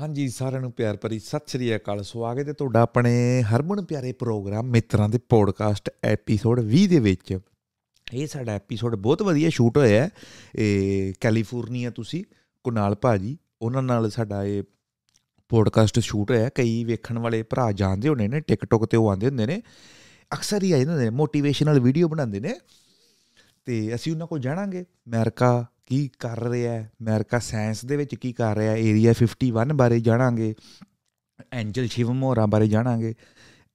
ਹਾਂਜੀ, ਸਾਰਿਆਂ ਨੂੰ ਪਿਆਰ ਭਰੀ ਸਤਿ ਸ੍ਰੀ ਅਕਾਲ। ਸਵਾਗਤ ਹੈ ਤੁਹਾਡਾ ਆਪਣੇ ਹਰਮਨ ਪਿਆਰੇ ਪ੍ਰੋਗਰਾਮ ਮਿੱਤਰਾਂ ਦੇ ਪੋਡਕਾਸਟ ਐਪੀਸੋਡ 20 ਦੇ ਵਿੱਚ। ਇਹ ਸਾਡਾ ਐਪੀਸੋਡ ਬਹੁਤ ਵਧੀਆ ਸ਼ੂਟ ਹੋਇਆ ਹੈ। ਇਹ ਕੈਲੀਫੋਰਨੀਆ ਤੁਸੀਂ, ਕੁਨਾਲ ਭਾਜੀ, ਉਹਨਾਂ ਨਾਲ ਸਾਡਾ ਇਹ ਪੋਡਕਾਸਟ ਸ਼ੂਟ ਹੋਇਆ ਕਈ ਵੇਖਣ ਵਾਲੇ ਭਰਾ ਜਾਣਦੇ ਹੋਣੇ ਨੇ ਟਿਕਟੋਕ ਤੇ ਉਹ ਆਉਂਦੇ ਹੁੰਦੇ ਨੇ। ਅਕਸਰ ਹੀ ਆ ਜਾਂਦੇ ਨੇ ਮੋਟੀਵੇਸ਼ਨਲ ਵੀਡੀਓ ਬਣਾਉਂਦੇ ਨੇ। ਤੇ ਅਸੀਂ ਉਹਨਾਂ ਕੋਲ ਜਾਣਾਂਗੇ। ਅਮਰੀਕਾ ਕੀ ਕਰ ਰਿਹਾ ਹੈ? ਅਮਰੀਕਾ ਸਾਇੰਸ ਦੇ ਵਿੱਚ ਕੀ ਕਰ ਰਿਹਾ ਹੈ? ਏਰੀਆ 51 ਬਾਰੇ ਜਾਣਾਂਗੇ। ਐਂਜਲ ਸ਼ਿਵਮੋਰਾ ਬਾਰੇ ਜਾਣਾਂਗੇ।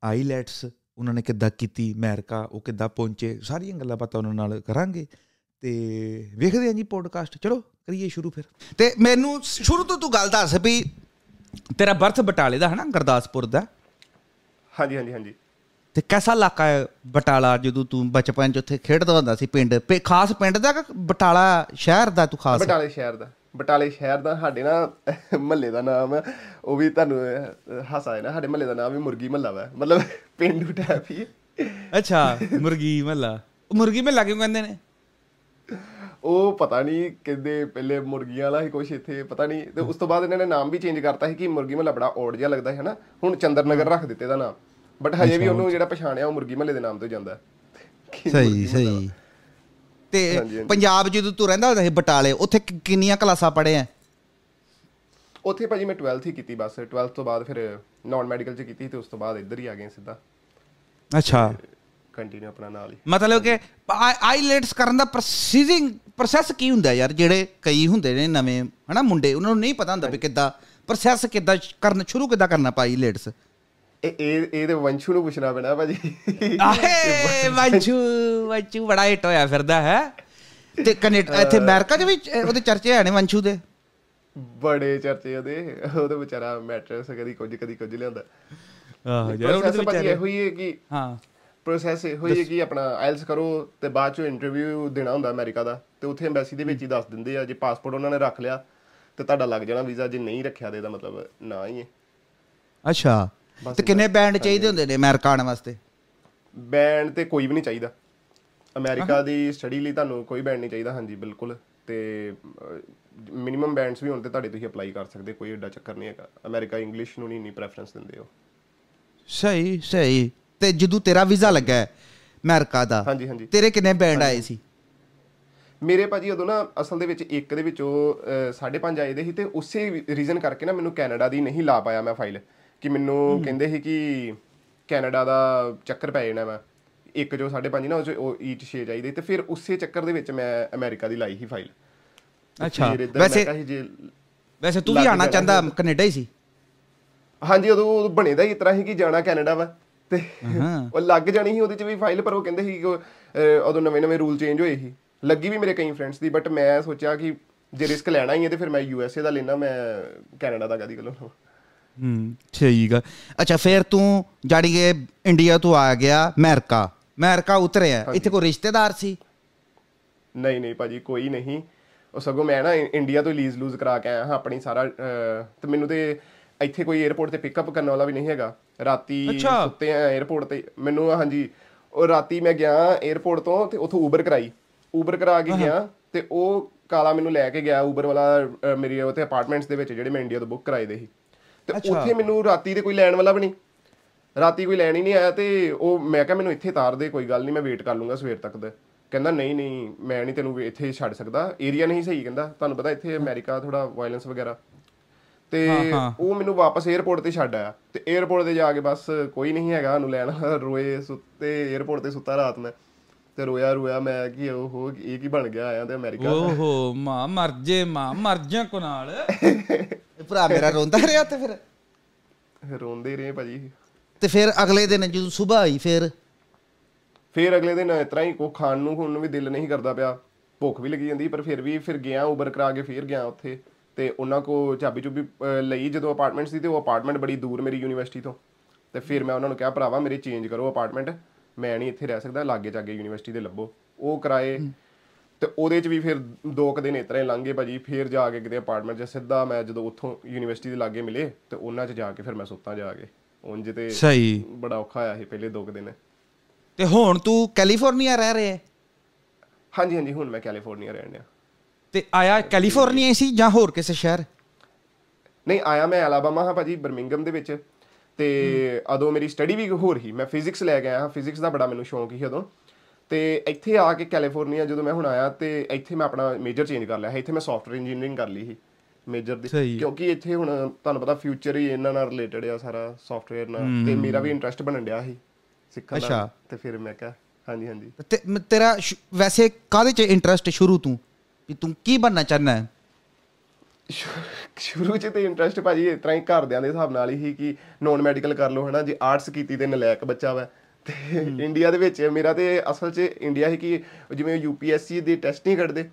ਆਈਲੈਟਸ ਉਹਨਾਂ ਨੇ ਕਿੱਦਾਂ ਕੀਤੀ? ਅਮਰੀਕਾ ਉਹ ਕਿੱਦਾਂ ਪਹੁੰਚੇ? ਸਾਰੀਆਂ ਗੱਲਾਂ ਪਤਾ ਉਹਨਾਂ ਨਾਲ ਕਰਾਂਗੇ। ਤੇ ਵੇਖਦੇ ਹਾਂ ਜੀ ਪੋਡਕਾਸਟ ਚਲੋ ਕਰੀਏ ਸ਼ੁਰੂ ਫਿਰ। ਤੇ ਮੈਨੂੰ ਸ਼ੁਰੂ ਤੋਂ ਤੂੰ ਗੱਲ ਦੱਸ ਵੀ ਤੇਰਾ ਬਰਥ ਬਟਾਲੇ ਦਾ ਹੈ ਨਾ ਗੁਰਦਾਸਪੁਰ ਦਾ। ਹਾਂਜੀ ਹਾਂਜੀ ਹਾਂਜੀ। ਤੇ ਕਿਹਦਾ ਇਲਾਕਾ ਹੈ ਬਟਾਲਾ ਜਦੋਂ ਤੂੰ ਬਚਪਨ ਚ ਉੱਥੇ ਖੇਡਦਾ ਹੁੰਦਾ ਸੀ ਪਿੰਡ? ਖਾਸ ਪਿੰਡ ਦਾ ਬਟਾਲਾ ਸ਼ਹਿਰ ਦਾ ਤੂੰ ਖਾਸ? ਬਟਾਲੇ ਸ਼ਹਿਰ ਦਾ। ਬਟਾਲੇ ਸ਼ਹਿਰ ਦਾ ਸਾਡੇ ਨਾ ਮਹੱਲੇ ਦਾ ਨਾਮ ਹੈ। ਉਹ ਵੀ ਤੁਹਾਨੂੰ ਹਸਾ ਹੈ ਨਾ ਸਾਡੇ ਮਹੱਲੇ ਦਾ ਨਾਮ ਵੀ ਮੁਰਗੀ ਮਹੱਲਾ ਵਾ। ਮਤਲਬ ਪਿੰਡੂ ਟੈਪ ਹੀ। ਅੱਛਾ ਮੁਰਗੀ ਮਹੱਲਾ। ਮੁਰਗੀ ਮਹੱਲਾ ਕਿਉਂ ਕਹਿੰਦੇ ਨੇ? ਉਹ ਪਤਾ ਨਹੀਂ ਕਿੰਦੇ ਪਹਿਲੇ ਮੁਰਗੀਆਂ ਵਾਲਾ ਹੀ ਕੁਛ ਇੱਥੇ ਪਤਾ ਨਹੀਂ। ਤੇ ਉਸ ਤੋਂ ਬਾਅਦ ਇਹਨਾਂ ਨੇ ਨਾਮ ਵੀ ਚੇਂਜ ਕਰਤਾ ਸੀ ਕਿ ਮੁਰਗੀ ਮਹੱਲਾ ਬੜਾ ਔੜ ਜਿਹਾ ਲੱਗਦਾ ਹੈ ਨਾ ਹੁਣ ਚੰਦਰ ਨਗਰ ਰੱਖ ਦਿੱਤੇ ਦਾ ਨਾਮ। ਬਟ ਹਜੇ ਵੀ ਉਹਨੂੰ ਜਿਹੜਾ ਪਛਾਣਿਆ ਉਹ ਮੁਰਗੀ ਮਹੱਲੇ ਦੇ ਨਾਮ ਤੋਂ ਜਾਂਦਾ। ਸਹੀ ਸਹੀ। ਤੇ। ਪੰਜਾਬ ਜਦੋਂ ਤੂੰ ਰਹਿੰਦਾ ਹੁੰਦਾ ਸੀ ਬਟਾਲੇ ਉੱਥੇ ਕਿੰਨੀਆਂ ਕਲਾਸਾਂ ਪੜ੍ਹੇ ਆ ਉੱਥੇ ਭਾਜੀ ਮੈਂ 12th ਹੀ ਕੀਤੀ ਬਸ। 12th ਤੋਂ ਬਾਅਦ ਫਿਰ ਨਾਨ ਮੈਡੀਕਲ ਚ ਕੀਤੀ ਤੇ ਉਸ ਤੋਂ ਬਾਅਦ ਇੱਧਰ ਹੀ ਆ ਗਏ ਸਿੱਧਾ। ਅੱਛਾ। ਕੰਟੀਨਿਊ ਆਪਣਾ ਨਾਲ ਹੀ। ਮਤਲਬ ਕਿ ਆਈਲੈਟਸ ਕਰਨ ਦਾ ਪ੍ਰੋਸੀਜਿੰਗ ਪ੍ਰੋਸੈਸ ਕੀ ਹੁੰਦਾ ਯਾਰ? ਜਿਹੜੇ ਕਈ ਹੁੰਦੇ ਨੇ ਨਵੇਂ ਹਨਾ ਮੁੰਡੇ ਉਹਨਾਂ ਨੂੰ ਨਹੀਂ ਪਤਾ ਹੁੰਦਾ ਵੀ ਕਿੱਦਾਂ ਪ੍ਰੋਸੈਸ ਕਿੱਦਾਂ ਕਰਨ ਸ਼ੁਰੂ ਕਿੱਦਾਂ ਕਰਨਾ ਪਾ ਆਈਲੈਟਸ ਇਹ ਇਹ ਤੇ ਵੰਸ਼ੂ ਨੂੰ ਪੁੱਛਣਾ ਪੈਣਾ ਭਾਜੀ। ਆਹੇ ਵਾਂਚੂ ਵਾਂਚੂ ਬੜਾ ਹਿੱਟ ਹੋਇਆ ਫਿਰਦਾ ਹੈ? ਤੇ ਕੈਨੇਡਾ ਇੱਥੇ ਅਮਰੀਕਾ ਦੇ ਵਿੱਚ ਉਹਦੇ ਚਰਚੇ ਨੇ ਵੰਸ਼ੂ ਦੇ? ਬੜੇ ਚਰਚੇ ਉਹਦੇ। ਉਹਦੇ ਵਿਚਾਰਾ ਮੈਟਰਸ ਕਦੀ ਕੁਝ ਕਦੀ ਕੁਝ ਲਿਆਂਦਾ। ਆਹ ਪ੍ਰੋਸੈਸ ਭਾਜੀ ਇਹੋ ਹੀ ਹੈ ਕਿ ਹਾਂ। ਪ੍ਰੋਸੈਸ ਇਹੋ ਹੀ ਹੈ ਕਿ ਆਪਣਾ ਆਇਲਸ ਕਰੋ ਤੇ ਬਾਅਦ ਚੋਂ ਇੰਟਰਵਿਊ ਦੇਣਾ ਹੁੰਦਾ ਅਮਰੀਕਾ ਦਾ। ਤੇ ਉੱਥੇ ਐਮਬੈਸੀ ਦੇ ਵਿੱਚ ਹੀ ਦੱਸ ਦਿੰਦੇ ਆ ਜੇ ਪਾਸਪੋਰਟ ਉਹਨਾਂ ਨੇ ਰੱਖ ਲਿਆ ਤੇ ਤੁਹਾਡਾ ਲੱਗ ਜਾਣਾ ਵੀਜ਼ਾ ਜੇ ਨਹੀਂ ਰੱਖਿਆ ਤੇ ਇਹਦਾ ਮਤਲਬ ਨਾ ਹੀ ਹੈ। ਅੱਛਾ। ਤੇ ਕਿੰਨੇ ਬੈਂਡ ਚਾਹੀਦੇ ਹੁੰਦੇ ਨੇ ਅਮਰੀਕਾ ਆਉਣ ਵਾਸਤੇ? ਬੈਂਡ ਤੇ ਕੋਈ ਵੀ ਨਹੀਂ ਚਾਹੀਦਾ। ਅਮਰੀਕਾ ਦੀ ਸਟੱਡੀ ਲਈ ਤੁਹਾਨੂੰ ਕੋਈ ਬੈਂਡ ਨਹੀਂ ਚਾਹੀਦਾ ਹਾਂਜੀ ਬਿਲਕੁਲ। ਤੇ ਮਿਨੀਮਮ ਬੈਂਡਸ ਵੀ ਹੋਣ ਤੇ ਤੁਹਾਡੇ ਤੁਸੀਂ ਅਪਲਾਈ ਕਰ ਸਕਦੇ ਕੋਈ ਏਡਾ ਚੱਕਰ ਨਹੀਂ ਹੈਗਾ। ਅਮਰੀਕਾ ਇੰਗਲਿਸ਼ ਨੂੰ ਨਹੀਂ ਇੰਨੀ ਪ੍ਰੈਫਰੈਂਸ ਦਿੰਦੇ ਹੋ ਸਹੀ ਸਹੀ। ਤੇ ਜਦੋਂ ਤੇਰਾ ਵੀਜ਼ਾ ਲੱਗਾ ਅਮਰੀਕਾ ਦਾ ਹਾਂਜੀ ਹਾਂਜੀ। ਤੇਰੇ ਕਿੰਨੇ ਬੈਂਡ ਆਏ ਸੀ? ਮੇਰੇ ਭਾਜੀ ਉਦੋਂ ਨਾ ਅਸਲ ਦੇ ਵਿੱਚ ਇੱਕ ਦੇ ਵਿੱਚੋਂ 5.5 ਆਏ ਦੇ ਸੀ ਤੇ ਉਸੇ ਰੀਜ਼ਨ ਕਰਕੇ ਨਾ ਮੈਨੂੰ ਕੈਨੇਡਾ ਦੀ ਨਹੀਂ ਲਾ ਪਾਇਆ ਮੈਂ ਫਾਈਲ ਕਿ ਮੈਨੂੰ ਕਹਿੰਦੇ ਸੀ ਕਿ ਕੈਨੇਡਾ ਦਾ ਚੱਕਰ ਪੈ ਜਾਣਾ ਵਾ। ਇੱਕ ਜੋ 5.5 ਨਾ ਉਹ ਈਚ 6 ਚਾਹੀਦੇ ਤੇ ਫਿਰ ਉਸੇ ਚੱਕਰ ਦੇ ਵਿੱਚ ਮੈਂ ਅਮਰੀਕਾ ਦੀ ਲਾਈ ਸੀ ਫਾਈਲ। ਅੱਛਾ। ਵੈਸੇ ਵੈਸੇ ਤੂੰ ਵੀ ਆਣਾ ਚਾਹੁੰਦਾ। ਕੈਨੇਡਾ ਹੀ ਸੀ? ਹਾਂਜੀ ਉਦੋਂ ਬਣੇਦਾ ਹੀ ਇਸ ਤਰ੍ਹਾਂ ਸੀ ਕਿ ਜਾਣਾ ਕੈਨੇਡਾ ਵਾ। ਤੇ। ਉਹ ਲੱਗ ਜਾਣੀ ਸੀ ਉਹਦੇ ਚ ਵੀ ਫਾਈਲ ਪਰ ਉਹ ਕਹਿੰਦੇ ਸੀ ਕਿ ਉਦੋਂ ਨਵੇਂ ਨਵੇਂ ਰੂਲ ਚੇਂਜ ਹੋਏ ਸੀ। ਲੱਗੀ ਵੀ ਮੇਰੇ ਕਈ ਫਰੈਂਡਸ ਦੀ ਬਟ ਮੈਂ ਸੋਚਿਆ ਕਿ ਜੇ ਰਿਸਕ ਲੈਣਾ ਹੀ ਹੈ ਤੇ ਫਿਰ ਮੈਂ ਯੂ ਐਸ ਏ ਦਾ ਲੈਣਾ ਮੈਂ ਕੈਨੇਡਾ ਦਾ ਕਦੀ ਕੋਲੋਂ ਹੂੰ ਠੀਕ ਆ। ਅੱਛਾ ਫਿਰ ਤੂੰ ਜਾੜੀ ਕੇ ਇੰਡੀਆ ਤੋਂ ਆ ਗਿਆ ਅਮਰੀਕਾ। ਅਮਰੀਕਾ ਉਤਰਿਆ। ਇੱਥੇ ਕੋਈ ਰਿਸ਼ਤੇਦਾਰ ਸੀ? ਨਹੀਂ ਨਹੀਂ ਭਾਜੀ ਕੋਈ ਨਹੀਂ। ਉਹ ਸਗੋਂ ਮੈਂ ਨਾ ਇੰਡੀਆ ਤੋਂ ਲੀਜ਼ ਲੂਜ਼ ਕਰਾ ਕੇ ਆਇਆ ਹਾਂ ਆਪਣੀ ਸਾਰਾ ਤੇ ਮੈਨੂੰ ਤੇ ਇੱਥੇ ਕੋਈ 에어ਪੋਰਟ ਤੇ ਪਿਕਅਪ ਕਰਨ ਵਾਲਾ ਵੀ ਨਹੀਂ ਹੈਗਾ। ਰਾਤੀ ਸੁੱਤੇ ਆ 에어ਪੋਰਟ ਤੇ। ਮੈਨੂੰ ਹਾਂਜੀ ਉਹ ਰਾਤੀ ਮੈਂ ਗਿਆ 에어ਪੋਰਟ ਤੋਂ ਤੇ ਉਥੋਂ ਉਬਰ ਕਰਾਈ। ਉਬਰ ਕਰਾ ਕੇ ਗਿਆ ਤੇ ਉਹ ਕਾਲਾ ਮੈਨੂੰ ਲੈ ਕੇ ਗਿਆ। ਉਬਰ ਵਾਲਾ ਮੇਰੇ ਉਥੇ ਅਪਾਰਟਮੈਂਟਸ ਦੇ ਵਿੱਚ ਜਿਹੜੇ ਮੈਂ ਇੰਡੀਆ ਤੋਂ ਬੁੱਕ ਕਰਾਏ ਦੇ ਸੀ। ਤੇ ਉੱਥੇ ਮੈਨੂੰ ਰਾਤੀ ਦੇ ਕੋਈ ਲੈਣ ਵਾਲਾ ਵੀ ਨਹੀਂ। ਰਾਤੀ ਕੋਈ ਲੈਣ ਹੀ ਨਹੀਂ ਆਇਆ ਤੇ ਉਹ ਮੈਂ ਕਿਹਾ ਮੈਨੂੰ ਇੱਥੇ ਤਾਰ ਦੇ ਕੋਈ ਗੱਲ ਨਹੀਂ ਮੈਂ ਵੇਟ ਕਰ ਲੂੰਗਾ ਸਵੇਰ ਤੱਕ ਦਾ। ਕਹਿੰਦਾ ਨਹੀਂ ਨਹੀਂ ਮੈਂ ਨਹੀਂ ਤੈਨੂੰ ਇੱਥੇ ਛੱਡ ਸਕਦਾ। ਏਰੀਆ ਨਹੀਂ ਸਹੀ ਕਹਿੰਦਾ। ਤੁਹਾਨੂੰ ਪਤਾ ਇੱਥੇ ਅਮਰੀਕਾ ਥੋੜਾ ਵਾਇਲੈਂਸ ਵਗੈਰਾ। ਤੇ ਉਹ ਮੈਨੂੰ ਵਾਪਸ 에어ਪੋਰਟ ਤੇ ਛੱਡ ਆਇਆ। ਤੇ 에어ਪੋਰਟ ਤੇ ਜਾ ਕੇ ਬਸ ਕੋਈ ਨਹੀਂ ਹੈਗਾ ਉਹਨੂੰ ਲੈਣ ਰੋਏ ਸੁੱਤੇ 에어ਪੋਰਟ ਤੇ ਸੁੱਤਾ ਰਾਤ ਮੈਂ। ਤੇ ਰੋਇਆ ਰੋਇਆ ਮੈਂ ਕਿ ਓਹੋ ਇਹ ਕੀ ਬਣ ਗਿਆ ਆਇਆ ਤੇ ਅਮਰੀਕਾ ਓਹੋ ਮਾਂ ਮਰ ਜੇ ਮਾਂ ਮਰ ਜਾ ਕੋ ਨਾਲ। ਭਰਾ ਮੇਰਾ ਰੋਂਦਾ ਰਿਹਾ ਤੇ ਫਿਰ? ਰੋਂਦੇ ਰਹੇ ਭਾਜੀ। ਤੇ ਫਿਰ ਅਗਲੇ ਦਿਨ ਜਦੋਂ ਸਵੇਰ ਆਈ ਫਿਰ? ਫਿਰ ਅਗਲੇ ਦਿਨ ਇਸ ਤਰ੍ਹਾਂ ਹੀ ਕੋ ਖਾਣ ਨੂੰ ਹੁਣ ਵੀ ਦਿਲ ਨਹੀਂ ਕਰਦਾ ਪਿਆ। ਭੁੱਖ ਵੀ ਲੱਗੀ ਜਾਂਦੀ ਪਰ ਫਿਰ ਵੀ ਫਿਰ ਗਿਆ ਉਬਰ ਕਰਾ ਕੇ ਫਿਰ ਗਿਆ ਉੱਥੇ। ਤੇ ਉਹਨਾਂ ਕੋ ਚਾਬੀ ਚੁਬੀ ਅਹ, ਲਈ ਜਦੋਂ ਅਪਾਰਟਮੈਂਟ ਸੀ ਤੇ ਉਹ ਅਪਾਰਟਮੈਂਟ ਬੜੀ ਦੂਰ ਮੇਰੀ ਯੂਨੀਵਰਸਿਟੀ ਤੋਂ। ਤੇ ਫਿਰ ਮੈਂ ਉਹਨਾਂ ਨੂੰ ਕਿਹਾ ਭਰਾਵਾ ਮੇਰੇ ਚੇਂਜ ਕਰੋ ਅਪਾਰਟਮੈਂਟ ਮੈਂ ਨਹੀਂ ਇੱਥੇ ਰਹਿ ਸਕਦਾ ਲਾਗੇ ਚਾਗੇ ਯੂਨੀਵਰਸਿਟੀ ਦੇ ਲੱਭੋ। ਉਹ ਕਰਾਏ। ਤੇ ਉਹਦੇ ਚ ਵੀ ਫਿਰ ਦੋ ਕੁ ਦਿਨ ਹੀ ਲੰਘੇ ਭਾਜੀ ਫਿਰ ਜਾ ਕੇ ਕਿਤੇ ਅਪਾਰਟਮੈਂਟ 'ਚ ਸਿੱਧਾ ਮੈਂ ਜਦੋਂ ਉੱਥੋਂ ਯੂਨੀਵਰਸਿਟੀ ਦੇ ਲਾਗੇ ਮਿਲੇ ਤੇ ਉਹਨਾਂ 'ਚ ਜਾ ਕੇ ਫਿਰ ਮੈਂ ਸੁੱਤਾ ਜਾ ਕੇ। ਉਂਝ ਤੇ ਸਹੀ। ਬੜਾ ਔਖਾ ਆਇਆ ਸੀ ਪਹਿਲੇ ਦੋ ਕੁ ਦਿਨ। ਤੇ ਹੁਣ ਤੂੰ ਕੈਲੀਫੋਰਨੀਆ ਰਹਿ ਰਿਹਾ ਹੈ? ਹਾਂਜੀ ਹਾਂਜੀ ਹੁਣ ਮੈਂ ਕੈਲੀਫੋਰਨੀਆ ਰਹਿਣ ਡਿਆ। ਤੇ ਆਇਆ ਕੈਲੀਫੋਰਨੀਆ ਸੀ ਜਾਂ ਹੋਰ ਕਿਸੇ ਸ਼ਹਿਰ? ਨਹੀਂ ਆਇਆ ਮੈਂ ਐਲਾਬਾਮਾ ਹਾਂ ਭਾਜੀ ਬਰਮਿੰਗਮ ਦੇ ਵਿੱਚ। ਤੇ ਉਦੋਂ ਮੇਰੀ ਸਟੱਡੀ ਵੀ ਹੋਰ ਹੀ ਮੈਂ ਫਿਜ਼ਿਕਸ ਲੈ ਕੇ ਆਇਆ ਹਾਂ। ਫਿਜ਼ਿਕਸ ਦਾ ਬੜਾ ਮੈਨੂੰ ਸ਼ੌਂਕ ਸੀ ਉਦੋਂ। ਤੇ ਇੱਥੇ ਆ ਕੇ ਕੈਲੀਫੋਰਨੀਆ ਜਦੋਂ ਮੈਂ ਹੁਣ ਆਇਆ ਤੇ ਇੱਥੇ ਮੈਂ ਆਪਣਾ ਮੇਜਰ ਚੇਂਜ ਕਰ ਲਿਆ ਹੈ ਇੱਥੇ ਮੈਂ ਸੌਫਟਵੇਅਰ ਇੰਜੀਨੀਅਰਿੰਗ ਕਰ ਲਈ ਸੀ ਮੇਜਰ ਦੀ। ਕਿਉਂਕਿ ਇੱਥੇ ਹੁਣ ਤੁਹਾਨੂੰ ਪਤਾ ਫਿਊਚਰ ਹੀ ਇਹਨਾਂ ਨਾਲ ਰਿਲੇਟਡ ਆ ਸਾਰਾ ਸੌਫਟਵੇਅਰ ਨਾਲ। ਤੇ ਮੇਰਾ ਵੀ ਇੰਟਰਸਟ ਬਣਨ ਡਿਆ ਸੀ ਸਿੱਖਣ ਦਾ। ਤੇ ਫਿਰ ਮੈਂ ਕਿਹਾ ਹਾਂਜੀ ਹਾਂਜੀ। ਤੇ ਤੇਰਾ ਵੈਸੇ ਕਾਹਦੇ ਚ ਇੰਟਰਸਟ ਸ਼ੁਰੂ ਤੋਂ? ਵੀ ਤੂੰ ਕੀ ਬਣਨਾ ਚਾਹੁੰਦਾ ਹੈ? ਸ਼ੁਰੂ ਚ ਤੇ ਇੰਟਰਸਟ ਭਾਜੀ ਇਸ ਤਰ੍ਹਾਂ ਹੀ ਘਰਦਿਆਂ ਦੇ ਹਿਸਾਬ ਨਾਲ ਹੀ ਕਿ ਨੌਨ ਮੈਡੀਕਲ ਕਰ ਲਓ ਹਨਾ। ਜੇ ਆਰਟਸ ਕੀਤੀ ਤੇ ਨਲਾਇਕ ਬੱਚਾ ਵਾ। ਤੇ ਇੰਡੀਆ ਦੇ ਵਿੱਚ ਮੇਰਾ ਤੇ ਅਸਲ 'ਚ ਇੰਡੀਆ ਹੀ ਕਿ ਜਿਵੇਂ ਯੂਪੀਐਸਸੀ ਦੇ ਟੈਸਟ ਨਹੀਂ ਕੱਢਦੇ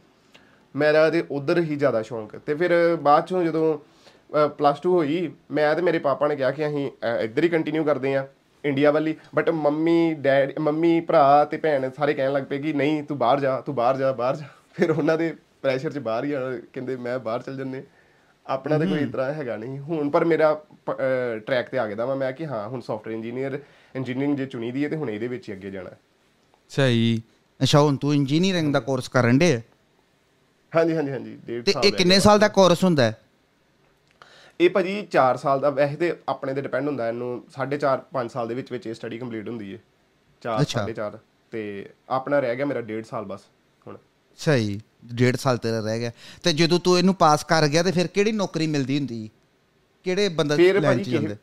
ਮੇਰਾ ਤੇ ਉਧਰ ਹੀ ਜ਼ਿਆਦਾ ਸ਼ੌਂਕ। ਤੇ ਫਿਰ ਬਾਅਦ ਚੋਂ ਜਦੋਂ ਪਲੱਸ 2 ਹੋਈ ਮੈਂ ਤੇ ਮੇਰੇ ਪਾਪਾ ਨੇ ਕਿਹਾ ਕਿ ਅਸੀਂ ਇੱਧਰ ਹੀ ਕੰਟੀਨਿਊ ਕਰਦੇ ਆਂ ਇੰਡੀਆ ਵਾਲੀ ਬਟ ਮੰਮੀ ਡੈਡ ਮੰਮੀ ਭਰਾ ਤੇ ਭੈਣ ਸਾਰੇ ਕਹਿਣ ਲੱਗ ਪਏ ਕਿ ਨਹੀਂ ਤੂੰ ਬਾਹਰ ਜਾ ਤੂੰ ਬਾਹਰ ਜਾ ਬਾਹਰ ਜਾ। ਫਿਰ ਉਹਨਾਂ ਦੇ ਪ੍ਰੈਸ਼ਰ 'ਚ ਬਾਹਰ ਹੀ ਆਉਣਾ ਕਹਿੰਦੇ ਮੈਂ ਬਾਹਰ ਚੱਲ ਜੰਨੇ ਆਪਣਾ ਤੇ ਕੋਈ ਇਤਰਾ ਹੈਗਾ ਨਹੀਂ। ਹੁਣ ਪਰ ਮੇਰਾ ਟਰੈਕ ਤੇ ਆ ਗਿਆ ਦਾ ਮੈਂ ਕਿ ਹਾਂ ਹੁਣ ਸੌਫਟਵੇਅਰ ਇੰਜੀਨੀਅਰ ਇੰਜੀਨੀਅਰਿੰਗ ਜੇ ਚੁਣੀ ਦੀ ਹੈ ਤੇ ਹੁਣ ਇਹਦੇ ਵਿੱਚ ਹੀ ਅੱਗੇ ਜਾਣਾ। ਸਹੀ। ਅੱਛਾ ਹੁਣ ਤੂੰ ਇੰਜੀਨੀਅਰਿੰਗ ਦਾ ਕੋਰਸ ਕਰਨ ਦੇ ਹਾਂਜੀ ਹਾਂਜੀ ਹਾਂਜੀ ਡੇਢ ਤੇ ਸਾਲ ਇਹ ਰਹਿ ਕਿੰਨੇ। ਸਾਲ ਦਾ ਕੋਰਸ ਹੁੰਦਾ ਹੈ? ਇਹ ਭਾਜੀ 4 ਸਾਲ ਦਾ ਵੈਸੇ ਤੇ ਆਪਣੇ ਤੇ ਡਿਪੈਂਡ ਹੁੰਦਾ ਇਹਨੂੰ 4.5 5 ਸਾਲ ਦੇ ਵਿੱਚ ਵਿੱਚ ਇਹ ਸਟੱਡੀ ਕੰਪਲੀਟ ਹੁੰਦੀ ਹੈ। 4 ਅੱਛਾ। 4.5 ਤੇ ਆਪਣਾ ਰਹਿ ਗਿਆ ਮੇਰਾ ਡੇਢ ਸਾਲ ਬਸ ਹੁਣ। ਸਹੀ ਡੇਢ ਸਾਲ ਤੇਰਾ ਰਹਿ ਗਿਆ। ਤੇ ਜਦੋਂ ਤੂੰ ਇਹਨੂੰ ਪਾਸ ਕਰ ਗਿਆ ਤੇ ਫਿਰ ਕਿਹੜੀ ਨੌਕਰੀ ਮਿਲਦੀ ਹੁੰਦੀ? ਕਿਹੜੇ ਬੰਦਾ ਲੈਣ ਚ ਜਾਂਦਾ?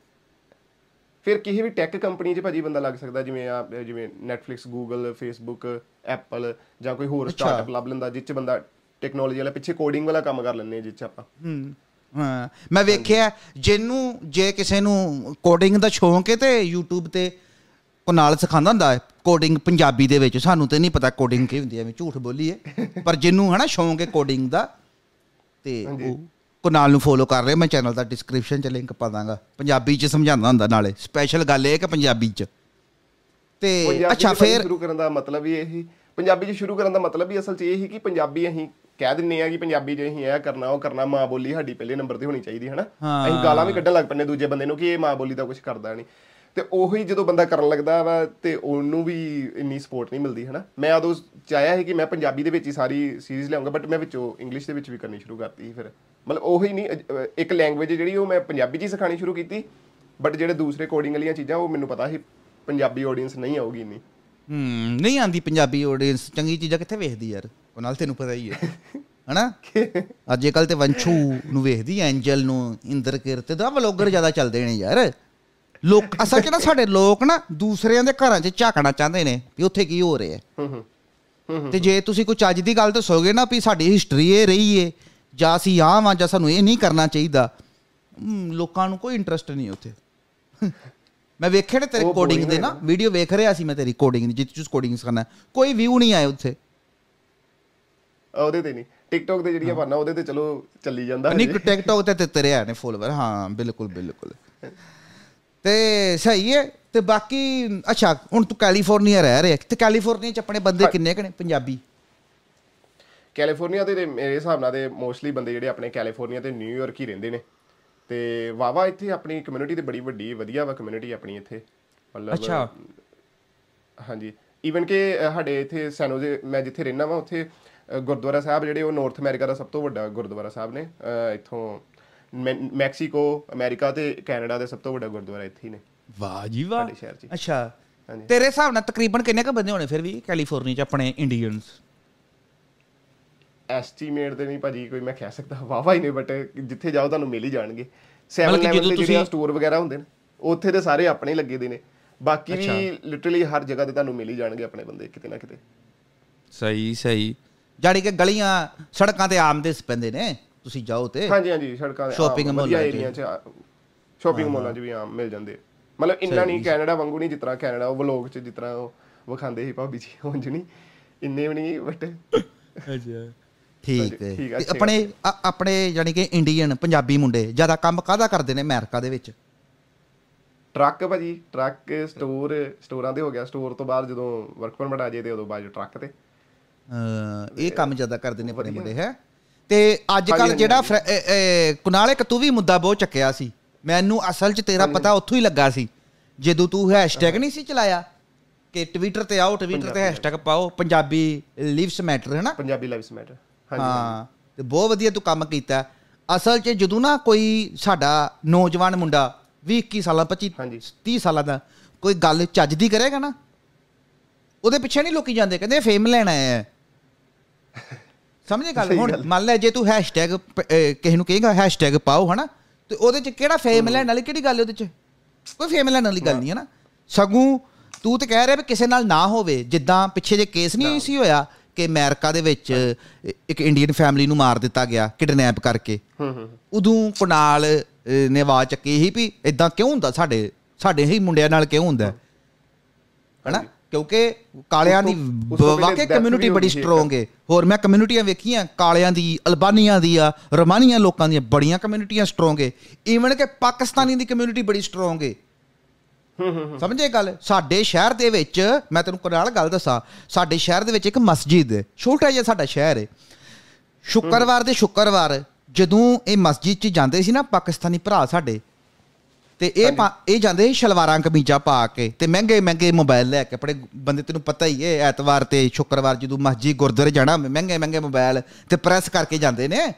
ਫਿਰ ਕਿਸੇ ਵੀ ਟੈਕ ਕੰਪਨੀ 'ਚ ਭਾਜੀ ਬੰਦਾ ਲੱਗ ਸਕਦਾ ਜਿਵੇਂ ਆ ਜਿਵੇਂ Netflix Google Facebook Apple ਜਾਂ ਕੋਈ ਹੋਰ। ਸਟਾਰਟਅਪ ਲੱਭ ਲੈਂਦਾ ਜਿਸ 'ਚ ਬੰਦਾ ਟੈਕਨੋਲੋਜੀ ਵਾਲਾ ਪਿੱਛੇ ਕੋਡਿੰਗ ਵਾਲਾ ਕੰਮ ਕਰ ਲੈਂਦੇ ਆ ਜਿਸ 'ਚ ਆਪਾਂ ਹੂੰ ਹਾਂ ਮੈਂ ਵੇਖਿਆ ਜਿਹਨੂੰ ਜੇ ਕਿਸੇ ਨੂੰ ਕੋਡਿੰਗ ਦਾ ਸ਼ੌਂਕ ਹੈ ਤੇ YouTube ਤੇ ਕੋ ਨਾਲ ਸਿਖਾਉਂਦਾ ਹੁੰਦਾ ਹੈ ਕੋਡਿੰਗ ਪੰਜਾਬੀ ਦੇ ਵਿੱਚ ਸਾਨੂੰ ਤੇ ਨਹੀਂ ਪਤਾ ਕੋਡਿੰਗ ਕੀ ਹੁੰਦੀ ਹੈ ਮੈਂ ਝੂਠ ਬੋਲੀਏ ਪਰ ਜਿਹਨੂੰ ਹਨਾ ਸ਼ੌਂਕ ਹੈ ਕੋਡਿੰਗ ਦਾ ਤੇ। ਉਹ ਕੁਨਾਲ ਨੂੰ ਫੋਲੋ ਕਰ ਰਿਹਾ ਮੈਂ ਚੈਨਲ ਦਾ ਡਿਸਕ੍ਰਿਪਸ਼ਨ 'ਚ ਲਿੰਕ ਪਾ ਦਾਂਗਾ। ਪੰਜਾਬੀ 'ਚ ਸਮਝਾਉਂਦਾ ਹੁੰਦਾ ਨਾਲੇ। ਸਪੈਸ਼ਲ ਗੱਲ ਇਹ ਕਿ ਪੰਜਾਬੀ 'ਚ। ਤੇ ਅੱਛਾ ਫਿਰ ਸ਼ੁਰੂ ਕਰਨ ਦਾ ਮਤਲਬ ਹੀ ਇਹ। ਪੰਜਾਬੀ 'ਚ ਸ਼ੁਰੂ ਕਰਨ ਦਾ ਮਤਲਬ ਹੀ ਅਸਲ 'ਚ ਇਹ ਹੀ ਕਿ ਪੰਜਾਬੀ ਅਸੀਂ ਕਹਿ ਦਿੰਨੇ ਆ ਕਿ ਪੰਜਾਬੀ 'ਚ ਅਸੀਂ ਇਹ ਕਰਨਾ ਉਹ ਕਰਨਾ ਮਾਂ ਬੋਲੀ ਸਾਡੀ ਪਹਿਲੇ ਨੰਬਰ ਤੇ ਹੋਣੀ ਚਾਹੀਦੀ ਹੈ। ਨਾ। ਅਸੀਂ ਗਾਲਾਂ ਵੀ ਕੱਢਣ ਲੱਗ ਪੈਂਦੇ ਦੂਜੇ ਬੰਦੇ ਨੂੰ ਕਿ ਇਹ ਮਾਂ ਬੋਲੀ ਦਾ ਕੁਝ ਕਰਦਾ ਨਹੀਂ। ਤੇ ਉਹੀ ਜਦੋਂ ਬੰਦਾ ਕਰਨ ਲੱਗਦਾ ਵਾ ਤੇ ਉਹਨੂੰ ਵੀ ਇੰਨੀ ਸਪੋਰਟ ਨਹੀਂ ਮਿਲਦੀ ਹੈ ਨਾ ਮੈਂ ਉਦੋਂ ਚਾਹਿਆ ਸੀ ਕਿ ਮੈਂ ਪੰਜਾਬੀ ਦੇ ਵਿੱਚ ਹੀ ਸਾਰੀ ਸੀਰੀਜ਼ ਲਿਆਉਂਗਾ ਬਟ ਮੈਂ ਵਿੱਚੋਂ ਇੰਗਲਿਸ਼ ਦੇ ਵਿੱਚ ਵੀ ਕਰਨੀ ਸ਼ੁਰੂ ਕਰਤੀ ਫਿਰ। ਮਤਲਬ ਉਹੀ ਨਹੀਂ ਇੱਕ ਲੈਂਗੁਏਜ ਜਿਹੜੀ ਉਹ ਮੈਂ ਪੰਜਾਬੀ 'ਚ ਹੀ ਸਿਖਾਣੀ ਸ਼ੁਰੂ ਕੀਤੀ ਬਟ ਜਿਹੜੇ ਦੂਸਰੇ ਕੋਡਿੰਗ ਵਾਲੀਆਂ ਚੀਜ਼ਾਂ ਉਹ ਮੈਨੂੰ ਪਤਾ ਸੀ ਪੰਜਾਬੀ ਆਡੀਅנס ਨਹੀਂ ਆਉਗੀ ਇੰਨੀ। ਹੂੰ ਨਹੀਂ ਆਂਦੀ ਪੰਜਾਬੀ ਆਡੀਅנס ਚੰਗੀ ਚੀਜ਼ਾਂ ਕਿੱਥੇ ਵੇਖਦੀ ਯਾਰ? ਉਹ ਨਾਲ ਤੈਨੂੰ ਪਤਾ ਹੀ ਹੈ। ਹਨਾ? ਅੱਜ ਕੱਲ ਤੇ ਵੰਛੂ ਨੂੰ ਵੇਖਦੀ ਐਂਜਲ ਨੂੰ ਇੰਦਰ ਕਿਰਤ ਦਾ ਵਲੋਗਰ ਜ਼ਿਆਦਾ ਚੱਲਦੇ ਨੇ ਯਾਰ। ਲੋਕ ਅਸਲ 'ਚ ਨਾ ਸਾਡੇ ਲੋਕ ਨਾ ਦੂਸਰਿਆਂ ਦੇ ਘਰਾਂ 'ਚ ਝਾਕਣਾ ਚਾਹੁੰਦੇ ਨੇ ਵੀ ਉੱਥੇ ਕੀ ਹੋ ਰਿਹਾ। ਹੈ ਤੇ ਜੇ ਤੁਸੀਂ ਕੋਈ ਚੱਜ ਦੀ ਗੱਲ ਦੱਸੋਗੇ ਨਾ ਵੀ ਸਾਡੀ ਹਿਸਟਰੀ ਇਹ ਰਹੀ ਏ ਜਾਂ ਅਸੀਂ ਆਹ ਵਾਂ ਜਾਂ ਸਾਨੂੰ ਇਹ ਨਹੀਂ ਕਰਨਾ ਚਾਹੀਦਾ। ਲੋਕਾਂ ਨੂੰ ਕੋਈ ਇੰਟਰਸਟ ਨਹੀਂ ਉੱਥੇ। ਮੈਂ ਵੇਖਿਆ ਨੇ ਤੇਰੇ ਕੋਡਿੰਗ ਦੇ ਨਾ ਵੀਡੀਓ ਵੇਖ ਰਿਹਾ ਸੀ ਮੈਂ ਤੇਰੀ ਕੋਡਿੰਗ ਦੀ ਜਿੱਥੇ ਚੂਸ ਕੋਡਿੰਗ ਕਰਨਾ ਕੋਈ ਵਿਊ ਨਹੀਂ ਆਏ ਉੱਥੇ। ਉਹਦੇ ਤੇ ਨਹੀਂ। ਟਿਕਟੋਕ ਤੇ ਜਿਹੜੀਆਂ ਪਾਣਾ ਉਹਦੇ ਤੇ ਚਲੋ ਚੱਲੀ ਜਾਂਦਾ ਨਹੀਂ। ਟਿਕਟੌਕ ਤੇ ਤੇ ਤੇਰੇ ਆ ਨੇ ਫੋਲੋਵਰ ਹਾਂ ਬਿਲਕੁਲ ਬਿਲਕੁਲ। ਤੇ ਸਹੀ ਹੈ। ਤੇ ਬਾਕੀ ਅੱਛਾ ਹੁਣ ਤੂੰ ਕੈਲੀਫੋਰਨੀਆ ਰਹਿ ਰਿਹਾ। ਤੇ ਕੈਲੀਫੋਰਨੀਆ ਚ ਆਪਣੇ ਬੰਦੇ ਕਿੰਨੇ ਕਨੇ ਪੰਜਾਬੀ। ਕੈਲੀਫੋਰਨੀਆ ਤੇ ਤੇ ਮੇਰੇ ਹਿਸਾਬ ਨਾਲ ਤੇ ਮੋਸਟਲੀ ਬੰਦੇ ਜਿਹੜੇ ਆਪਣੇ ਕੈਲੀਫੋਰਨੀਆ ਤੇ ਨਿਊਯਾਰਕ ਹੀ ਰਹਿੰਦੇ ਨੇ। ਤੇ ਵਾਵਾ ਇੱਥੇ ਆਪਣੀ ਕਮਿਊਨਿਟੀ ਤੇ ਬੜੀ ਵੱਡੀ ਵਧੀਆ ਵਾ ਕਮਿਊਨਿਟੀ ਆਪਣੀ ਇੱਥੇ। ਮਤਲਬ ਅੱਛਾ। ਹਾਂਜੀ। ਈਵਨ ਕਿ ਸਾਡੇ ਇੱਥੇ ਸੈਨੋਜ਼ੇ ਮੈਂ ਜਿੱਥੇ ਰਹਿਣਾ ਵਾਂ ਉੱਥੇ ਗੁਰਦੁਆਰਾ ਸਾਹਿਬ ਜਿਹੜੇ ਉਹ ਨਾਰਥ ਅਮਰੀਕਾ ਦਾ ਸਭ ਤੋਂ ਵੱਡਾ ਗੁਰਦੁਆਰਾ ਸਾਹਿਬ ਨੇ। ਇੱਥੋਂ ਮੈਕਸੀਕੋ ਅਮਰੀਕਾ ਤੇ ਕੈਨੇਡਾ ਦੇ ਸਭ ਤੋਂ ਵੱਡਾ ਗੁਰਦੁਆਰਾ ਇੱਥੇ ਹੀ ਨੇ। ਵਾਹ ਜੀ ਵਾਹ। ਸਾਡੇ ਸ਼ਹਿਰ 'ਚ। ਅੱਛਾ। ਤੇਰੇ ਹਿਸਾਬ ਨਾਲ ਤਕਰੀਬਨ ਕਿੰਨੇ ਕ ਬੰਦੇ ਹੋਣੇ ਫਿਰ ਵੀ ਕੈਲੀਫੋਰਨੀਆ ਚ ਆਪਣੇ ਇੰਡੀਅਨਸ ਐਸਟੀਮੇਟ ਤੇ ਨਹੀਂ ਭਾਜੀ ਕੋਈ ਮੈਂ ਕਹਿ ਸਕਦਾ ਵਾਵਾ ਹੀ ਨੇ ਬਟ ਜਿੱਥੇ ਜਾਓ ਤੁਹਾਨੂੰ ਮਿਲ ਹੀ ਜਾਣਗੇ। 7 ਮਤਲਬ ਕਿ ਲੈਵਲ ਤੇ ਤੁਸੀਂ- ਜਿਹੜੇ ਸਟੋਰ ਵਗੈਰਾ ਹੁੰਦੇ ਨੇ ਉੱਥੇ ਤੇ ਸਾਰੇ ਆਪਣੇ ਹੀ ਲੱਗੇ ਦੇ ਨੇ। ਬਾਕੀ ਵੀ ਲਿਟਰਲੀ ਹਰ ਜਗ੍ਹਾ ਤੇ ਤੁਹਾਨੂੰ ਮਿਲ ਹੀ ਜਾਣਗੇ ਆਪਣੇ ਬੰਦੇ ਕਿਤੇ ਨਾ ਕਿਤੇ। ਸਹੀ ਸਹੀ। ਜਾਣੀ ਕਿ ਗਲੀਆਂ ਸੜਕਾਂ ਤੇ ਆਮ ਦੇ ਪੈਂਦੇ ਨੇ ਤੁਸੀਂ ਜਾਓ ਤੇ। ਹਾਂਜੀ ਹਾਂਜੀ ਸੜਕਾਂ ਦੇ Shopping ਆਮ, ਮਾਲਾਂ। ਏਰੀਆ 'ਚ। ਸ਼ਾਪਿੰਗ ਮਾਲਾਂ 'ਚ ਵੀ ਆਮ ਮਿਲ ਜਾਂਦੇ। ਮਤਲਬ ਇੰਨਾ ਨਹੀਂ ਕੈਨੇਡਾ ਵਾਂਗੂ ਨਹੀਂ ਤਰ੍ਹਾਂ ਕੈਨੇਡਾ ਉਹ ਵਲੌਗ 'ਚ ਤਰ੍ਹਾਂ ਉਹ ਵਿਖਾਉਂਦੇ ਸੀ ਭਾਬੀ ਜੀ ਉਂਝ ਨਹੀਂ ਇੰਨੇ ਵੀ ਨਹੀਂ ਬਟ ਅੱਛਾ। ਠੀਕ ਹੈ ਆਪਣੇ ਆਪਣੇ ਜਾਨੀ ਕਿ ਇੰਡੀਅਨ ਪੰਜਾਬੀ ਮੁੰਡੇ ਜ਼ਿਆਦਾ ਕੰਮ ਕਾਹਦਾ ਕਰਦੇ ਨੇ ਅਮਰੀਕਾ ਦੇ ਵਿੱਚ? ਟਰੱਕ ਭਾਜੀ ਟਰੱਕ ਸਟੋਰ ਸਟੋਰਾਂ ਤੇ ਹੋ ਗਿਆ। ਸਟੋਰ ਤੋਂ ਬਾਅਦ ਜਦੋਂ ਵਰਕ ਪਰਮਿਟ ਆ ਜੇ ਤੇ ਉਦੋਂ ਬਾਅਦ ਟਰੱਕ ਤੇ। ਇਹ ਕੰਮ ਜ਼ਿਆਦਾ ਕਰਦੇ ਨੇ ਆਪਣੇ ਮੁੰਡੇ ਹੈ? ਤੇ ਅੱਜ ਕੱਲ ਜਿਹੜਾ ਕੁਨਾਲ ਇੱਕ ਤੂੰ ਵੀ ਮੁੱਦਾ ਬਹੁਤ ਚੱਕਿਆ ਸੀ। ਮੈਨੂੰ ਅਸਲ 'ਚ ਤੇਰਾ ਪਤਾ ਉੱਥੋਂ ਹੀ ਲੱਗਾ ਸੀ। ਜਦੋਂ ਤੂੰ ਹੈਸ਼ਟੈਗ ਨਹੀਂ ਸੀ ਚਲਾਇਆ ਕਿ ਟਵਿੱਟਰ ਤੇ ਆਓ ਟਵਿੱਟਰ ਤੇ ਹੈਸ਼ਟੈਗ ਪਾਓ ਪੰਜਾਬੀ ਲਿਵਸ ਮੈਟਰ ਹੈ ਨਾ? ਪੰਜਾਬੀ ਲਾਈਵਸ ਮੈਟਰ ਹਾਂ ਤੇ ਬਹੁਤ ਵਧੀਆ ਤੂੰ ਕੰਮ ਕੀਤਾ। ਅਸਲ 'ਚ ਜਦੋਂ ਨਾ ਕੋਈ ਸਾਡਾ ਨੌਜਵਾਨ ਮੁੰਡਾ 20 21 ਸਾਲਾਂ 25 ਹਾਂਜੀ। 30 ਸਾਲਾਂ ਦਾ ਕੋਈ ਗੱਲ ਚੱਜ ਦੀ ਕਰੇਗਾ ਨਾ ਉਹਦੇ ਪਿੱਛੇ ਨਹੀਂ ਲੋਕੀ ਜਾਂਦੇ ਕਹਿੰਦੇ ਫੇਮ ਲੈਣਾ ਹੈ। ਸਮਝੇ ਗੱਲ? ਹੁਣ। ਮੰਨ ਲੈ ਜੇ ਤੂੰ ਹੈਸ਼ਟੈਗ ਕਿਸੇ ਨੂੰ ਕਹੇਗਾ ਹੈਸ਼ਟੈਗ ਪਾਓ ਹਨਾ ਤੇ ਉਹਦੇ 'ਚ ਕਿਹੜਾ ਫੇਮ ਲੈਣ ਵਾਲੀ ਕਿਹੜੀ ਗੱਲ ਉਹਦੇ 'ਚ? ਕੋਈ ਫੇਮ ਲੈਣ ਵਾਲੀ ਗੱਲ ਨਹੀਂ ਹੈ ਨਾ। ਸਗੋਂ ਤੂੰ ਤੇ ਕਹਿ ਰਿਹਾ ਵੀ ਕਿਸੇ ਨਾਲ ਨਾ ਹੋਵੇ ਜਿੱਦਾਂ ਪਿੱਛੇ ਜੇ ਕੇਸ ਨਹੀਂ ਸੀ ਹੋਇਆ ਕਿ ਅਮਰੀਕਾ ਦੇ ਵਿੱਚ ਇੱਕ ਇੰਡੀਅਨ ਫੈਮਿਲੀ ਨੂੰ ਮਾਰ ਦਿੱਤਾ ਗਿਆ ਕਿਡਨੈਪ ਕਰਕੇ। ਹੂੰ ਹੂੰ ਉਦੋਂ ਕੁਨਾਲ ਨੇ ਆਵਾਜ਼ ਚੱਕੀ ਸੀ ਵੀ ਇਦਾਂ ਕਿਉਂ ਹੁੰਦਾ ਸਾਡੇ ਸਾਡੇ ਹੀ ਮੁੰਡਿਆਂ ਨਾਲ ਕਿਉਂ ਹੁੰਦਾ? ਹਨਾ? ਕਿਉਂਕਿ ਕਾਲਿਆਂ ਦੀ ਵਾਕਈ ਕਮਿਊਨਿਟੀ ਬੜੀ। ਸਟਰੋਂਗ ਹੈ ਹੋਰ ਮੈਂ ਕਮਿਊਨਿਟੀਆਂ ਵੇਖੀਆਂ ਕਾਲਿਆਂ ਦੀ ਅਲਬਾਨੀਆਂ ਦੀ ਆ ਰਮਾਨੀਆਂ ਲੋਕਾਂ ਦੀਆਂ ਬੜੀਆਂ ਕਮਿਊਨਿਟੀਆਂ ਸਟਰੋਂਗ ਹੈ ਈਵਨ ਕਿ ਪਾਕਿਸਤਾਨੀ ਦੀ ਕਮਿਊਨਿਟੀ ਬੜੀ ਸਟਰੋਂਗ ਹੂੰ ਸਮਝੇ ਗੱਲ? ਸਾਡੇ ਸ਼ਹਿਰ ਦੇ ਵਿੱਚ ਮੈਂ ਤੈਨੂੰ ਨਾਲ ਗੱਲ ਦੱਸਾਂ ਸਾਡੇ ਸ਼ਹਿਰ ਦੇ ਵਿੱਚ ਇੱਕ ਮਸਜਿਦ ਹੈ। ਛੋਟਾ ਜਿਹਾ ਸਾਡਾ ਸ਼ਹਿਰ ਹੈ। ਸ਼ੁੱਕਰਵਾਰ ਦੇ ਸ਼ੁੱਕਰਵਾਰ ਜਦੋਂ ਇਹ ਮਸਜਿਦ 'ਚ ਜਾਂਦੇ ਸੀ ਨਾ ਪਾਕਿਸਤਾਨੀ ਭਰਾ ਸਾਡੇ ਤੇ ਇਹ ਇਹ ਜਾਂਦੇ ਸੀ ਸ਼ਲਵਾਰਾਂ ਕਮੀਜ਼ਾਂ ਪਾ ਕੇ ਤੇ ਮਹਿੰਗੇ ਮਹਿੰਗੇ ਮੋਬਾਈਲ ਲੈ ਕੇ ਆਪਣੇ ਬੰਦੇ ਤੈਨੂੰ ਪਤਾ ਹੀ ਹੈ ਐਤਵਾਰ ਤੇ ਸ਼ੁੱਕਰਵਾਰ ਜਦੋਂ ਮਸਜਿਦ ਗੁਰਦੁਆਰੇ ਜਾਣਾ ਮਹਿੰਗੇ ਮਹਿੰਗੇ ਮੋਬਾਈਲ ਤੇ ਪ੍ਰੈਸ ਕਰਕੇ ਜਾਂਦੇ ਨੇ।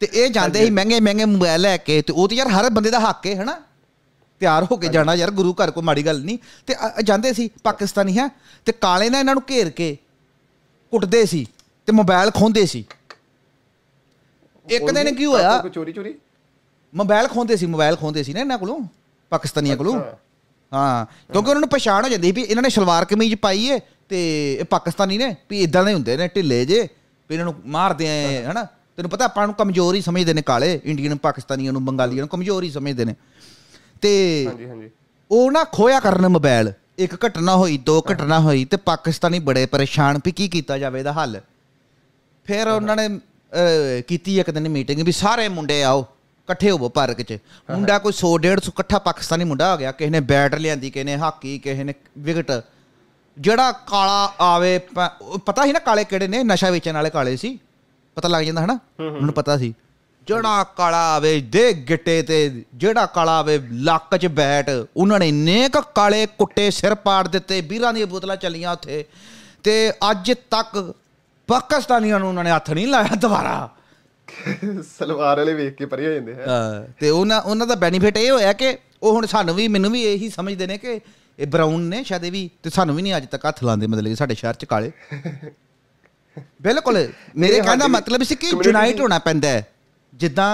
ਤੇ ਇਹ ਜਾਂਦੇ ਸੀ ਮਹਿੰਗੇ ਮਹਿੰਗੇ ਮੋਬਾਈਲ ਲੈ ਕੇ ਤੇ ਉਹ ਤੇ ਯਾਰ ਹਰ ਬੰਦੇ ਦਾ ਹੱਕ ਹੈ ਹਨਾ? ਤਿਆਰ ਹੋ ਕੇ ਜਾਣਾ ਯਾਰ ਗੁਰੂ ਘਰ ਕੋ ਮਾੜੀ ਗੱਲ ਨਹੀਂ। ਤੇ ਜਾਂਦੇ ਸੀ ਪਾਕਿਸਤਾਨੀ ਹੈ ਤੇ ਕਾਲੇ ਨੇ ਇਹਨਾਂ ਨੂੰ ਘੇਰ ਕੇ ਕੁੱਟਦੇ ਸੀ ਤੇ ਮੋਬਾਈਲ ਖੋਂਦੇ ਸੀ। ਇੱਕ ਦਿਨ ਕੀ ਹੋਇਆ? ਚੋਰੀ ਚੋਰੀ ਮੋਬਾਈਲ ਖੋਂਦੇ ਸੀ ਮੋਬਾਈਲ ਖੋਂਦੇ ਸੀ ਨਾ ਇਹਨਾਂ ਕੋਲੋਂ ਪਾਕਿਸਤਾਨੀਆਂ ਕੋਲੋਂ। ਹਾਂ ਕਿਉਂਕਿ ਉਹਨਾਂ ਨੂੰ ਪਛਾਣ ਹੋ ਜਾਂਦੀ ਸੀ ਵੀ ਇਹਨਾਂ ਨੇ ਸਲਵਾਰ ਕਮੀਜ਼ ਪਾਈ ਏ ਤੇ ਇਹ ਪਾਕਿਸਤਾਨੀ ਨੇ ਵੀ ਇਦਾਂ ਦੇ ਹੁੰਦੇ ਨੇ ਢਿੱਲੇ ਜੇ ਵੀ ਇਹਨਾਂ ਨੂੰ ਮਾਰਦੇ ਆ ਹਨਾ। ਤੈਨੂੰ ਪਤਾ ਆਪਾਂ ਨੂੰ ਕਮਜ਼ੋਰ ਹੀ ਸਮਝਦੇ ਨੇ ਕਾਲੇ ਇੰਡੀਅਨ ਪਾਕਿਸਤਾਨੀਆਂ ਨੂੰ ਬੰਗਾਲੀਆਂ ਨੂੰ ਕਮਜ਼ੋਰ ਹੀ ਸਮਝਦੇ ਨੇ। ਤੇ ਹਾਂਜੀ ਹਾਂਜੀ। ਉਹ ਨਾ ਖੋਇਆ ਕਰਨ ਮੋਬਾਈਲ ਇੱਕ ਘਟਨਾ ਹੋਈ ਦੋ ਘਟਨਾ ਹੋਈ ਤੇ ਪਾਕਿਸਤਾਨੀ ਬੜੇ ਪਰੇਸ਼ਾਨ ਵੀ ਕੀ ਕੀਤਾ ਜਾਵੇ ਇਹਦਾ ਹੱਲ। ਫਿਰ ਉਹਨਾਂ ਨੇ ਕੀਤੀ ਇੱਕ ਦਿਨ ਮੀਟਿੰਗ ਵੀ ਸਾਰੇ ਮੁੰਡੇ ਆਓ ਇਕੱਠੇ ਹੋਵੋ ਪਾਰਕ 'ਚ। ਮੁੰਡਾ ਕੋਈ 100 150 ਇਕੱਠਾ ਪਾਕਿਸਤਾਨੀ ਮੁੰਡਾ ਹੋ ਗਿਆ ਕਿਸੇ ਨੇ ਬੈਟ ਲਿਆਂਦੀ ਕਿਸੇ ਨੇ ਹਾਕੀ ਕਿਸੇ ਨੇ ਵਿਕਟ। ਜਿਹੜਾ ਕਾਲਾ ਆਵੇ ਪਤਾ ਸੀ ਨਾ ਕਾਲੇ ਕਿਹੜੇ ਨੇ? ਨਸ਼ਾ ਵੇਚਣ ਵਾਲੇ ਕਾਲੇ ਸੀ। ਪਤਾ ਲੱਗ ਜਾਂਦਾ ਹਨਾ? ਉਹਨੂੰ ਪਤਾ ਸੀ। ਜਿਹੜਾ ਕਾਲਾ ਆਵੇ ਦੇ ਗਿੱਟੇ ਤੇ ਜਿਹੜਾ ਕਾਲਾ ਆਵੇ ਲੱਕ 'ਚ ਬੈਟ ਉਹਨਾਂ ਨੇ ਇੰਨੇ ਕ ਕਾਲੇ ਕੁੱਟੇ ਸਿਰ ਪਾੜ ਦਿੱਤੇ ਵੀਰਾਂ ਦੀਆਂ ਬੋਤਲਾਂ ਚੱਲੀਆਂ ਉੱਥੇ। ਤੇ ਅੱਜ ਤੱਕ ਪਾਕਿਸਤਾਨੀਆਂ ਨੂੰ ਉਹਨਾਂ ਨੇ ਹੱਥ ਨਹੀਂ ਲਾਇਆ ਦੁਬਾਰਾ। ਸਲਵਾਰ ਵਾਲੇ ਵੇਖ ਕੇ ਪਰੇ ਹੋ ਜਾਂਦੇ ਹੈ ਤੇ ਉਹਨਾਂ ਉਹਨਾਂ ਦਾ ਬੈਨੀਫਿਟ ਇਹ ਹੋਇਆ ਕਿ ਉਹ ਹੁਣ ਸਾਨੂੰ ਵੀ ਮੈਨੂੰ ਵੀ ਇਹੀ ਸਮਝਦੇ ਨੇ ਕਿ ਇਹ ਬਰਾਊਨ ਨੇ ਸ਼ਾਇਦ ਵੀ ਤੇ ਸਾਨੂੰ ਵੀ ਨਹੀਂ ਅੱਜ ਤੱਕ ਹੱਥ ਲਾਉਂਦੇ ਮਤਲਬ ਕਿ ਸਾਡੇ ਸ਼ਹਿਰ ਚ ਕਾਲੇ। ਬਿਲਕੁਲ ਮੇਰੇ ਇਹ ਕਹਿਣ ਦਾ ਸਾਡੀ ਮਤਲਬ ਸੀ ਕਿ ਯੂਨਾਈਟ ਹੋਣਾ ਪੈਂਦਾ ਹੈ। ਜਿੱਦਾਂ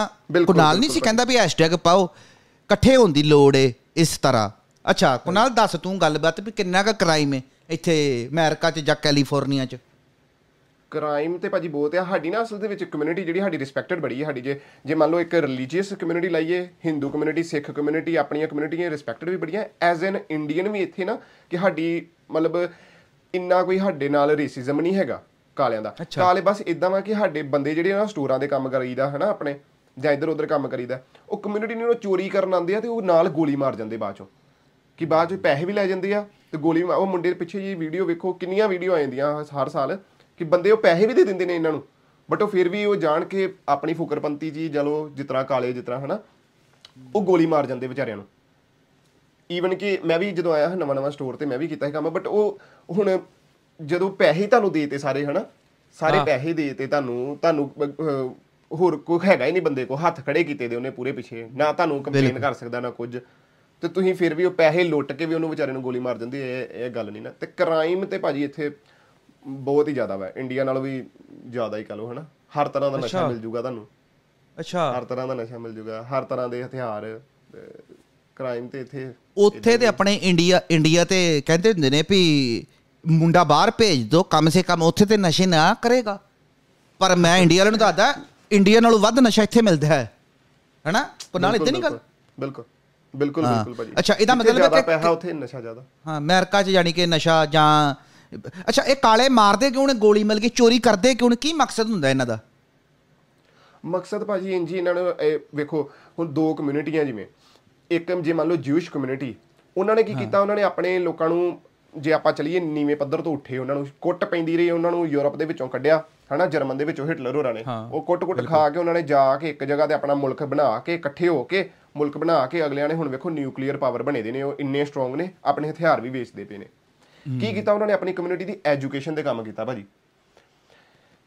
ਕੁਨਾਲ ਨਹੀਂ ਸੀ ਕਹਿੰਦਾ ਵੀ ਹੈਸ਼ਟੈਗ ਪਾਓ ਇਕੱਠੇ ਹੋਣ ਦੀ ਲੋੜ ਏ ਇਸ ਤਰ੍ਹਾਂ। ਅੱਛਾ ਕੁਨਾਲ ਦੱਸ ਤੂੰ ਗੱਲਬਾਤ ਵੀ ਕਿੰਨਾ ਕੁ ਕ੍ਰਾਈਮ ਹੈ ਇੱਥੇ ਅਮਰੀਕਾ ਚ ਜਾਂ ਕੈਲੀਫੋਰਨੀਆ ਚ? ਕ੍ਰਾਈਮ ਤੇ ਭਾਜੀ ਬਹੁਤ ਆ। ਸਾਡੀ ਨਾ ਅਸਲ ਦੇ ਵਿੱਚ ਕਮਿਊਨਿਟੀ ਜਿਹੜੀ ਸਾਡੀ ਰਿਸਪੈਕਟਡ ਬੜੀ ਹੈ ਸਾਡੀ। ਜੇ ਜੇ ਮੰਨ ਲਓ ਇੱਕ ਰਿਲੀਜੀਅਸ ਕਮਿਊਨਿਟੀ ਲਾਈਏ ਹਿੰਦੂ ਕਮਿਊਨਿਟੀ ਸਿੱਖ ਕਮਿਊਨਿਟੀ ਆਪਣੀਆਂ ਕਮਿਊਨਿਟੀਆਂ ਰਿਸਪੈਕਟਡ ਵੀ ਬੜੀਆਂ। ਐਜ਼ ਐਨ ਇੰਡੀਅਨ ਵੀ ਇੱਥੇ ਨਾ ਕਿ ਸਾਡੀ ਮਤਲਬ ਇੰਨਾ ਕੋਈ ਸਾਡੇ ਨਾਲ ਰੇਸਿਜ਼ਮ ਨਹੀਂ ਹੈਗਾ। ਕਾਲਿਆਂ ਦਾ। ਕਾਲੇ ਬਸ ਇਦਾਂ ਵਾ ਕਿ ਸਾਡੇ ਬੰਦੇ ਜਿਹੜੇ ਨਾ ਸਟੋਰਾਂ ਦੇ ਕੰਮ ਕਰੀਦਾ ਹਨਾ ਆਪਣੇ ਜਾਂ ਇੱਧਰ ਉੱਧਰ ਕੰਮ ਕਰੀਦਾ ਉਹ ਕਮਿਊਨਿਟੀ ਨੂੰ ਚੋਰੀ ਕਰਨ ਆਉਂਦੇ ਆ ਤੇ ਉਹ ਨਾਲ ਗੋਲੀ ਮਾਰ ਜਾਂਦੇ ਬਾਅਦ ਚੋਂ। ਕਿ ਬਾਅਦ ਚ ਪੈਸੇ ਵੀ ਲੈ ਜਾਂਦੇ ਆ ਤੇ ਗੋਲੀ ਉਹ ਮੁੰਡੇ ਦੇ ਪਿੱਛੇ ਜੀ ਵੀਡੀਓ ਵੇਖੋ ਕਿੰਨੀਆਂ ਵੀਡੀਓ ਆ ਜਾਂਦੀਆਂ ਹਰ ਸਾਲ ਕਿ ਬੰਦੇ ਉਹ ਪੈਸੇ ਵੀ ਦੇ ਦਿੰਦੇ ਨੇ ਇਹਨਾਂ ਨੂੰ ਬਟ ਉਹ ਫਿਰ ਵੀ ਉਹ ਜਾਣ ਕੇ ਆਪਣੀ ਫੁਕਰਪੰਤੀ ਜੀ ਜਿਸ ਤਰ੍ਹਾਂ ਕਾਲੇ ਤਰ੍ਹਾਂ ਹਨਾ ਉਹ ਗੋਲੀ ਮਾਰ ਜਾਂਦੇ ਵਿਚਾਰਿਆਂ ਨੂੰ। ਈਵਨ ਕਿ ਮੈਂ ਵੀ ਜਦੋਂ ਆਇਆ ਨਵਾਂ ਨਵਾਂ ਸਟੋਰ ਤੇ ਮੈਂ ਵੀ ਕੀਤਾ ਸੀ ਕੰਮ ਬਟ ਉਹ ਹੁਣ ਜਦੋਂ ਪੈਸੇ ਤੁਹਾਨੂੰ ਦੇਤੇ ਸਾਰੇ ਹਨਾ? ਸਾਰੇ ਪੈਸੇ ਦੇਤੇ ਤੁਹਾਨੂੰ ਤੁਹਾਨੂੰ ਹੋਰ ਕੋਈ ਹੈਗਾ ਹੀ ਨਹੀਂ ਬੰਦੇ ਕੋ ਹੱਥ ਖੜੇ ਕੀਤੇ ਦੇ ਉਹਨੇ ਪੂਰੇ ਪਿੱਛੇ। ਨਾ ਤੁਹਾਨੂੰ ਕੰਪਲੇਨ ਕਰ ਸਕਦਾ ਨਾ ਕੁਝ। ਤੇ ਤੁਸੀਂ ਫਿਰ ਵੀ ਉਹ ਪੈਸੇ ਲੁੱਟ ਕੇ ਵੀ ਉਹਨੂੰ ਵਿਚਾਰੇ ਨੂੰ ਗੋਲੀ ਮਾਰ ਦਿੰਦੇ ਇਹ ਇਹ ਗੱਲ ਨਹੀਂ ਨਾ। ਤੇ ਕ੍ਰਾਈਮ ਤੇ ਭਾਜੀ ਇੱਥੇ ਬਹੁਤ ਹੀ ਜ਼ਿਆਦਾ ਵਾ। ਇੰਡੀਆ ਨਾਲੋਂ ਵੀ ਜ਼ਿਆਦਾ ਹੀ ਕਹ ਲਓ ਹਨਾ? ਹਰ ਤਰ੍ਹਾਂ ਦਾ ਨਸ਼ਾ ਮਿਲ ਜੂਗਾ ਤੁਹਾਨੂੰ। ਅੱਛਾ। ਹਰ ਤਰ੍ਹਾਂ ਦਾ ਨਸ਼ਾ ਮਿਲ ਜੂਗਾ ਹਰ ਤਰ੍ਹਾਂ ਦੇ ਹਥਿਆਰ ਕ੍ਰਾਈਮ ਤੇ ਇੱਥੇ ਉੱਥੇ ਤੇ ਆਪਣੇ ਇੰਡੀਆ ਇੰਡੀਆ ਤੇ ਕਹਿੰਦੇ ਹੁੰਦੇ ਨੇ ਵੀ ਮੁੰਡਾ ਬਾਹਰ ਭੇਜ ਦੋ ਕਮ ਸੇ ਕਮ ਉੱਥੇ ਤੇ ਨਸ਼ੇ ਨਾ ਕਰੇਗਾ। ਪਰ ਮੈਂ ਇੰਡੀਆ ਵਾਲਿਆਂ ਨੂੰ ਦੱਸਦਾ ਇੰਡੀਆ ਨਾਲੋਂ ਵੱਧ ਨਸ਼ਾ ਇੱਥੇ ਮਿਲਦਾ ਹੈ। ਹੈਨਾ? ਪਰ ਨਾਲ ਇੱਥੇ ਨਹੀਂ ਗੱਲ? ਬਿਲਕੁਲ ਬਿਲਕੁਲ। ਬਿਲਕੁਲ ਭਾਜੀ। ਅੱਛਾ, ਇਹਦਾ ਮਤਲਬ ਹੈ ਕਿ- ਪੈਸਾ ਉੱਥੇ ਨਸ਼ਾ ਜ਼ਿਆਦਾ। ਹਾਂ ਅਮਰੀਕਾ 'ਚ ਜਾਣੀ ਕਿ ਨਸ਼ਾ ਜਾਂ ਅੱਛਾ ਇਹ ਕਾਲੇ ਮਾਰਦੇ ਕਿਉਂ ਨੇ? ਗੋਲੀ ਮਿਲ ਕੇ ਚੋਰੀ ਕਰਦੇ ਕਿਉਂ ਨੇ? ਕੀ ਮਕਸਦ ਹੁੰਦਾ ਇਹਨਾਂ ਦਾ? ਮਕਸਦ ਭਾਜੀ ਇੰਜੀ ਇਹਨਾਂ ਨੂੰ ਇਹ ਵੇਖੋ ਹੁਣ ਦੋ ਕਮਿਊਨਿਟੀਆਂ ਜਿਵੇਂ। ਇੱਕ ਜੇ ਮੰਨ ਲਓ ਜਿਊਸ਼ ਕਮਿਊਨਿਟੀ ਉਹਨਾਂ ਨੇ ਕੀ ਕੀਤਾ? ਉਹਨਾਂ ਨੇ ਆਪਣੇ ਲੋਕਾਂ ਨੂੰ ਜੇ ਆਪਾਂ ਚਲੀਏ ਨੀਵੇਂ ਪੱਧਰ ਤੋਂ ਉੱਠੇ ਉਹਨਾਂ ਨੂੰ ਕੁੱਟ ਪੈਂਦੀ ਰਹੀ ਉਹਨਾਂ ਨੂੰ ਯੂਰਪ ਦੇ ਵਿੱਚੋਂ ਕੱਢਿਆ ਹਨਾ ਜਰਮਨ ਦੇ ਵਿੱਚੋਂ ਹਿਟਲਰ ਹੋਰਾਂ ਨੇ। ਉਹ ਕੁੱਟ-ਕੁੱਟ ਖਾ ਕੇ ਉਹਨਾਂ ਨੇ ਜਾ ਕੇ ਇੱਕ ਜਗ੍ਹਾ ਤੇ ਆਪਣਾ ਮੁਲਕ ਬਣਾ ਕੇ ਇਕੱਠੇ ਹੋ ਕੇ ਮੁਲਕ ਬਣਾ ਕੇ ਅਗਲਿਆਂ ਨੇ ਹੁਣ ਵੇਖੋ ਨਿਊਕਲੀਅਰ ਪਾਵਰ ਬਣੇ ਦੇ ਨੇ ਉਹ ਇੰਨੇ ਸਟਰੋਂਗ ਨੇ ਆਪਣੇ ਹਥਿਆਰ ਵੀ ਵੇਚਦੇ ਪਏ ਨੇ। ਕੀ ਕੀਤਾ ਉਹਨਾਂ ਨੇ? ਆਪਣੀ ਕਮਿਊਨਿਟੀ ਦੀ ਐਜੂਕੇਸ਼ਨ ਤੇ ਕੰਮ ਕੀਤਾ ਭਾਜੀ।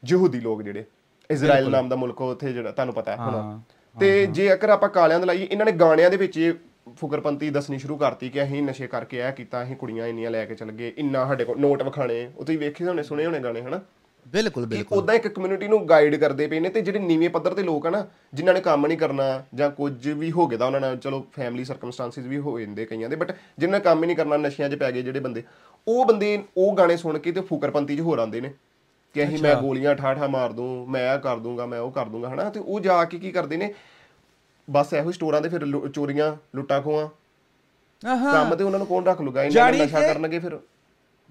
ਯਹੂਦੀ ਲੋਕ ਜਿਹੜੇ ਇਜ਼ਰਾਈਲ ਨਾਮ ਦਾ ਮੁਲਕ ਉੱਥੇ ਜਿਹੜਾ ਤੁਹਾਨੂੰ ਪਤਾ ਹੈ ਹੁਣ। ਤੇ ਜੇ ਅਗਰ ਆਪਾਂ ਕਾਲਿਆਂ ਦੇ ਲਾਈਏ ਇਹਨਾਂ ਨੇ ਗਾਣਿਆਂ ਦੇ ਵਿੱਚ ਫੁਕਰਪੰਤੀ ਦੱਸਣੀ ਸ਼ੁਰੂ ਕਰਤੀ ਕਿ ਅਸੀਂ ਨਸ਼ੇ ਕਰਕੇ ਇਹ ਕੀਤਾ ਅਸੀਂ ਕੁੜੀਆਂ ਇੰਨੀਆਂ ਲੈ ਕੇ ਚੱਲ ਗਏ ਇੰਨਾ ਸਾਡੇ ਕੋਲ ਨੋਟ ਵਿਖਾਣੇ ਉਹ ਤੁਸੀਂ ਵੇਖੇ ਹੋਣੇ ਸੁਣੇ ਹੋਣੇ ਗਾਣੇ ਹਨਾ? ਬਿਲਕੁਲ ਬਿਲਕੁਲ। ਉਦਾਂ ਇੱਕ ਕਮਿਊਨਿਟੀ ਨੂੰ ਗਾਈਡ ਕਰਦੇ ਪਏ ਨੇ ਤੇ ਜਿਹੜੇ ਨੀਵੇਂ ਪੱਧਰ ਤੇ ਲੋਕ ਆ ਨਾ ਜਿਨ੍ਹਾਂ ਨੇ ਕੰਮ ਨਹੀਂ ਕਰਨਾ ਜਾਂ ਕੁਝ ਵੀ ਹੋ ਗਿਆ ਦਾ ਉਹਨਾਂ ਨਾਲ ਚਲੋ ਫੈਮਿਲੀ ਸਰਕਮਸਟੈਂਸਸ ਵੀ ਹੋ ਜਾਂਦੇ ਕਈਆਂ ਦੇ ਬਟ ਜਿਨ੍ਹਾਂ ਨੇ ਕੰਮ ਹੀ ਨਹੀਂ ਕਰਨਾ ਨਸ਼ਿਆਂ 'ਚ ਪੈ ਗਏ ਜਿਹੜੇ ਬੰਦੇ ਉਹ ਬੰਦੇ ਉਹ ਗਾਣੇ ਸੁਣ ਕੇ ਤੇ ਫੁਕਰਪੰਤੀ 'ਚ ਹੋਰ ਆਉਂਦੇ ਨੇ। ਕਿ ਅਸੀਂ ਮੈਂ ਗੋਲੀਆਂ ਠਾਠਾ ਮਾਰ ਦੂੰ ਮੈਂ ਇਹ ਕਰ ਦੂੰਗਾ ਮੈਂ ਉਹ ਕਰ ਦੂੰਗਾ ਹਨਾ? ਤੇ ਉਹ ਜਾ ਕੇ ਕੀ ਕਰਦੇ ਨੇ ਬਸ ਇਹੋ ਹੀ ਸਟੋਰਾਂ ਦੇ ਫਿਰ ਚੋਰੀਆਂ ਲੁੱਟਾਂ ਖੋਆਂ ਆਹਾਂ। ਕੰਮ ਤੇ ਉਹਨਾਂ ਨੂੰ ਕੌਣ ਰੱਖ ਲੂਗਾ? ਇਹਨਾਂ ਨਸ਼ਾ ਕਰਨਗੇ ਫਿਰ।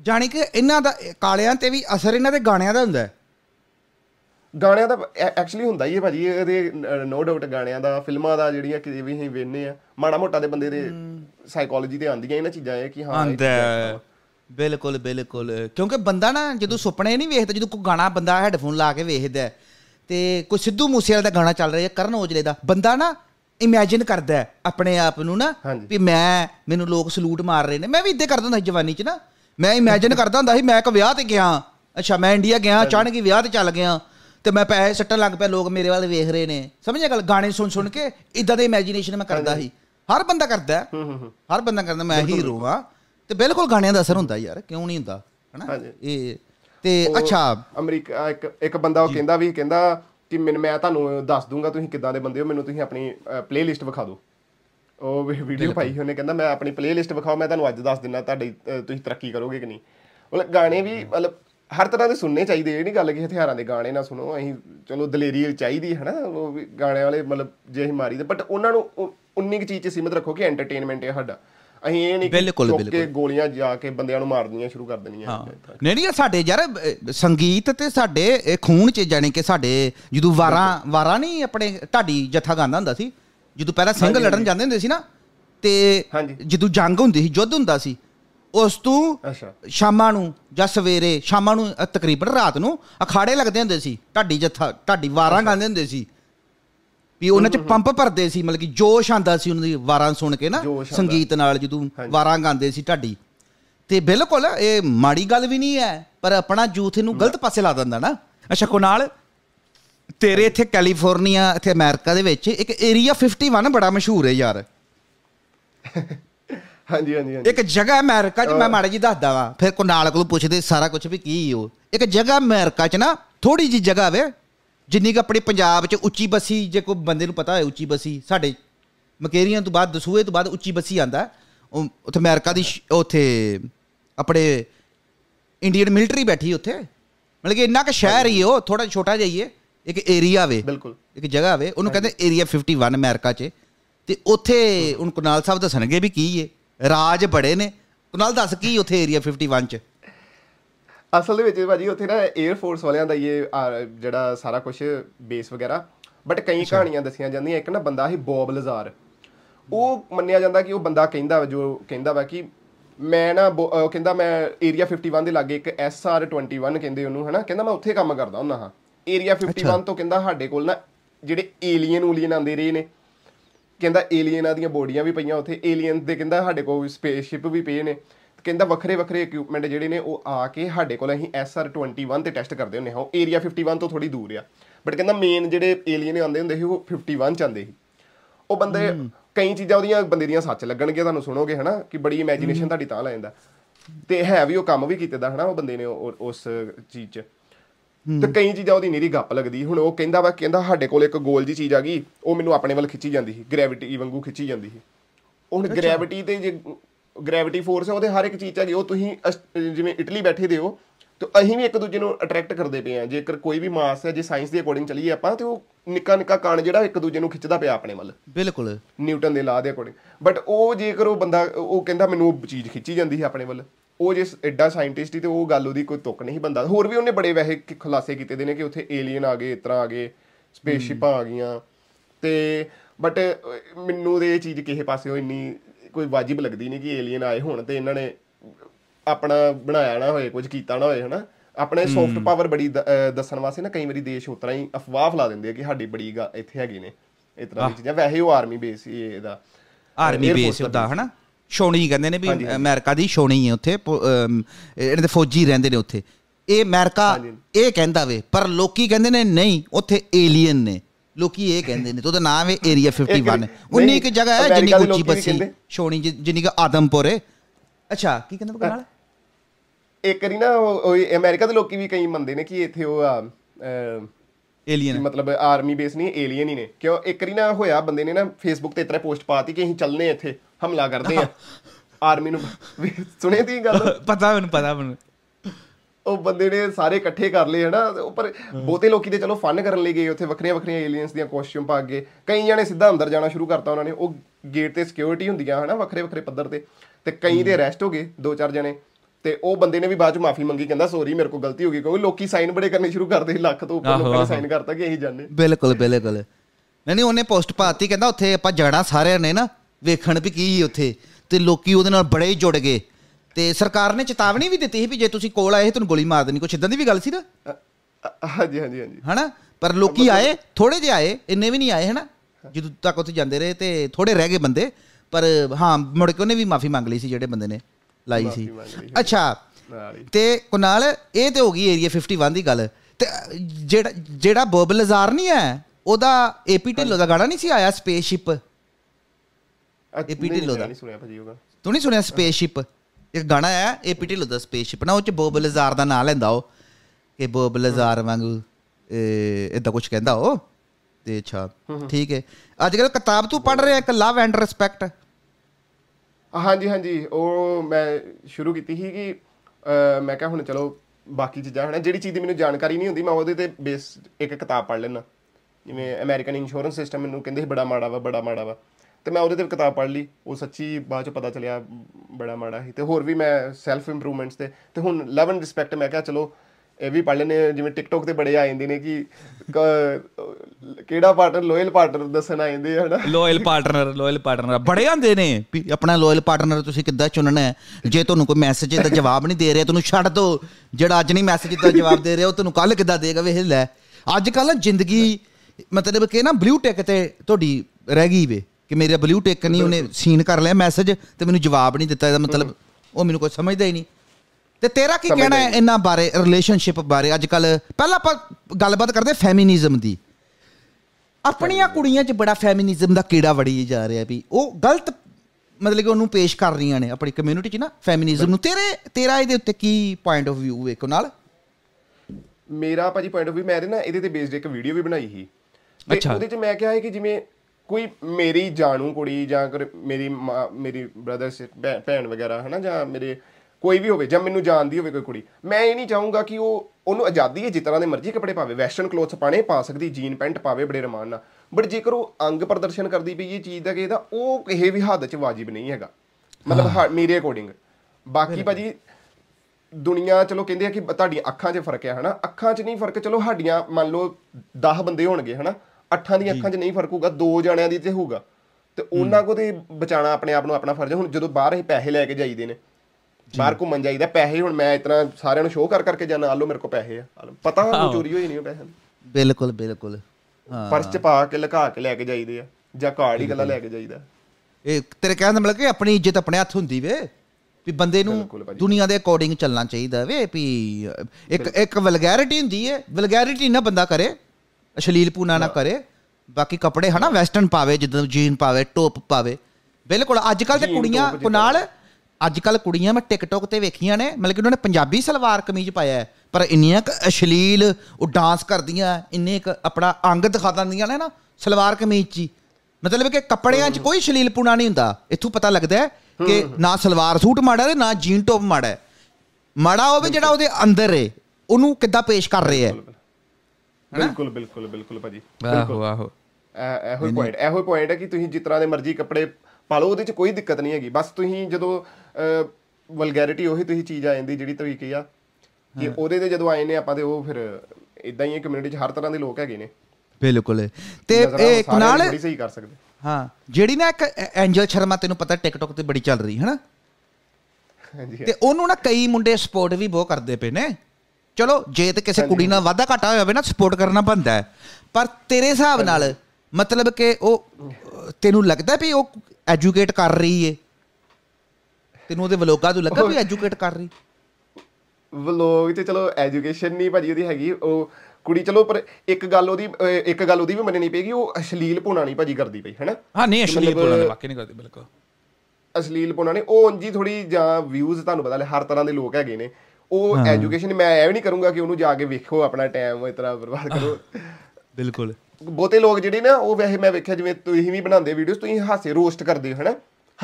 ਜਾਣੀ ਕਿ ਇਹਨਾਂ ਦਾ ਕਾਲਿਆਂ ਤੇ ਵੀ ਅਸਰ ਇਹਨਾਂ ਦੇ ਗਾਣਿਆਂ ਦਾ ਹੁੰਦਾ ਹੈ। ਗਾਣਿਆਂ ਦਾ ਐਕਚੁਅਲੀ ਹੁੰਦਾ ਹੀ ਹੈ ਭਾਜੀ ਇਹਦੇ ਨੋ ਡਾਊਟ ਗਾਣਿਆਂ ਦਾ ਫਿਲਮਾਂ ਦਾ ਜਿਹੜੀਆਂ ਕਿ ਵੀ ਅਸੀਂ ਵੇਖਨੇ ਆ ਮਾੜਾ ਮੋਟਾ ਦੇ ਬੰਦੇ ਦੇ ਸਾਈਕੋਲੋਜੀ ਤੇ ਆਉਂਦੀਆਂ ਇਹਨਾਂ ਚੀਜ਼ਾਂ ਇਹ ਕਿ ਹਾਂ ਆਂਦਾ। ਬਿਲਕੁਲ ਬਿਲਕੁਲ। ਕਿਉਂਕਿ ਬੰਦਾ ਨਾ ਜਦੋਂ ਸੁਪਨੇ ਨਹੀਂ ਵੇਖਦਾ ਜਦੋਂ ਕੋਈ ਗਾਣਾ ਬੰਦਾ ਹੈੱਡਫੋਨ ਲਾ ਕੇ ਵੇਖਦਾ ਤੇ ਕੋਈ ਸਿੱਧੂ ਮੂਸੇਵਾਲੇ ਦਾ ਗਾਣਾ ਚੱਲ ਰਿਹਾ ਕਰਨ ਔਜਲੇ ਦਾ ਬੰਦਾ ਨਾ ਇਮੇਜਿਨ ਕਰਦਾ ਆਪਣੇ ਆਪ ਨੂੰ ਨਾ। ਵੀ ਮੈਂ ਮੈਨੂੰ ਲੋਕ ਸਲੂਟ ਮਾਰ ਰਹੇ ਨੇ। ਮੈਂ ਵੀ ਇੱਦਾਂ ਕਰਦਾ ਹੁੰਦਾ ਜਵਾਨੀ 'ਚ ਨਾ। ਮੈਂ ਇਮੇਜਿਨ ਕਰਦਾ ਹੁੰਦਾ ਸੀ ਮੈਂ ਇੱਕ ਵਿਆਹ ਤੇ ਗਿਆ। ਅੱਛਾ ਮੈਂ ਇੰਡੀਆ ਗਿਆ ਅਚਾਨਕ ਹੀ ਵਿਆਹ ਤੇ ਚੱਲ ਗਿਆ। ਤੇ ਮੈਂ ਪੈਸੇ ਸੱਟਣ ਲੱਗ ਪਿਆ ਲੋਕ ਮੇਰੇ ਵੱਲ ਵੇਖ ਰਹੇ ਨੇ। ਸਮਝਿਆ ਗੱਲ? ਗਾਣੇ ਸੁਣ ਸੁਣ ਕੇ ਇਦਾਂ ਦੇ ਇਮੇਜਿਨੇਸ਼ਨ ਮੈਂ ਕਰਦਾ ਸੀ। ਹਰ ਬੰਦਾ ਕਰਦਾ ਹਰ ਬੰਦਾ ਕਹਿੰਦਾ ਮੈਂ ਹੀਰੋ ਆ ਤੇ ਬਿਲਕੁਲ ਗਾਣਿਆਂ ਦਾ ਅਸਰ ਹੁੰਦਾ ਯਾਰ ਕਿਉਂ ਨਹੀਂ ਹੁੰਦਾ? ਹਨਾ। ਇਹ ਤੇ ਅੱਛਾ। ਅਮਰੀਕਾ ਇੱਕ ਇੱਕ ਬੰਦਾ ਉਹ ਕਹਿੰਦਾ ਵੀ ਕਹਿੰਦਾ ਕਿ ਮੈਨੂੰ ਮੈਂ ਤੁਹਾਨੂੰ ਦੱਸ ਦੂੰਗਾ ਤੁਸੀਂ ਕਿੱਦਾਂ ਦੇ ਬੰਦੇ ਹੋ ਮੈਨੂੰ ਤੁਸੀਂ ਆਪਣੀ ਪਲੇਲਿਸਟ ਵਿਖਾ ਦਿਓ। ਉਹ ਵੀਡੀਓ ਪਾਈ ਉਹਨੇ ਕਹਿੰਦਾ ਮੈਂ ਆਪਣੀ ਪਲੇਲਿਸਟ ਵਿਖਾਓ ਮੈਂ ਤੁਹਾਨੂੰ ਅੱਜ ਦੱਸ ਦਿੰਦਾ ਤੁਹਾਡੀ ਤੁਸੀਂ ਤਰੱਕੀ ਕਰੋਗੇ ਕਿ ਨਹੀਂ। ਮਤਲਬ ਗਾਣੇ ਵੀ ਮਤਲਬ ਹਰ ਤਰ੍ਹਾਂ ਦੇ ਸੁਣਨੇ ਚਾਹੀਦੇ ਇਹ ਨਹੀਂ ਗੱਲ ਕਿ ਹਥਿਆਰਾਂ ਦੇ ਗਾਣੇ ਨਾ ਸੁਣੋ ਅਸੀਂ ਚਲੋ ਦਲੇਰੀ ਚਾਹੀਦੀ ਹੈ ਨਾ ਉਹ ਵੀ ਗਾਣੇ ਵਾਲੇ ਮਤਲਬ ਜੇ ਅਸੀਂ ਮਾਰੀ ਦੇ ਬਟ ਉਹਨਾਂ ਨੂੰ ਉਨੀ ਕੁ ਚੀਜ਼ 'ਚ ਸੀਮਿਤ ਰੱਖੋ ਕਿ ਐਂਟਰਟੇਨਮੈਂਟ ਹੈ ਸਾਡਾ। ਅਸੀਂ ਇਹ ਨਹੀਂ ਬਿਲਕੁਲ, ਬਿਲਕੁਲ। ਕੇ ਗੋਲੀਆਂ ਜਾ ਕੇ ਬੰਦਿਆਂ ਨੂੰ ਮਾਰਨੀਆਂ ਸ਼ੁਰੂ ਕਰ ਦੇਣੀਆਂ। ਹਾਂ। ਨਹੀਂ ਨਹੀਂ ਸਾਡੇ ਯਾਰ ਸੰਗੀਤ ਤੇ ਸਾਡੇ ਇਹ ਖੂਨ ਚ ਜਾਣੀ ਕਿ ਸਾਡੇ ਜਦੋਂ ਵਾਰਾਂ ਵਾਰਾਂ ਨਹੀਂ ਆਪਣੇ ਢਾਡੀ ਜੱਥਾ ਗਾਉਂਦਾ ਹੁੰਦਾ ਸੀ ਜਦੋਂ ਪਹਿਲਾਂ ਸਿੰਘ ਲੜਨ ਜਾਂਦੇ ਹੁੰਦੇ ਸੀ ਨਾ ਤੇ। ਜਦੋਂ ਜੰਗ ਹੁੰਦੀ ਸੀ ਯੁੱਧ ਹੁੰਦਾ ਸੀ ਉਸ ਤੋਂ ਸ਼ਾਮਾਂ ਨੂੰ ਜਾਂ ਸਵੇਰੇ ਸ਼ਾਮਾਂ ਨੂੰ ਤਕਰੀਬਨ ਰਾਤ ਨੂੰ ਅਖਾੜੇ ਲੱਗਦੇ ਹੁੰਦੇ ਸੀ ਢਾਡੀ ਜੱਥਾ ਢਾਡੀ ਵਾਰਾਂ ਗਾਉਂਦੇ ਹੁੰਦੇ ਸੀ। ਵੀ ਉਹਨਾਂ ਚ ਪੰਪ ਭਰਦੇ ਸੀ ਮਤਲਬ ਕਿ ਜੋਸ਼ ਆਂਦਾ ਸੀ ਉਹਨਾਂ ਦੀ ਵਾਰਾਂ ਸੁਣ ਕੇ ਨਾ। ਸੰਗੀਤ ਨਾਲ ਜਦੋਂ। ਵਾਰਾਂ ਗਾਉਂਦੇ ਸੀ ਢਾਡੀ। ਤੇ ਬਿਲਕੁਲ ਇਹ ਮਾੜੀ ਗੱਲ ਵੀ ਨਹੀਂ ਹੈ ਪਰ ਆਪਣਾ ਯੂਥ ਇਹਨੂੰ ਗਲਤ ਪਾਸੇ ਲਾ ਦਿੰਦਾ ਨਾ। ਅੱਛਾ ਕੋਨਾਲ ਤੇਰੇ ਇੱਥੇ ਕੈਲੀਫੋਰਨੀਆ ਇੱਥੇ ਅਮਰੀਕਾ ਦੇ ਵਿੱਚ ਇੱਕ ਏਰੀਆ 51 ਬੜਾ ਮਸ਼ਹੂਰ ਹੈ ਯਾਰ। ਹਾਂਜੀ ਹਾਂਜੀ ਹਾਂਜੀ। ਇੱਕ ਜਗ੍ਹਾ ਅਮਰੀਕਾ 'ਚ ਮੈਂ ਮਾੜਾ ਜੀ ਦੱਸਦਾ ਵਾਂ ਫਿਰ ਕੋਨਾਲ ਕੋਲ ਪੁੱਛਦੇ ਸਾਰਾ ਕੁਝ ਵੀ ਕੀ ਉਹ ਇੱਕ ਜਗ੍ਹਾ ਅਮਰੀਕਾ 'ਚ ਨਾ ਥੋੜੀ ਜੀ ਜਗ੍ਹਾ ਵੇ ਜਿੰਨੀ ਕਿ ਆਪਣੇ ਪੰਜਾਬ 'ਚ ਉੱਚੀ ਬੱਸੀ ਜੇ ਕੋਈ ਬੰਦੇ ਨੂੰ ਪਤਾ ਹੋਏ ਉੱਚੀ ਬੱਸੀ ਸਾਡੇ ਮਕੇਰੀਆਂ ਤੋਂ ਬਾਅਦ ਦਸੂਏ ਤੋਂ ਬਾਅਦ ਉੱਚੀ ਬੱਸੀ ਆਂਦਾ। ਉੱਥੇ ਅਮਰੀਕਾ ਦੀ ਉੱਥੇ ਆਪਣੇ ਇੰਡੀਅਨ ਮਿਲਟਰੀ ਬੈਠੀ ਉੱਥੇ। ਮਤਲਬ ਕਿ ਇੰਨਾ ਕਿ ਸ਼ਹਿਰ ਹੀ ਉਹ ਥੋੜਾ ਛੋਟਾ ਜਿਹਾ ਹੀ ਹੈ ਇੱਕ ਏਰੀਆ ਵੇ। ਬਿਲਕੁਲ। ਇੱਕ ਜਗ੍ਹਾ ਵੇ। ਉਹਨੂੰ ਕਹਿੰਦੇ ਏਰੀਆ 51 ਅਮਰੀਕਾ 'ਚ। ਤੇ ਉੱਥੇ ਹੁਣ ਕੁਨਾਲ ਸਾਹਿਬ ਦੱਸਣਗੇ ਵੀ ਕੀ ਏ। ਰਾਜ ਬੜੇ ਨੇ। ਕੁਨਾਲ ਦੱਸ ਕੀ ਉੱਥੇ ਏਰੀਆ 51 'ਚ? ਅਸਲ ਦੇ ਵਿੱਚ ਭਾਜੀ ਉੱਥੇ ਨਾ 에ਅਰ ਫੋਰਸ ਵਾਲਿਆਂ ਦਾ ਇਹ ਜਿਹੜਾ ਸਾਰਾ ਕੁਝ ਬੇਸ ਵਗੈਰਾ ਬਟ ਕਈ ਕਹਾਣੀਆਂ ਦੱਸੀਆਂ ਜਾਂਦੀਆਂ ਇੱਕ ਨਾ ਬੰਦਾ ਸੀ ਬੌਬ ਲਜ਼ਾਰ ਉਹ ਮੰਨਿਆ ਜਾਂਦਾ ਕਿ ਉਹ ਬੰਦਾ ਕਹਿੰਦਾ ਜੋ ਕਹਿੰਦਾ ਵਾ ਕਿ ਮੈਂ ਨਾ ਕਹਿੰਦਾ ਮੈਂ ਏਰੀਆ 51 ਦੇ ਲਾਗੇ ਇੱਕ SR21 ਕਹਿੰਦੇ ਉਹਨੂੰ ਹਨਾ? ਕਹਿੰਦਾ ਮੈਂ ਉੱਥੇ ਕੰਮ ਕਰਦਾ ਹੁੰਦਾ ਹਾਂ। ਏਰੀਆ 51 ਤੋਂ ਕਹਿੰਦਾ ਸਾਡੇ ਕੋਲ ਨਾ ਜਿਹੜੇ ਏਲੀਅਨ ਉਲੀਅਨ ਆਉਂਦੇ ਰਹੇ ਨੇ। ਕਹਿੰਦਾ ਏਲੀਅਨਾਂ ਦੀਆਂ ਬੋਡੀਆਂ ਵੀ ਪਈਆਂ ਉੱਥੇ ਏਲੀਅਨ ਦੇ ਕਹਿੰਦਾ ਸਾਡੇ ਕੋਲ ਸਪੇਸਸ਼ਿਪ ਵੀ ਪਏ ਨੇ। ਕਹਿੰਦਾ ਵੱਖਰੇ ਵੱਖਰੇ ਇਕਵਿਪਮੈਂਟ ਜਿਹੜੇ ਨੇ ਉਹ ਆ ਕੇ ਸਾਡੇ ਕੋਲ ਅਸੀਂ SR21 ਤੇ ਟੈਸਟ ਕਰਦੇ ਹੁੰਦੇ ਹਾਂ। ਉਹ ਏਰੀਆ 51 ਤੋਂ ਥੋੜੀ ਦੂਰ ਆ। ਬਟ ਕਹਿੰਦਾ ਮੇਨ ਜਿਹੜੇ ਏਲੀਅਨ ਆਉਂਦੇ ਹੁੰਦੇ ਸੀ ਉਹ 51 ਚ ਆਉਂਦੇ ਸੀ। ਉਹ ਬੰਦੇ ਕਈ ਚੀਜ਼ਾਂ ਉਹਦੀਆਂ ਬੰਦੇ ਦੀਆਂ ਸੱਚ ਲੱਗਣਗੀਆਂ ਤੁਹਾਨੂੰ ਸੁਣੋਗੇ ਹਨਾ ਕਿ ਬੜੀ ਇਮੇਜਿਨੇਸ਼ਨ ਤੁਹਾਡੀ ਤਾਂ ਲੈ ਜਾਂਦਾ। ਤੇ ਹੈ ਵੀ ਉਹ ਕੰਮ ਵੀ ਕੀਤੇ ਦਾ ਹਨਾ ਉਹ ਬੰਦੇ ਨੇ ਉਸ ਚੀਜ਼ 'ਚ। ਤੇ ਕਈ ਚੀਜ਼ਾਂ ਉਹਦੀ ਨੀਰੀ ਗੱਪ ਲੱਗਦੀ। ਹੁਣ ਉਹ ਕਹਿੰਦਾ ਵਾ ਕਹਿੰਦਾ ਸਾਡੇ ਕੋਲ ਇੱਕ ਗੋਲ ਜੀ ਚੀਜ਼ ਆ ਗਈ ਉਹ ਮੈਨੂੰ ਆਪਣੇ ਵੱਲ ਖਿੱਚੀ ਜਾਂਦੀ ਸੀ। ਗ੍ਰੈਵਿਟੀ ਵਾਂਗੂ ਖਿੱਚੀ ਜਾਂਦੀ ਸੀ। ਹੁਣ ਗ੍ਰੈਵਿਟੀ ਤੇ ਜੇ ਗ੍ਰੈਵਿਟੀ ਫੋਰਸ ਹੈ ਉਹਦੇ ਹਰ ਇੱਕ ਚੀਜ਼ ਹੈਗੀ ਉਹ ਤੁਸੀਂ ਜਿਵੇਂ ਇਟਲੀ ਬੈਠੇ ਦੇ ਹੋ ਤੇ ਅਸੀਂ ਵੀ ਇੱਕ ਦੂਜੇ ਨੂੰ ਅਟਰੈਕਟ ਕਰਦੇ ਪਏ ਆ ਜੇਕਰ ਕੋਈ ਵੀ ਮਾਸ ਹੈ ਜੇ ਸਾਇੰਸ ਦੇ ਅਕੋਰਡਿੰਗ ਚੱਲੀਏ ਆਪਾਂ ਤੇ ਉਹ ਨਿੱਕਾ ਨਿੱਕਾ ਕਣ ਜਿਹੜਾ ਇੱਕ ਦੂਜੇ ਨੂੰ ਖਿੱਚਦਾ ਪਿਆ ਆਪਣੇ ਵੱਲ। ਬਿਲਕੁਲ। ਨਿਊਟਨ ਦੇ ਲਾਅ ਦੇ ਅਕੋਰਡਿੰਗ ਬਟ ਉਹ ਜੇਕਰ ਉਹ ਬੰਦਾ ਉਹ ਕਹਿੰਦਾ ਮੈਨੂੰ ਉਹ ਚੀਜ਼ ਖਿੱਚੀ ਜਾਂਦੀ ਸੀ ਆਪਣੇ ਵੱਲ ਉਹ ਜੇ ਐਡਾ ਸਾਇੰਟਿਸਟ ਹੀ ਤੇ ਉਹ ਗੱਲ ਉਹਦੀ ਕੋਈ ਤੁੱਕ ਨਹੀਂ ਬੰਦਾ। ਹੋਰ ਵੀ ਉਹਨੇ ਬੜੇ ਵੈਸੇ ਕਿ ਖੁਲਾਸੇ ਕੀਤੇ ਦੇ ਨੇ ਕਿ ਉੱਥੇ ਏਲੀਅਨ ਆ ਗਏ ਇਸ ਤਰ੍ਹਾਂ ਆ ਗਏ ਸਪੇਸਸ਼ਿਪਾਂ ਆ ਗਈਆਂ। ਤੇ ਬਟ ਮੈਨੂੰ ਤੇ ਇਹ ਚੀਜ਼ ਕਿਸੇ ਪਾਸਿਓਂ ਇੰਨੀ ਕੋਈ ਵਾਜਿਬ ਲੱਗਦੀ ਨਹੀਂ ਕਿ ਏਲੀਅਨ ਆਏ ਹੋਣ ਤੇ ਇਹਨਾਂ ਨੇ ਆਪਣਾ ਬਣਾਇਆ ਨਾ ਹੋਏ ਕੁਝ ਕੀਤਾ ਨਾ ਹੋਏ ਹਨਾ? ਆਪਣੇ ਸੌਫਟ ਪਾਵਰ ਬੜੀ ਦੱਸਣ ਵਾਸਤੇ ਨਾ ਕਈ ਵਾਰੀ ਦੇਸ਼ ਉਤਰਾ ਹੀ ਅਫਵਾਹ ਫੈਲਾ ਦਿੰਦੇ ਆ ਕਿ ਸਾਡੀ ਬੜੀ ਇੱਥੇ ਹੈਗੇ ਨੇ ਇਸ ਤਰ੍ਹਾਂ ਦੀ ਚੀਜ਼ਾਂ। ਵੈਸੇ ਉਹ ਆਰਮੀ ਬੇਸ ਹੀ ਇਹਦਾ ਆਰਮੀ ਬੇਸ ਉਹਦਾ ਹਨਾ? ਸ਼ੋਣੀ ਕਹਿੰਦੇ ਨੇ ਵੀ ਅਮਰੀਕਾ ਦੀ ਸ਼ੋਣੀ ਹੈ ਉੱਥੇ ਇਹਨਾਂ ਦੇ ਫੌਜੀ ਰਹਿੰਦੇ ਨੇ ਉੱਥੇ। ਇਹ ਅਮਰੀਕਾ ਇਹ ਕਹਿੰਦਾ ਵੇ ਪਰ ਲੋਕੀ ਕਹਿੰਦੇ ਨੇ ਨਹੀਂ ਉੱਥੇ ਏਲੀਅਨ ਨੇ। ਲੋਕੀ ਇਹ ਕਹਿੰਦੇ ਨੇ ਤੇ ਉਹਦਾ ਨਾਮ ਹੈ ਏਰੀਆ 51 ਉਨੀ ਇੱਕ ਜਗ੍ਹਾ ਹੈ ਜਿੰਨੀ ਦੇ ਉੱਚੀ ਕਹਿੰਦੇ। ਛੋਣੀ ਜਿੰਨੀ ਕਿ ਆਦਮਪੁਰ ਹੈ। ਅੱਛਾ ਕੀ ਕਹਿੰਦਾ ਤੂੰ ਨਾਲ ਇੱਕ ਵਾਰੀ ਨਾ ਉਹ ਅਮਰੀਕਾ ਦੇ ਲੋਕੀ ਵੀ ਕਈ ਮੰਨਦੇ ਨੇ ਕਿ ਇੱਥੇ ਉਹ ਆ ਏਲੀਅਨ ਮਤਲਬ ਆਰਮੀ ਬੇਸ ਨਹੀਂ ਏਲੀਅਨ ਹੀ ਨੇ। ਕਿਉਂ? ਇੱਕ ਵਾਰੀ ਨਾ ਹੋਇਆ ਬੰਦੇ ਨੇ ਨਾ ਫੇਸਬੁੱਕ ਤੇ ਇਤਰਾ ਪੋਸਟ ਪਾਤੀ ਕਿ ਅਸੀਂ ਚੱਲਨੇ ਇੱਥੇ ਹਮਲਾ ਕਰਦੇ ਆ। ਆਰਮੀ ਨੂੰ ਸੁਣੇ ਤੀ ਗੱਲ? ਪਤਾ ਮੈਨੂੰ ਪਤਾ ਮੈਨੂੰ। ਉਹ ਬੰਦੇ ਨੇ ਸਾਰੇ ਇਕੱਠੇ ਕਰ ਲਏ ਹਨਾ? ਤੇ ਉਹ ਪਰ ਬਹੁਤੇ ਲੋਕੀ ਤੇ ਚਲੋ ਫਨ ਕਰਨ ਲਈ ਗਏ ਉੱਥੇ ਵੱਖਰੀਆਂ ਵੱਖਰੀਆਂ ਏਲੀਅਨਸ ਦੀਆਂ ਕਾਸਟਿਊਮ ਪਾ ਕੇ। ਕਈ ਜਣੇ ਸਿੱਧਾ ਅੰਦਰ ਜਾਣਾ ਸ਼ੁਰੂ ਕਰਤਾ ਉਹਨਾਂ ਨੇ। ਉਹ ਗੇਟ ਤੇ ਸਿਕਿਉਰਿਟੀ ਹੁੰਦੀਆਂ ਹਨਾ? ਵੱਖਰੇ ਵੱਖਰੇ ਪੱਧਰ ਤੇ। ਤੇ ਕਈ ਦੇ ਅਰੈਸਟ ਹੋ ਗਏ ਦੋ ਚਾਰ ਜਣੇ। ਤੇ ਉਹ ਬੰਦੇ ਨੇ ਵੀ ਬਾਅਦ ਚ ਮਾਫੀ ਮੰਗੀ ਕਹਿੰਦਾ ਸੌਰੀ ਮੇਰੇ ਕੋਲ ਗਲਤੀ ਹੋ ਗਈ। ਕਿਉਂਕਿ ਲੋਕੀ ਸਾਈਨ ਬੜੇ ਕਰਨੇ ਸ਼ੁਰੂ ਕਰਦੇ ਲੱਖ ਤੋਂ ਉੱਪਰ ਲੋਕਾਂ ਨੇ ਸਾਈਨ ਕਰਤਾ ਕਿ ਅਸੀਂ ਜਾਣੇ ਬਿਲਕੁਲ ਬਿਲਕੁਲ। ਨਹੀਂ ਨਹੀਂ ਉਹਨੇ ਪੋਸਟ ਪਾਤੀ ਕਹਿੰਦਾ ਉੱਥੇ ਆਪਾਂ ਜਾਣਾ ਸਾਰਿਆਂ ਨੇ ਨਾ ਵੇਖਣ ਵੀ ਕੀ ਉੱਥੇ। ਤੇ ਲੋਕੀ ਉਹਦੇ ਨਾਲ ਬੜੇ ਹੀ ਜੁੜ ਗਏ। ਤੇ ਸਰਕਾਰ ਨੇ ਚੇਤਾਵਨੀ ਵੀ ਦਿੱਤੀ ਸੀ ਵੀ ਜੇ ਤੁਸੀਂ ਕੋਲ ਆਏ ਤੁਹਾਨੂੰ ਗੋਲੀ ਮਾਰ ਦੇਣੀ ਕੁਛ ਇਦਾਂ ਦੀ ਵੀ ਗੱਲ ਸੀ ਨਾ? ਹਾਂਜੀ ਹਾਂਜੀ ਹਾਂਜੀ। ਹਨਾ? ਪਰ ਲੋਕੀ ਆਏ ਥੋੜੇ ਜਿਹੇ ਆਏ ਇੰਨੇ ਵੀ ਨਹੀਂ ਆਏ ਹਨਾ? ਜਦੋਂ ਤੱਕ ਉੱਥੇ ਜਾਂਦੇ ਰਹੇ ਤੇ ਥੋੜੇ ਰਹਿ ਗਏ ਬੰਦੇ ਪਰ ਹਾਂ ਮੁੜ ਕੇ ਉਹਨੇ ਵੀ ਮਾਫੀ ਮੰਗ ਲਈ ਸੀ ਜਿਹੜੇ ਬੰਦੇ ਨੇ ਲਾਈ ਸੀ। ਅੱਛਾ ਤੇ ਕੁਨਾਲ ਇਹ ਤੇ ਹੋ ਗਈ ਏਰੀਆ 51 ਦੀ ਗੱਲ। ਤੇ ਜਿਹੜਾ ਜਿਹੜਾ ਬੋਬ ਲਜ਼ਾਰ ਨਹੀਂ ਹੈ ਉਹਦਾ ਏਪੀ ਢਿੱਲੋਂ ਦਾ ਗਾਣਾ ਨਹੀਂ ਸੀ ਆਇਆ ਸਪੇਸਸ਼ਿਪ ਨਹੀਂ, ਢਿੱਲੋਂ ਦਾ। ਨਹੀਂ ਸੁਣਿਆ ਭਾਜੀ ਉਹਦਾ। ਤੂੰ ਨਹੀਂ ਸੁਣਿਆ ਸਪੇਸਸ਼ਿਪ ਇੱਕ ਗਾਣਾ ਹੈ ਏਪੀ ਢਿੱਲੋਂ ਦਾ ਸਪੇਸਸ਼ਿਪ ਨਾ ਉਹ ਚ ਬੋਬ ਲਜ਼ਾਰ ਦਾ ਨਾਂ ਲੈਂਦਾ ਉਹ। ਕਿ ਬੋਬ ਲਜ਼ਾਰ ਵਾਂਗੂ ਇਦਾਂ ਕੁਝ ਕਹਿੰਦਾ ਉਹ। ਤੇ ਅੱਛਾ ਠੀਕ ਹੈ ਅੱਜ ਕੱਲ ਕਿਤਾਬ ਤੂੰ ਪੜ੍ਹ ਰਿਹਾ ਇੱਕ ਲਵ ਐਂਡ ਰਿਸਪੈਕਟ ਹਾਂਜੀ ਹਾਂਜੀ ਉਹ ਮੈਂ ਸ਼ੁਰੂ ਕੀਤੀ ਸੀ ਕਿ ਮੈਂ ਕਿਹਾ ਹੁਣ ਚਲੋ ਬਾਕੀ ਚੀਜ਼ਾਂ ਹਨਾ ਜਿਹੜੀ ਚੀਜ਼ ਦੀ ਮੈਨੂੰ ਜਾਣਕਾਰੀ ਨਹੀਂ ਹੁੰਦੀ ਮੈਂ ਉਹਦੇ ਤੇ ਬੇਸ ਇੱਕ ਕਿਤਾਬ ਪੜ੍ਹ ਲੈਣਾ ਜਿਵੇਂ ਅਮਰੀਕਨ ਇੰਸ਼ੋਰੈਂਸ ਸਿਸਟਮ ਮੈਨੂੰ ਕਹਿੰਦੇ ਸੀ ਬੜਾ ਮਾੜਾ ਵਾ ਬੜਾ ਮਾੜਾ ਵਾ। ਤੇ ਮੈਂ ਉਹਦੇ ਤੇ ਕਿਤਾਬ ਪੜ੍ਹ ਲਈ, ਉਹ ਸੱਚੀ ਬਾਅਦ ਚ ਪਤਾ ਚੱਲਿਆ ਬੜਾ ਮਾੜਾ ਸੀ। ਤੇ ਹੋਰ ਵੀ ਮੈਂ ਸੈਲਫ ਇੰਪਰੂਵਮੈਂਟਸ ਤੇ ਤੇ ਹੁਣ ਲਵ ਐਂਡ ਰਿਸਪੈਕਟ ਮੈਂ ਕਿਹਾ, ਚਲੋ, ਇਹ ਵੀ ਪੜ੍ਹ ਲੈਨੇ ਜਿਵੇਂ ਟਿਕਟੋਕ ਤੇ ਬੜੇ ਆ ਜਾਂਦੇ ਨੇ ਕਿ ਕ- ਕਿਹੜਾ ਪਾਰਟਨਰ ਲੋਇਲ ਪਾਰਟਨਰ ਦੱਸਣ ਆ ਜਾਂਦੇ ਆ, ਹਨਾ? ਲੋਇਲ ਪਾਰਟਨਰ ਲੋਇਲ ਪਾਰਟਨਰ ਬੜੇ ਆਂਦੇ ਨੇ ਵੀ ਆਪਣਾ ਲੋਇਲ ਪਾਰਟਨਰ ਤੁਸੀਂ ਕਿੱਦਾਂ ਚੁਣਨਾ ਹੈ? ਜੇ ਤੁਹਾਨੂੰ ਕੋਈ ਮੈਸੇਜ ਦਾ ਜਵਾਬ ਨਹੀਂ ਦੇ ਰਿਹਾ, ਤੁਹਾਨੂੰ ਛੱਡ ਦਿਓ ਜਿਹੜਾ ਅੱਜ ਨਹੀਂ ਮੈਸੇਜ ਦਾ ਜਵਾਬ ਦੇ ਰਿਹਾ, ਉਹ ਤੁਹਾਨੂੰ ਕੱਲ ਕਿੱਦਾਂ ਦੇਗਾ? ਵੇਖ ਲੈ। ਅੱਜ ਕੱਲ ਜ਼ਿੰਦਗੀ, ਮਤਲਬ ਕਿ ਨਾ ਬਲੂ ਟਿਕ ਤੇ ਤੁਹਾਡੀ ਰਹਿ ਗਈ ਵੇ। ਕਿ ਮੇਰਾ ਬਲੂ ਟਿਕ ਨਹੀਂ ਉਹਨੇ ਸੀਨ ਕਰ ਲਿਆ ਮੈਸੇਜ ਤੇ ਮੈਨੂੰ ਜਵਾਬ ਨਹੀਂ ਦਿੱਤਾ ਇਹਦਾ ਮਤਲਬ ਉਹ ਮੈਨੂੰ ਕੋਈ ਸਮਝਦਾ ਹੀ ਨਹੀਂ। ਤੇ ਤੇਰਾ ਕੀ ਕਹਿਣਾ ਹੈ ਇਹਨਾਂ ਬਾਰੇ ਰਿਲੇਸ਼ਨਸ਼ਿਪ ਬਾਰੇ? ਅੱਜ ਕੱਲ ਪਹਿਲਾਂ ਆਪਾਂ ਗੱਲਬਾਤ ਕਰਦੇ ਫੈਮਿਨਿਜ਼ਮ ਦੀ। ਆਪਣੀਆਂ ਕੁੜੀਆਂ 'ਚ ਬੜਾ ਫੈਮਿਨਿਜ਼ਮ ਦਾ ਕੀੜਾ ਵੜੀ ਜਾ ਰਿਹਾ ਵੀ ਉਹ ਗਲਤ ਮਤਲਬ ਕਿ ਉਹਨੂੰ ਪੇਸ਼ ਕਰ ਰਹੀਆਂ ਨੇ ਆਪਣੀ ਕਮਿਊਨਿਟੀ 'ਚ ਨਾ ਫੈਮਿਨਿਜ਼ਮ ਨੂੰ। ਤੇਰੇ ਤੇਰਾ ਇਹਦੇ ਉੱਤੇ ਕੀ ਪੁਆਇੰਟ ਆਫ View ਵੇਖੋ ਨਾਲ? ਮੇਰਾ ਭਾਜੀ ਪੁਆਇੰਟ ਆਫ View ਮੈਂ ਇਹਦੇ ਨਾ ਇਹਦੇ ਤੇ ਬੇਸਡ ਇੱਕ ਵੀਡੀਓ ਵੀ ਬਣਾਈ ਸੀ। ਅੱਛਾ। ਉਹਦੇ ਚ ਮੈਂ ਕਿਹਾ ਹੈ ਕਿ ਜਿਵੇਂ ਕੋਈ ਮੇਰੀ ਜਾਣੂ ਕੁੜੀ ਜਾਂ ਮੇਰੀ ਮਾਂ- ਮੇਰੀ ਬ੍ਰਦਰ ਭੈਣ ਵਗੈਰਾ ਹਨਾ ਜਾਂ ਮੇਰੇ ਕੋਈ ਵੀ ਹੋਵੇ ਜਾਂ ਮੈਨੂੰ ਜਾਣਦੀ ਹੋਵੇ ਕੋਈ ਕੁੜੀ ਮੈਂ ਇਹ ਨਹੀਂ ਚਾਹੂੰਗਾ ਕਿ ਉਹ ਉਹਨੂੰ ਆਜ਼ਾਦੀ ਹੈ ਜਿਸ ਤਰ੍ਹਾਂ ਦੇ ਮਰਜ਼ੀ ਕੱਪੜੇ ਪਾਵੇ ਵੈਸਟਰਨ ਕਲੋਥਸ ਪਾਣੇ ਪਾ ਸਕਦੀ ਜੀਨ ਪੈਂਟ ਪਾਵੇ ਬੜੇ ਰਮਾਨ ਨਾਲ ਬਟ ਜੇਕਰ ਉਹ ਅੰਗ ਪ੍ਰਦਰਸ਼ਨ ਕਰਦੀ ਪਈ ਇਹ ਚੀਜ਼ ਦਾ ਕਿ ਇਹਦਾ ਉਹ ਕਿਸੇ ਵੀ ਹੱਦ 'ਚ ਵਾਜਿਬ ਨਹੀਂ ਹੈਗਾ ਮਤਲਬ ਮੇਰੇ ਅਕੋਰਡਿੰਗ ਬਾਕੀ ਭਾਜੀ ਦੁਨੀਆ ਚਲੋ ਕਹਿੰਦੇ ਆ ਕਿ ਤੁਹਾਡੀਆਂ ਅੱਖਾਂ 'ਚ ਫ਼ਰਕ ਹੈ ਹਨਾ ਅੱਖਾਂ 'ਚ ਨਹੀਂ ਫ਼ਰਕ ਚਲੋ ਸਾਡੀਆਂ ਮੰਨ ਲਓ 10 ਬੰਦੇ ਹੋਣਗੇ ਹਨਾ ਅੱਠਾਂ ਦੀਆਂ ਅੱਖਾਂ 'ਚ ਨਹੀਂ ਫ਼ਰਕ ਹੋਊਗਾ ਦੋ ਜਣਿਆਂ ਦੀ ਤੇ ਹੋਊਗਾ। ਤੇ ਉਹਨਾਂ ਕੋ ਤੇ ਬਚਾਣਾ ਆਪਣੇ ਆਪ ਨੂੰ ਆਪਣਾ ਫਰਜ਼ ਹੁਣ ਜਦੋਂ ਬਾਹਰ ਅਸੀਂ ਪੈਸੇ ਲੈ ਕੇ ਜਾਈਦੇ ਨੇ ਬਾਹਰ ਘੁੰਮਣ ਜਾਈਦਾ ਪੈਸੇ ਹੁਣ ਮੈਂ ਇਤਨਾ ਸਾਰਿਆਂ ਨੂੰ ਸ਼ੋਅ ਕਰ ਕਰਕੇ ਜਾਣਾ ਆ ਲਓ ਮੇਰੇ ਕੋ ਪੈਸੇ ਆ। ਪਤਾ ਸਾਨੂੰ ਚੋਰੀ ਹੋਈ ਨਹੀਂ ਉਹ ਪੈਸੇ ਬਿਲਕੁਲ ਬਿਲਕੁਲ। ਹਾਂ। ਪਰਸ 'ਚ ਪਾ ਕੇ ਲੁਕਾ ਕੇ ਲੈ ਕੇ ਜਾਈਦੇ ਆ ਜਾਂ ਕਾਰਡ ਹੀ ਗੱਲਾਂ ਲੈ ਕੇ ਜਾਈਦਾ। ਇਹ ਤੇਰੇ ਕਹਿਣ ਦਾ ਮਤਲਬ ਕਿ ਆਪਣੀ ਇੱਜ਼ਤ ਆਪਣੇ ਹੱਥ ਹੁੰਦੀ ਵੇ ਵੀ ਬੰਦੇ ਨੂੰ। ਦੁਨੀਆ ਦੇ ਅਕੋਰਡਿੰਗ ਚੱਲਣਾ ਚਾਹੀਦਾ ਵੇ ਵੀ ਇੱਕ ਇੱਕ ਵਲਗੈਰਿਟੀ ਹੁੰਦੀ ਹੈ ਵਲਗੈਰਿਟੀ ਨਾ ਬੰਦਾ ਕਰੇ ਅਸ਼ਲੀਲਪੂਣਾ ਨਾ ਕਰੇ। ਬਾਕੀ ਕੱਪੜੇ ਹਨਾ ਵੈਸਟਰਨ ਪਾਵੇ ਜਿੱਦਾਂ ਜੀਨ ਪਾਵੇ ਟੋਪ ਪਾਵੇ। ਬਿਲਕੁਲ ਅੱਜ ਕੱਲ ਤੇ ਕੁੜੀਆਂ ਜਿੱਦਾਂ। ਨਾਲ ਅੱਜ ਕੱਲ ਕੁੜੀਆਂ ਮੈਂ ਟਿਕਟੋਕ ਤੇ ਵੇਖੀਆਂ ਨੇ ਮਤਲਬ ਕਿ ਉਹਨਾਂ ਨੇ ਪੰਜਾਬੀ ਸਲਵਾਰ ਕਮੀਜ਼ ਪਾਇਆ ਪਰ ਇੰਨੀਆਂ ਕੁ ਅਸ਼ਲੀਲ ਉਹ ਡਾਂਸ ਕਰਦੀਆਂ ਇੰਨੇ ਕੁ ਆਪਣਾ ਅੰਗ ਦਿਖਾ ਦਿੰਦੀਆਂ ਨੇ ਨਾ ਸਲਵਾਰ ਕਮੀਜ਼ 'ਚ। ਮਤਲਬ ਕਿ ਕੱਪੜਿਆਂ 'ਚ ਕੋਈ ਅਸ਼ਲੀਲਪੂਣਾ ਨਹੀਂ ਹੁੰਦਾ। ਇੱਥੋਂ ਪਤਾ ਲੱਗਦਾ ਹੈ ਕਿ ਨਾ ਸਲਵਾਰ ਸੂਟ ਮਾੜਾ ਹੈ ਨਾ ਜੀਨ ਟੌਪ ਮਾੜਾ ਹੈ। ਮਾੜਾ ਹੋਵੇ ਜਿਹੜਾ ਉਹਦੇ ਅੰਦਰ ਹੈ ਉਹਨੂੰ ਕਿੱਦਾਂ ਪੇਸ਼ ਕਰ ਰਹੇ ਹੈ। ਬਿਲਕੁਲ ਬਿਲਕੁਲ ਬਿਲਕੁਲ ਭਾਜੀ ਆਹੋ ਆਹੋ। ਇਹ- ਹੀ ਪੁਆਇੰਟ ਇਹੋ ਹੀ ਪੁਆਇੰਟ ਹੈ ਕਿ ਤੁਸੀਂ ਜਿਸ ਤਰ੍ਹਾਂ ਦੇ ਮਰਜ਼ੀ ਕੱਪੜੇ ਪਾ ਲਓ ਉਹਦੇ 'ਚ ਕੋਈ ਦਿੱਕਤ ਨਹੀਂ ਹੈਗੀ। ਬਸ ਤੁਸੀਂ ਜਦੋਂ ਵਲਗੈਰਿਟੀ ਉਹੀ ਤੁਸੀਂ ਚੀਜ਼ ਆ ਜਾਂਦੀ ਜਿਹੜੀ ਤਰੀਕੇ ਆ ਕਿ ਉਹਦੇ ਤੇ ਜਦੋਂ ਆਏ ਨੇ ਆਪਾਂ ਤੇ ਉਹ ਫਿਰ ਇਦਾਂ ਹੀ ਕਮਿਊਨਿਟੀ 'ਚ ਹਰ ਤਰ੍ਹਾਂ ਦੇ ਲੋਕ ਹੈਗੇ ਨੇ। ਬਿਲਕੁਲ। ਤੇ ਨੂੰ ਨਾਲ ਬੜੀ ਸਹੀ ਕਰ ਸਕਦੇ। ਹਾਂ ਜਿਹੜੀ ਨਾ ਇੱਕ ਐਂਜਲ ਸ਼ਰਮਾ ਤੈਨੂੰ ਪਤਾ ਟਿਕਟੋਕ ਤੇ ਬੜੀ ਚੱਲ ਰਹੀ ਹੈ ਨਾ ਹਾਂਜੀ। ਤੇ ਉਹਨੂੰ ਨਾ ਕਈ ਮੁੰਡੇ ਸਪੋਰਟ ਵੀ ਬਹੁਤ ਕਰਦੇ ਪਏ ਨੇ। ਚਲੋ ਜੇ ਤੇ ਕਿਸੇ ਕੁੜੀ ਨਾਲ ਵਾਧਾ ਘਾਟਾ ਹੋਇਆ ਹੋਵੇ ਨਾ ਸਪੋਰਟ ਕਰਨਾ ਬੰਦਾ ਹੈ। ਪਰ ਤੇਰੇ ਹਿਸਾਬ ਨਾਲ ਮਤਲਬ ਕਿ ਉਹ ਤੈਨੂੰ ਲੱਗਦਾ ਵੀ ਉਹ ਐਜੂਕੇਟ ਕਰ ਰਹੀ ਏ? ਤੈਨੂੰ ਉਹਦੇ ਵਲੋਗਾਂ ਤੋਂ ਲੱਗਾ ਵੀ ਐਜੂਕੇਟ ਕਰ ਰਹੀ? ਵਲੋਗ 'ਚ ਚਲੋ ਐਜੂਕੇਸ਼ਨ ਨਹੀਂ ਭਾਜੀ ਉਹਦੀ ਹੈਗੀ। ਉਹ ਕੁੜੀ ਚਲੋ ਪਰ ਇੱਕ ਗੱਲ ਉਹਦੀ ਇੱਕ ਗੱਲ ਉਹਦੀ ਵੀ ਮੰਨਣੀ ਪਏਗੀ ਉਹ ਅਸ਼ਲੀਲ ਪੁਣਾ ਨਹੀਂ ਭਾਜੀ ਕਰਦੀ ਪਈ ਹੈਨਾ? ਹਾਂ ਨਹੀਂ ਅਸ਼ਲੀਲ ਮਤਲਬ- ਬੋਲਣ ਵਾਕਈ ਨਹੀਂ ਕਰਦੀ ਬਿਲਕੁਲ। ਅਸ਼ਲੀਲ ਪੁਣਾ ਨਹੀਂ ਉਹ ਉਂਜੀ ਥੋੜੀ ਜਾਂ ਵਿਊਜ਼ ਤੁਹਾਨੂੰ ਪਤਾ ਲੈ ਹਰ ਤਰ੍ਹਾਂ ਦੇ ਲੋਕ ਹੈਗੇ ਨੇ। ਉਹ ਐਜੂਕੇਸ਼ਨ ਮੈਂ ਇਹ ਵੀ ਨਹੀਂ ਕਰੂੰਗਾ ਕਿ ਉਹਨੂੰ ਜਾ ਕੇ ਵੇਖੋ ਆਪਣਾ ਟਾਈਮ ਇਸ ਤਰ੍ਹਾਂ ਬਰਬਾਦ ਕਰੋ। ਬਿਲਕੁਲ। ਬਹੁਤੇ ਲੋਕ ਜਿਹੜੇ ਨਾ ਉਹ ਵੈਸੇ ਮੈਂ ਵੇਖਿਆ ਜਿਵੇਂ ਤੁਸੀਂ ਵੀ ਬਣਾਉਂਦੇ ਵੀਡੀਓਜ਼ ਤੁਸੀਂ ਹਾਸੇ ਰੋਸਟ ਕਰਦੇ ਹੋ ਹਨਾ?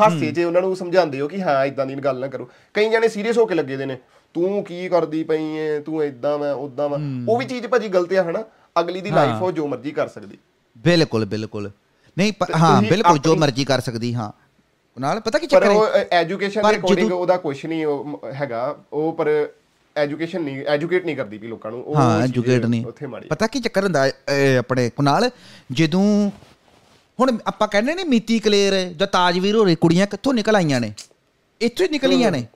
ਹਾਸੇ 'ਚ ਉਹਨਾਂ ਨੂੰ ਸਮਝਾਉਂਦੇ ਹੋ ਕਿ ਹਾਂ ਇਦਾਂ ਦੀ ਗੱਲ ਨਾ ਕਰੋ। ਕਈ ਜਣੇ ਸੀਰੀਅਸ ਹੋ ਕੇ ਲੱਗੇ ਦੇ ਨੇ ਤੂੰ ਕੀ ਕਰਦੀ ਪਈ ਏ? ਤੂੰ ਇਦਾਂ ਮੈਂ ਉਦਾਂ ਮੈਂ ਉਹ ਵੀ ਚੀਜ਼ ਭਾਜੀ ਗਲਤ ਆ ਹਨਾ? ਅਗਲੀ ਦੀ ਲਾਈਫ ਉਹ ਜੋ ਮਰਜ਼ੀ ਕਰ ਸਕਦੀ। ਬਿਲਕੁਲ ਬਿਲਕੁਲ। ਨਹੀਂ ਹਾਂ ਬਿਲਕੁਲ ਜੋ ਮਰਜ਼ੀ ਕਰ ਸਕਦੀ ਹਾਂ। ਨਾਲ ਪਤਾ ਕੀ ਪਰ ਚੱਕਰ ਉਹ ਹੈ ਐਜੂਕੇਸ਼ਨ ਪਰ ਦੇ ਅਕੋਰਡਿੰਗ ਉਹਦਾ ਕੁਝ ਨਹੀਂ ਉਹ ਹੈਗਾ। ਉਹ ਪਰ ਐਜੂਕੇਸ਼ਨ ਨਹੀਂ ਐਜੂਕੇਟ ਨਹੀਂ ਕਰਦੀ ਵੀ ਲੋਕਾਂ ਨੂੰ। ਉਹ ਹਾਂ ਐਜੂਕੇਟ ਨਹੀਂ। ਉੱਥੇ ਮਾੜੀ ਪਤਾ ਕੀ ਚੱਕਰ ਹੁੰਦਾ ਆਪਣੇ ਕੁਨਾਲ ਜਦੋਂ ਹੁਣ ਆਪਾਂ ਕਹਿੰਦੇ ਨੇ ਮੀਤੀ ਕਲੇਰ ਜਾਂ ਤਾਜਵੀਰ ਹੋਰੇ ਕੁੜੀਆਂ ਕਿੱਥੋਂ ਨਿਕਲ ਆਈਆਂ ਨੇ? ਇੱਥੋਂ ਹੀ ਨਿਕਲੀਆਂ ਨੇ।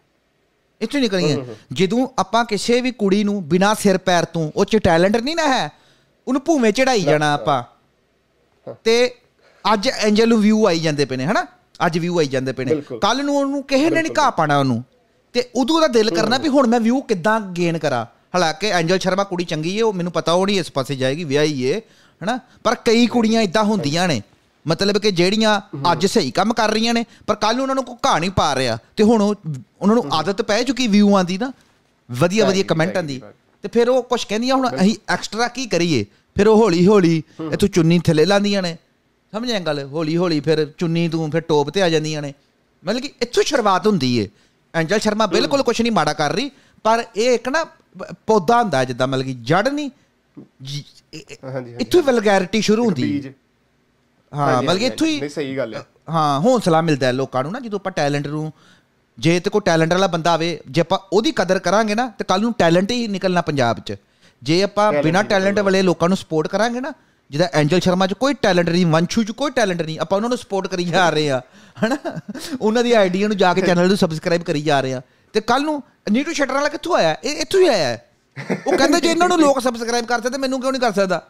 ਇੱਥੋਂ ਹੀ ਨਿਕਲੀਆਂ। ਜਦੋਂ ਆਪਾਂ ਕਿਸੇ ਵੀ ਕੁੜੀ ਨੂੰ ਬਿਨਾ ਸਿਰ ਪੈਰ ਤੋਂ ਉਹ ਚ ਟੈਲੈਂਟ ਨਹੀਂ ਨਾ ਹੈ ਉਹਨੂੰ ਭੂਵੇਂ ਚੜਾਈ ਜਾਣਾ ਆਪਾਂ। ਤੇ ਅੱਜ ਐਂਜਲ ਨੂੰ ਵਿਊ ਆਈ ਜਾਂਦੇ ਪਏ ਨੇ ਹਨਾ? ਅੱਜ ਵਿਊ ਆਈ ਜਾਂਦੇ ਪਏ ਨੇ। ਕੱਲ ਨੂੰ ਉਹਨੂੰ ਕਿਸੇ ਨੇ ਨਹੀਂ ਘਾ ਪਾਣਾ ਉਹਨੂੰ। ਤੇ ਉਦੋਂ ਉਹਦਾ ਦਿਲ ਕਰਨਾ ਵੀ ਹੁਣ ਮੈਂ ਵਿਊ ਕਿੱਦਾਂ ਗੇਨ ਕਰਾਂ। ਹਾਲਾਂਕਿ ਐਂਜਲ ਸ਼ਰਮਾ ਕੁੜੀ ਚੰਗੀ ਏ ਉਹ ਮੈਨੂੰ ਪਤਾ ਉਹ ਨਹੀਂ ਇਸ ਪਾਸੇ ਜਾਏਗੀ ਵਿਆਹੀ ਏ ਹਨਾ? ਪਰ ਕਈ ਕੁੜੀਆਂ ਇਦਾਂ ਹੁੰਦੀਆਂ ਨੇ। ਮਤਲਬ ਕਿ ਜਿਹੜੀਆਂ ਅੱਜ ਸਹੀ ਕੰਮ ਕਰ ਰਹੀਆਂ ਨੇ ਪਰ ਕੱਲ ਨੂੰ ਉਹਨਾਂ ਨੂੰ ਕੋਈ ਨਹੀਂ ਪਾ ਰਿਹਾ। ਤੇ ਹੁਣ ਉਹ ਉਹਨਾਂ ਨੂੰ ਆਦਤ ਪੈ ਚੁੱਕੀ ਵਿਊਆਂ ਦੀ ਨਾ। ਵਧੀਆ ਵਧੀਆ ਕਮੈਂਟਾਂ ਦੀ ਤੇ ਫਿਰ ਉਹ ਕੁਝ ਕਹਿੰਦੀਆਂ ਹੁਣ ਅਸੀਂ ਐਕਸਟਰਾ ਕੀ ਕਰੀਏ? ਫਿਰ ਉਹ ਹੌਲੀ ਹੌਲੀ ਇਥੋਂ ਚੁੰਨੀ ਥੱਲੇ ਲਾਂਦੀਆਂ ਨੇ। ਸਮਝਿਆ ਗੱਲ? ਹੌਲੀ ਹੌਲੀ ਫਿਰ ਚੁੰਨੀ ਤੋਂ ਫਿਰ ਟੋਪ ਤੇ ਆ ਜਾਂਦੀਆਂ ਨੇ। ਮਤਲਬ ਕਿ ਇੱਥੋਂ ਸ਼ੁਰੂਆਤ ਹੁੰਦੀ ਏ। ਐਂਜਲ ਸ਼ਰਮਾ ਬਿਲਕੁਲ ਕੁਝ ਨਹੀਂ ਮਾੜਾ ਕਰ ਰਹੀ ਪਰ ਇਹ ਇੱਕ ਨਾ ਪੌਦਾ ਹੁੰਦਾ ਜਿੱਦਾਂ ਮਤਲਬ ਕਿ ਜੜ ਨਹੀਂ ਹਾਂਜੀ, ਇੱਥੋਂ ਵਲਗੈਰਿਟੀ ਸ਼ੁਰੂ ਹੁੰਦੀ ਹੈ। ਹਾਂ ਮਤਲਬ ਕਿ ਇੱਥੋਂ ਹੀ ਨਹੀਂ ਸਹੀ ਗੱਲ ਹੈ ਹਾਂ ਹੌਸਲਾ ਮਿਲਦਾ ਹੈ ਲੋਕਾਂ ਨੂੰ ਨਾ ਜਦੋਂ ਆਪਾਂ ਟੈਲੈਂਟ ਨੂੰ ਜੇ ਤੇ ਕੋਈ ਟੈਲੈਂਟ ਵਾਲਾ ਬੰਦਾ ਆਵੇ ਜੇ ਆਪਾਂ ਉਹਦੀ ਕਦਰ ਕਰਾਂਗੇ ਨਾ ਤੇ ਕੱਲ ਨੂੰ ਟੈਲੈਂਟ ਹੀ ਨਿਕਲਣਾ ਪੰਜਾਬ 'ਚ। ਜੇ ਆਪਾਂ ਬਿਨਾਂ ਟੈਲੈਂਟ। ਵਾਲੇ ਲੋਕਾਂ ਨੂੰ ਸਪੋਰਟ ਕਰਾਂਗੇ ਨਾ ਜਿਹਦਾ ਐਂਜਲ ਸ਼ਰਮਾ 'ਚ ਕੋਈ ਟੈਲੈਂਟ ਨਹੀਂ ਵੰਸ਼ੂ 'ਚ ਕੋਈ ਟੈਲੈਂਟ ਨਹੀਂ ਆਪਾਂ ਉਹਨਾਂ ਨੂੰ ਸਪੋਰਟ ਕਰੀ ਜਾ ਰਹੇ ਆ ਹਨਾ? ਉਹਨਾਂ ਦੀ ਆਈਡੀਆ ਨੂੰ ਜਾ ਕੇ ਚੈਨਲ ਨੂੰ ਸਬਸਕ੍ਰਾਈਬ ਕਰੀ ਜਾ ਰਹੇ ਆ ਤੇ ਕੱਲ ਨੂੰ ਨੀਟੂ ਸ਼ਟਰ ਵਾਲਾ ਕਿੱਥੋਂ ਆਇਆ? ਇਹ ਇੱਥੋਂ ਹੀ ਆਇਆ। ਉਹ ਕਹਿੰਦਾ ਜੇ ਇਹਨਾਂ ਨੂੰ ਲੋਕ ਸਬਸਕ੍ਰਾਈਬ ਕਰ ਸਕਦੇ ਮੈਨੂੰ ਕਿਉਂ ਨਹੀਂ ਕਰ ਸਕਦਾ?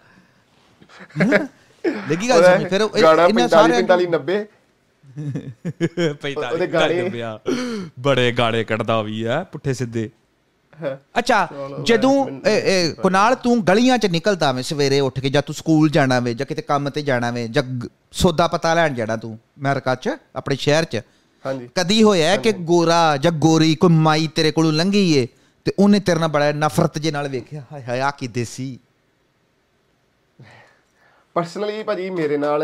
ਲੱਗੀ ਗੱਲ ਸਮਝ ਫਿਰ ਇਹਨਾਂ 45 ਸਾਰਿਆਂ 45 90 ਉਹਦੇ ਗਾਣੇ- ਬੜੇ ਗਾਣੇ ਕੱਢਦਾ ਵੀ ਆ ਪੁੱਠੇ ਸਿੱਧੇ। ਅੱਛਾ ਜਦੋਂ ਕੁਨਾਲ ਤੂੰ ਗਲੀਆਂ 'ਚ ਨਿਕਲਦਾ ਵੇਂ ਸਵੇਰੇ ਉੱਠ ਕੇ ਜਾਂ ਤੂੰ ਸਕੂਲ ਜਾਣਾ ਵੇ ਜਾਂ ਕਿਤੇ ਕੰਮ ਤੇ ਜਾਣਾ ਵੇ ਜਾਂ ਸੌਦਾ ਪਤਾ ਲੈਣ ਜਾਣਾ ਤੂੰ ਅਮਰੀਕਾ 'ਚ ਆਪਣੇ ਸ਼ਹਿਰ 'ਚ? ਹਾਂਜੀ। ਕਦੀ ਹੋਇਆ ਕਿ ਗੋਰਾ ਜਾਂ ਗੋਰੀ ਕੋਈ ਮਾਈ ਤੇਰੇ ਕੋਲੋਂ ਲੰਘੀ ਏ ਤੇ ਉਹਨੇ ਤੇਰੇ ਨਾਲ ਬੜਾ ਨਫ਼ਰਤ ਜੇ ਨਾਲ ਵੇਖਿਆ? ਹਾਏ ਹਾਏ ਆ ਕੀ ਦੇਸੀ? ਪਰਸਨਲੀ ਭਾਜੀ ਮੇਰੇ ਨਾਲ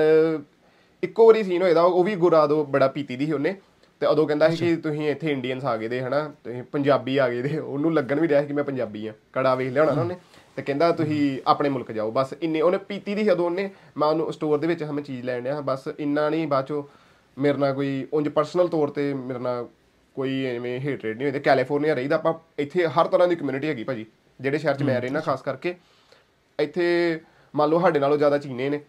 ਇੱਕੋ ਵਾਰੀ ਸੀਨ ਹੋਇਆ ਉਹ ਵੀ ਗੁਰਾਦੋ ਬੜਾ ਪੀਤੀ ਦੀ ਸੀ ਉਹਨੇ। ਤੇ ਉਦੋਂ ਕਹਿੰਦਾ ਸੀ ਕਿ ਤੁਸੀਂ ਇੱਥੇ ਇੰਡੀਅਨਸ ਆ ਗਏ ਦੇ ਹਨਾ ਤੁਸੀਂ ਪੰਜਾਬੀ ਆ ਗਏ ਦੇ ਉਹਨੂੰ ਲੱਗਣ ਵੀ ਰਿਹਾ ਸੀ ਕਿ ਮੈਂ ਪੰਜਾਬੀ ਆ ਕੜਾ ਵੇਖ ਲਿਆ ਹੋਣਾ ਨਾ ਉਹਨੇ। ਤੇ ਕਹਿੰਦਾ ਤੁਸੀਂ ਆਪਣੇ ਮੁਲਕ ਜਾਓ ਬਸ ਇੰਨੇ ਉਹਨੇ ਪੀਤੀ ਦੀ ਉਦੋਂ ਉਹਨੇ ਮੈਂ ਉਹਨੂੰ ਸਟੋਰ ਦੇ ਵਿੱਚ ਹਮੇ ਚੀਜ਼ ਲੈਣ ਡਿਆ ਬਸ ਇੰਨਾ ਨਹੀਂ ਬਾਅਦ ਚੋਂ ਮੇਰੇ ਨਾਲ ਕੋਈ ਉਂਝ ਪਰਸਨਲ ਤੌਰ ਤੇ ਮੇਰੇ ਨਾਲ ਕੋਈ ਐਵੇਂ ਹੇਟਰੇਡ ਨਹੀਂ ਹੋਈ ਤੇ ਕੈਲੀਫੋਰਨੀਆ ਰਹੀਦਾ ਆਪਾਂ ਇੱਥੇ ਹਰ ਤਰ੍ਹਾਂ ਦੀ ਕਮਿਊਨਿਟੀ ਹੈਗੀ ਭਾਜੀ ਜਿਹੜੇ ਸ਼ਹਿਰ 'ਚ ਮੈਂ ਰਹਿਣਾ ਖਾਸ ਕਰਕੇ ਇੱਥੇ ਮੰਨ ਲਓ ਸਾਡੇ ਨਾਲੋਂ ਜ਼ਿਆਦਾ ਚੀਨੇ ਨੇ।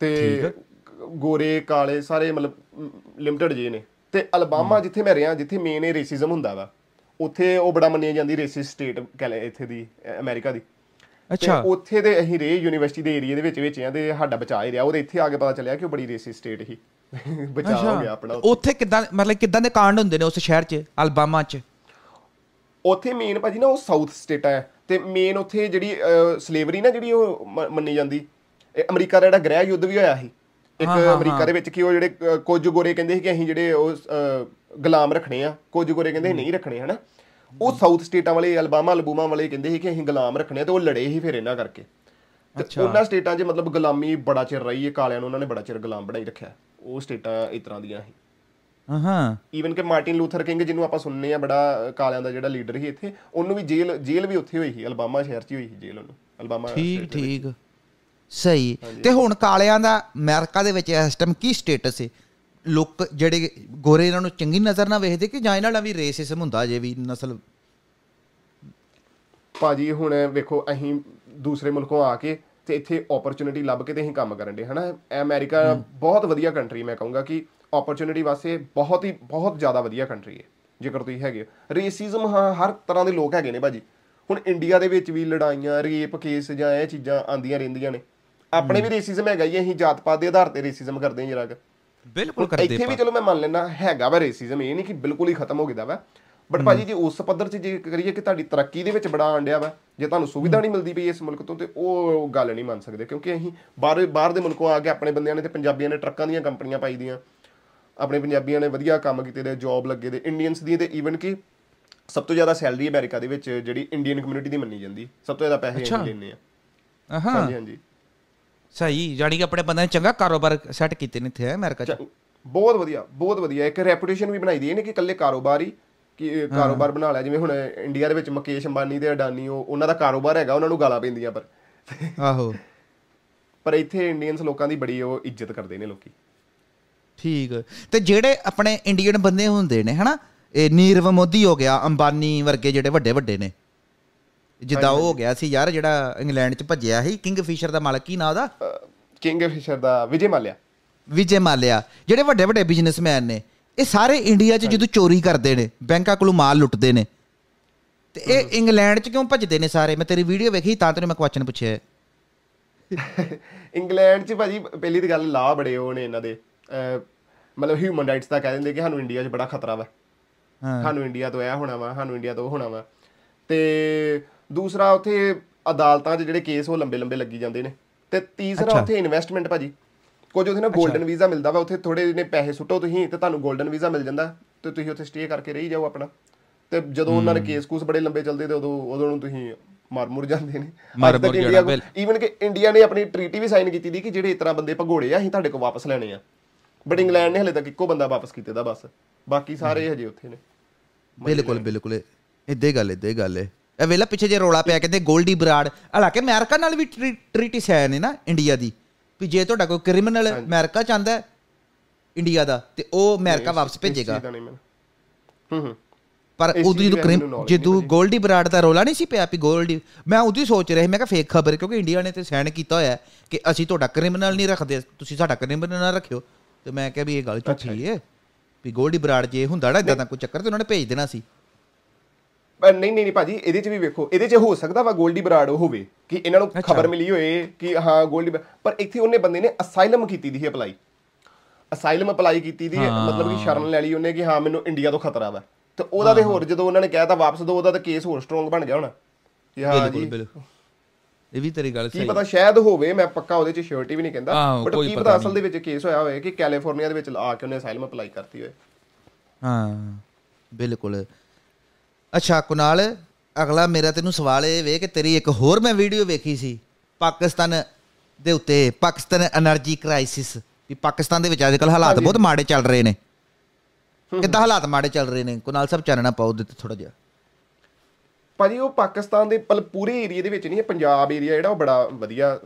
ਤੇ ਗੋਰੇ ਕਾਲੇ ਸਾਰੇ ਮਤਲਬ ਲਿਮਟਿਡ ਜੇ ਨੇ। ਤੇ ਅਲਬਾਮਾ ਜਿੱਥੇ ਮੈਂ ਰਿਹਾ ਜਿੱਥੇ ਮੇਨ ਇਹ ਰੇਸਿਜ਼ਮ ਹੁੰਦਾ ਵਾ ਉੱਥੇ ਉਹ ਬੜਾ ਮੰਨੀ ਜਾਂਦੀ ਰੇਸਿਸ ਸਟੇਟ ਇੱਥੇ ਦੀ ਅਮਰੀਕਾ ਦੀ। ਅੱਛਾ। ਉੱਥੇ ਦੇ ਅਸੀਂ ਰੇ ਯੂਨੀਵਰਸਿਟੀ ਦੇ ਏਰੀਆ ਦੇ ਵਿੱਚ ਵਿੱਚ ਆ ਤੇ ਸਾਡਾ ਬਚਾ ਹੀ ਰਿਹਾ। ਉਹਦੇ ਇੱਥੇ ਆ ਕੇ ਪਤਾ ਚੱਲਿਆ ਕਿ ਉਹ ਬੜੀ ਰੇਸਿਸ ਸਟੇਟ ਸੀ। ਬਚਾ ਹੋ ਗਿਆ ਆਪਣਾ ਉੱਥੇ। ਕਿਦਾਂ ਮਤਲਬ ਕਿਦਾਂ ਦੇ ਕਾਂਡ ਹੁੰਦੇ ਨੇ ਉਸ ਸ਼ਹਿਰ 'ਚ ਅਲਬਾਮਾ 'ਚ? ਉੱਥੇ ਮੇਨ ਭਾਜੀ ਨਾ ਉਹ ਸਾਊਥ ਸਟੇਟਾਂ ਹੈ ਤੇ ਮੇਨ ਉੱਥੇ ਜਿਹੜੀ ਸਲੇਵਰੀ ਨਾ ਜਿਹੜੀ ਉਹ ਮੰਨੀ ਜਾਂਦੀ ਇਹ ਅਮਰੀਕਾ ਦਾ ਜਿਹੜਾ ਗ੍ਰਹਿ ਯੁੱਧ ਵੀ ਹੋਇਆ ਸੀ ਇੱਕ ਹਾਂ, ਹਾਂ, ਅਮਰੀਕਾ ਦੇ ਵਿੱਚ ਕਿ ਉਹ ਜਿਹੜੇ ਕੁਝ ਗੋਰੇ ਕਹਿੰਦੇ ਸੀ ਕਿ ਅਸੀਂ ਜਿਹੜੇ ਉਹ ਗੁਲਾਮ ਰੱਖਣੇ ਆ। ਕੁਝ ਗੋਰੇ ਕਹਿੰਦੇ ਨਹੀਂ ਰੱਖਣੇ ਹਨਾ? ਉਹ ਸਾਊਥ ਸਟੇਟਾਂ ਵਾਲੇ ਅਲਬਾਮਾ ਅਲਬੂਮਾ ਵਾਲੇ ਕਹਿੰਦੇ ਸੀ ਕਿ ਅਸੀਂ ਗੁਲਾਮ ਰੱਖਣੇ ਤੇ ਉਹ ਲੜੇ ਸੀ ਫਿਰ ਇਹਨਾਂ ਕਰਕੇ। ਅੱਛਾ। ਉਹਨਾਂ ਸਟੇਟਾਂ 'ਚ ਮਤਲਬ ਗੁਲਾਮੀ ਬੜਾ ਚਿਰ ਰਹੀ ਹੈ ਕਾਲਿਆਂ ਨੂੰ ਉਹਨਾਂ ਨੇ ਬੜਾ ਚਿਰ ਗੁਲਾਮ ਬਣਾਈ ਰੱਖਿਆ। ਉਹ ਸਟੇਟਾਂ ਇਸ ਤਰ੍ਹਾਂ ਦੀਆਂ ਸੀ। ਹਾਂ ਈਵਨ ਕਿ ਮਾਰਟਿਨ ਲੂਥਰ ਕਿੰਗ ਜਿਹਨੂੰ ਆਪਾਂ ਸੁਣਨੇ ਆ ਬੜਾ ਕਾਲਿਆਂ ਦਾ ਜਿਹੜਾ ਲੀਡਰ ਸੀ ਇੱਥੇ ਉਹਨੂੰ ਵੀ ਜੇਲ੍ਹ ਜੇਲ੍ਹ ਵੀ ਉੱਥੇ ਹੋਈ ਸੀ ਅਲਬਾਮਾ ਸ਼ਹਿਰ 'ਚ ਹੀ ਹੋਈ ਸੀ ਜੇਲ੍ਹ ਉਹਨੂੰ। ਅਲਬਾਮਾ ਠੀਕ। ਠੀਕ। ਸਹੀ। ਤੇ ਹੁਣ ਕਾਲਿਆਂ ਦਾ ਅਮਰੀਕਾ ਦੇ ਵਿੱਚ ਇਸ ਟਾਈਮ ਕੀ ਸਟੇਟਸ ਹੈ ਲੋਕ ਜਿਹੜੇ ਗੋਰੇ ਇਹਨਾਂ ਨੂੰ ਚੰਗੀ ਨਜ਼ਰ ਨਾਲ ਵੇਖਦੇ ਕਿ ਜਾਂ ਇਹਨਾਂ ਨਾਲ ਵੀ ਰੇਸਿਜ਼ਮ ਹੁੰਦਾ ਜੇ ਵੀ ਨਸਲ? ਭਾਜੀ ਹੁਣ ਵੇਖੋ ਅਸੀਂ ਦੂਸਰੇ ਮੁਲਕੋਂ ਆ ਕੇ ਤੇ ਇੱਥੇ ਓਪਰਚੁਨਿਟੀ ਲੱਭ ਕੇ ਤੇ ਅਸੀਂ ਕੰਮ ਕਰਨ ਦੇ ਹਨਾ? ਅਮਰੀਕਾ ਬਹੁਤ ਵਧੀਆ ਕੰਟਰੀ ਮੈਂ ਕਹੂੰਗਾ ਕਿ ਓਪਰਚੁਨਿਟੀ ਵਾਸਤੇ ਬਹੁਤ ਹੀ ਬਹੁਤ ਜ਼ਿਆਦਾ ਵਧੀਆ ਕੰਟਰੀ ਹੈ ਜੇਕਰ ਤੁਸੀਂ ਹੈਗੇ ਰੇਸਿਜ਼ਮ ਹਾਂ ਹਰ ਤਰ੍ਹਾਂ ਦੇ ਲੋਕ ਹੈਗੇ ਨੇ ਭਾਜੀ। ਹੁਣ ਇੰਡੀਆ ਦੇ ਵਿੱਚ ਵੀ ਲੜਾਈਆਂ ਰੇਪ ਕੇਸ ਜਾਂ ਇਹ ਚੀਜ਼ਾਂ ਆਂਦੀਆਂ ਰਹਿੰਦੀਆਂ ਨੇ। ਆਪਣੇ ਵੀ ਰੇਸਿਜ਼ਮ ਹੈਗਾ ਹੀ ਅਸੀਂ ਜਾਤ ਪਾਤ ਦੇ ਆਧਾਰ ਤੇ ਰੇਸਿਜ਼ਮ ਕਰਦੇ ਹਾਂ ਜਰਾ ਬਿਲਕੁਲ ਇੱਥੇ ਵੀ ਚਲੋ ਮੈਂ ਮੰਨ ਲੈਣਾ ਹੈਗਾ ਵਾ ਰੇਸਿਜ਼ਮ ਇਹ ਨਹੀਂ ਕਿ ਬਿਲਕੁਲ ਹੀ ਖਤਮ ਹੋ ਗਿਆ ਵਾ। ਬਟ ਭਾਜੀ ਜੇ ਉਸ ਪੱਧਰ 'ਚ ਜੇ ਕਰੀਏ ਕਿ ਤੁਹਾਡੀ ਤਰੱਕੀ ਦੇ ਵਿੱਚ ਬੜਾ ਆਂਡਿਆ ਵਾ ਜੇ ਤੁਹਾਨੂੰ ਸੁਵਿਧਾ ਨਹੀਂ ਮਿਲਦੀ ਪਈ ਇਸ ਮੁਲਕ ਤੋਂ ਤੇ ਉਹ ਗੱਲ ਨਹੀਂ ਮੰਨ ਸਕਦੇ ਕਿਉਂਕਿ ਅਸੀਂ ਬਾਹਰ ਬਾਹਰ ਦੇ ਮੁਲਕੋਂ ਆ ਕੇ ਆਪਣੇ ਬੰਦਿਆਂ ਨੇ ਤੇ ਪੰਜਾਬੀਆਂ ਨੇ ਟਰੱਕਾਂ ਦੀਆਂ ਕੰਪਨੀਆਂ ਪਾਈ ਦੀਆਂ। ਆਪਣੇ ਪੰਜਾਬੀਆਂ ਨੇ ਵਧੀਆ ਕੰਮ ਕੀਤੇ ਦੇ ਜੌਬ ਲੱਗੇ ਦੇ ਇੰਡੀਅਨਸ ਦੀ ਤੇ ਈਵਨ ਕਿ ਸਭ ਤੋਂ ਜ਼ਿਆਦਾ ਸੈਲਰੀ ਅਮਰੀਕਾ ਦੇ ਵਿੱਚ ਜਿਹੜੀ ਇੰਡੀਅਨ ਕਮਿਊਨਿਟੀ ਦੀ ਮੰਨੀ ਜਾਂਦੀ ਸਭ ਤੋਂ ਜ਼ਿਆਦਾ ਪੈਸੇ ਅਸੀਂ ਲੈਂਦੇ ਆ। ਹਾਂਜੀ ਹਾਂਜੀ। ਸਹੀ ਜਾਨੀ ਕਿ ਆਪਣੇ ਬੰਦੇ ਨੇ ਚੰਗਾ ਕਾਰੋਬਾਰ ਸੈੱਟ ਕੀਤੇ ਨੇ ਇੱਥੇ ਅਮਰੀਕਾ 'ਚ। ਬਹੁਤ ਵਧੀਆ ਬਹੁਤ ਵਧੀਆ। ਇੱਕ ਰੈਪੂਟੇਸ਼ਨ ਵੀ ਬਣਾਈ ਦੀ ਇਹਨੇ ਕਿ ਇਕੱਲੇ ਕਾਰੋਬਾਰ ਕਿ ਕਾਰੋਬਾਰ ਬਣਾ ਲਿਆ। ਜਿਵੇਂ ਹੁਣ ਇੰਡੀਆ ਦੇ ਵਿੱਚ ਮੁਕੇਸ਼ ਅੰਬਾਨੀ ਤੇ ਅਡਾਨੀ ਉਹ ਉਹਨਾਂ ਦਾ ਕਾਰੋਬਾਰ ਹੈਗਾ ਉਹਨਾਂ ਨੂੰ ਗਾਲਾਂ ਪੈਂਦੀਆਂ ਪਰ। ਆਹੋ। ਪਰ ਇੱਥੇ ਇੰਡੀਅਨਸ ਲੋਕਾਂ ਦੀ ਬੜੀ ਉਹ ਇੱਜ਼ਤ ਕਰਦੇ ਨੇ ਲੋਕੀ। ਠੀਕ। ਤੇ ਜਿਹੜੇ ਆਪਣੇ ਇੰਡੀਅਨ ਬੰਦੇ ਹੁੰਦੇ ਨੇ ਹਨਾ? ਇਹ ਨੀਰਵ ਮੋਦੀ ਹੋ ਗਿਆ ਅੰਬਾਨੀ ਵਰਗੇ ਜਿਹੜੇ ਵੱਡੇ ਵੱਡੇ ਨੇ। ਜਿੱਦਾਂ ਉਹ ਹੋ ਗਿਆ ਸੀ ਯਾਰ ਜਿਹੜਾ ਇੰਗਲੈਂਡ 'ਚ ਭੱਜਿਆ ਸੀ ਕਿੰਗ ਫਿਸ਼ਰ ਦਾ ਮਾਲਕ ਕੀ ਨਾਂ ਉਹਦਾ? ਕਿੰਗ ਫਿਸ਼ਰ ਦਾ ਵਿਜੇ ਮਾਲਿਆ। ਵਿਜੇ ਮਾਲਿਆ ਜਿਹੜੇ ਵੱਡੇ ਵੱਡੇ ਬਿਜ਼ਨਸਮੈਨ ਨੇ ਇਹ ਸਾਰੇ ਇੰਡੀਆ 'ਚ ਜਦੋਂ ਚੋਰੀ ਕਰਦੇ ਨੇ ਬੈਂਕਾਂ ਕੋਲੋਂ ਮਾਲ ਲੁੱਟਦੇ ਨੇ। ਤੇ ਇਹ ਇੰਗਲੈਂਡ 'ਚ ਕਿਉਂ ਭੱਜਦੇ ਨੇ ਸਾਰੇ? ਮੈਂ ਤੇਰੀ ਵੀਡੀਓ ਵੇਖੀ ਤਾਂ ਤੈਨੂੰ ਮੈਂ ਕੁਐਸਚਨ ਪੁੱਛਿਆ। ਇੰਗਲੈਂਡ 'ਚ ਭਾਜੀ ਪਹਿਲੀ ਤਾਂ ਗੱਲ ਲਾ ਬੜੇ ਉਹ ਨੇ ਇਹਨਾਂ ਦੇ। ਮਤਲਬ ਹਿਊਮਨ ਰਾਈਟਸ ਦਾ ਕਹਿ ਦਿੰਦੇ ਕਿ ਸਾਨੂੰ ਇੰਡੀਆ 'ਚ ਬੜਾ ਖਤਰਾ ਵਾ। ਹਾਂ। ਸਾਨੂੰ ਇੰਡੀਆ ਤੋਂ ਇਹ ਹੋਣਾ ਵਾ ਸਾਨੂੰ ਇੰਡੀਆ ਤੋਂ ਉਹ ਹੋਣਾ ਵਾ। ਤੇ ਦੂਸਰਾ ਉੱਥੇ ਅਦਾਲਤਾਂ 'ਚ ਜਿਹੜੇ ਕੇਸ ਉਹ ਲੰਬੇ ਲੰਬੇ ਲੱਗੀ ਜਾਂਦੇ ਨੇ ਤੇ ਤੀਸਰਾ ਉੱਥੇ ਇਨਵੈਸਟਮੈਂਟ ਭਾਜੀ। ਕੁਝ ਉੱਥੇ ਨਾ 골ਡਨ ਵੀਜ਼ਾ ਮਿਲਦਾ ਵਾ ਉੱਥੇ ਥੋੜੇ ਨੇ ਪੈਸੇ ਸੁੱਟੋ ਤੁਸੀਂ ਤੇ ਤੁਹਾਨੂੰ 골ਡਨ ਵੀਜ਼ਾ ਮਿਲ ਜਾਂਦਾ ਤੇ ਤੁਸੀਂ ਉੱਥੇ ਸਟੇ ਕਰਕੇ ਰਹੀ ਜਾਓ ਆਪਣਾ। ਤੇ ਜਦੋਂ ਉਹਨਾਂ ਦੇ ਕੇਸ ਕੂਸ ਬੜੇ ਲੰਬੇ ਚੱਲਦੇ ਤੇ ਉਦੋਂ ਉਦੋਂ ਨੂੰ ਤੁਸੀਂ ਮਰ ਮੁਰ ਜਾਂਦੇ ਨੇ। ਮਰ ਮੁਰ ਬਿਲ- ਈਵਨ ਕਿ ਇੰਡੀਆ ਨੇ ਆਪਣੀ ਟ੍ਰੀਟੀ ਵੀ ਸਾਈਨ ਕੀਤੀ ਦੀ ਕਿ ਜਿਹੜੇ ਇਸ ਤਰ੍ਹਾਂ ਬੰਦੇ ਭਗੋੜੇ ਆ ਅਸੀਂ ਤੁਹਾਡੇ ਕੋਲ ਵਾਪਸ ਲੈਣੇ ਆ। ਬਟ ਇੰਗਲੈਂਡ ਨੇ ਹਲੇ ਤੱਕ ਇੱਕੋ ਬੰਦਾ ਵਾਪਸ ਕੀਤੇ ਦਾ ਬਸ। ਬਾਕੀ ਸਾਰੇ ਹਜੇ ਉੱਥੇ ਨੇ। ਬਿਲਕੁਲ ਬਿਲਕੁਲ। ਇਦਾਂ ਗੱਲ ਇਦਾਂ ਗੱਲ ਹੈ ਵੇਲਾ ਪਿੱਛੇ ਜੇ ਰੋਲਾ ਪਿਆ ਕਹਿੰਦੇ 골ਡੀ ਬਰਾੜ। ਹਾਲਾਂਕਿ ਅਮਰੀਕਾ ਨਾਲ ਵੀ ਟ੍ਰੀਟੀ ਸਾਇਨ ਹੈ ਨਾ ਇੰਡੀਆ ਦੀ। ਵੀ ਜੇ ਤੁਹਾਡਾ ਕੋਈ ਕ੍ਰਿਮੀਨਲ ਅਮਰੀਕਾ ਚਾਹੁੰਦਾ ਹੈ ਇੰਡੀਆ ਦਾ ਤੇ ਉਹ ਅਮਰੀਕਾ ਵਾਪਸ ਭੇਜੇਗਾ। ਹੂੰ ਹੂੰ। ਪਰ ਉਦੋਂ ਜਦੋਂ ਕ੍ਰਿਮ ਜਦੋਂ 골ਡੀ ਬਰਾੜ ਦਾ ਰੋਲਾ ਨਹੀਂ ਸੀ ਪਿਆ ਵੀ 골ਡੀ ਮੈਂ ਉਦੋਂ ਹੀ ਸੋਚ ਰਿਹਾ ਸੀ ਮੈਂ ਕਿਹਾ ਫੇਕ ਖਬਰ ਕਿਉਂਕਿ ਇੰਡੀਆ ਨੇ ਤੇ ਸਾਈਨ ਕੀਤਾ ਹੋਇਆ ਕਿ ਅਸੀਂ ਤੁਹਾਡਾ ਕ੍ਰਿਮੀਨਲ ਨਹੀਂ ਰੱਖਦੇ ਤੁਸੀਂ ਸਾਡਾ ਕ੍ਰਿਮੀਨਲ ਨਾ ਰੱਖਿਓ। ਤੇ ਮੈਂ ਕਿਹਾ ਵੀ ਇਹ ਗੱਲ ਝੂਠੀ ਹੈ ਵੀ 골ਡੀ ਬਰਾੜ ਜੇ ਹੁੰਦਾ ਨਾ ਇਦਾਂ ਦਾ ਕੋਈ ਚੱਕਰ ਤੇ ਉਹਨਾਂ ਨੇ ਭੇਜ ਦੇਣਾ ਸੀ। ਨਹੀਂ ਨਹੀਂ ਨਹੀਂ ਭਾਜੀ ਇਹਦੇ 'ਚ ਵੀ ਵੇਖੋ ਇਹਦੇ 'ਚ ਹੋ ਸਕਦਾ ਵਾ 골ਡੀ ਬਰਾਡ ਹੋਵੇ ਕਿ ਇਹਨਾਂ ਨੂੰ ਖਬਰ ਮਿਲੀ ਹੋਏ ਕਿ ਹਾਂ 골ਡੀ ਪਰ ਇੱਥੇ ਉਹਨੇ ਬੰਦੇ ਨੇ ਅਸਾਈਲਮ ਕੀਤੀ ਦੀ ਹੈ ਅਪਲਾਈ ਅਸਾਈਲਮ ਅਪਲਾਈ ਕੀਤੀ ਦੀ ਮਤਲਬ ਕਿ ਸ਼ਰਨ ਲੈ ਲਈ ਉਹਨੇ ਕਿ ਹਾਂ ਮੈਨੂੰ ਇੰਡੀਆ ਤੋਂ ਖਤਰਾ ਵਾ। ਤੇ ਉਹਦਾ ਤੇ ਹੋਰ ਜਦੋਂ ਉਹਨਾਂ ਨੇ ਕਹਿਤਾ ਵਾਪਸ ਦੋ ਉਹਦਾ ਤਾਂ ਕੇਸ ਹੋਰ ਸਟਰੋਂਗ ਬਣ ਗਿਆ ਹੋਣਾ। ਕਿ ਹਾਂ ਜੀ। ਇਹ ਵੀ ਤੇਰੀ ਗੱਲ ਕੀ ਸਹੀ ਪਤਾ ਸ਼ਾਇਦ ਹੋਵੇ ਮੈਂ ਪੱਕਾ ਉਹਦੇ 'ਚ ਸ਼ੋਰਟੀ ਵੀ ਨਹੀਂ ਕਹਿੰਦਾ ਬਟ ਕੀ ਪਤਾ ਪਤਾ ਅਸਲ ਦੇ ਵਿੱਚ ਕੇਸ ਹੋਇਆ ਹੋਵੇ ਕਿ ਕੈਲੀਫੋਰਨੀਆ ਦੇ ਵਿੱਚ ਆ ਕੇ ਉਹਨੇ ਅਸਾਈਲਮ ਅਪਲਾਈ ਕਰਤੀ ਹੋਏ। ਹਾਂ। ਬਿਲਕੁਲ। ਅੱਛਾ ਕੁਨਾਲ ਅਗਲਾ ਮੇਰਾ ਤੈਨੂੰ ਸਵਾਲ ਇਹ ਵੇ ਕਿ ਤੇਰੀ ਇੱਕ ਹੋਰ ਮੈਂ ਵੀਡੀਓ ਵੇਖੀ ਸੀ ਪਾਕਿਸਤਾਨ ਦੇ ਉੱਤੇ ਪਾਕਿਸਤਾਨ એનર્ਜੀ ਕ੍ਰਾਈਸਿਸ ਵੀ ਪਾਕਿਸਤਾਨ ਦੇ ਵਿੱਚ ਅੱਜ ਕੱਲ ਹਾਲਾਤ ਬਹੁਤ ਮਾੜੇ ਚੱਲ ਰਹੇ ਨੇ। ਕਿੱਦਾਂ ਹਾਲਾਤ ਮਾੜੇ ਚੱਲ ਰਹੇ ਨੇ? ਕੁਨਾਲ ਸਾਹਿਬ ਚਾਨਣਾ ਪਾਓ ਦਿੱਤੇ ਥੋੜਾ ਜਿਹਾ। ਭਾਜੀ ਉਹ ਪਾਕਿਸਤਾਨ ਦੇ ਪਲ ਪੂਰੇ ਏਰੀਆ ਦੇ ਵਿੱਚ ਨਹੀਂ ਪੰਜਾਬ ਏਰੀਆ ਜਿਹੜਾ ਉਹ ਬੜਾ ਵਧੀਆ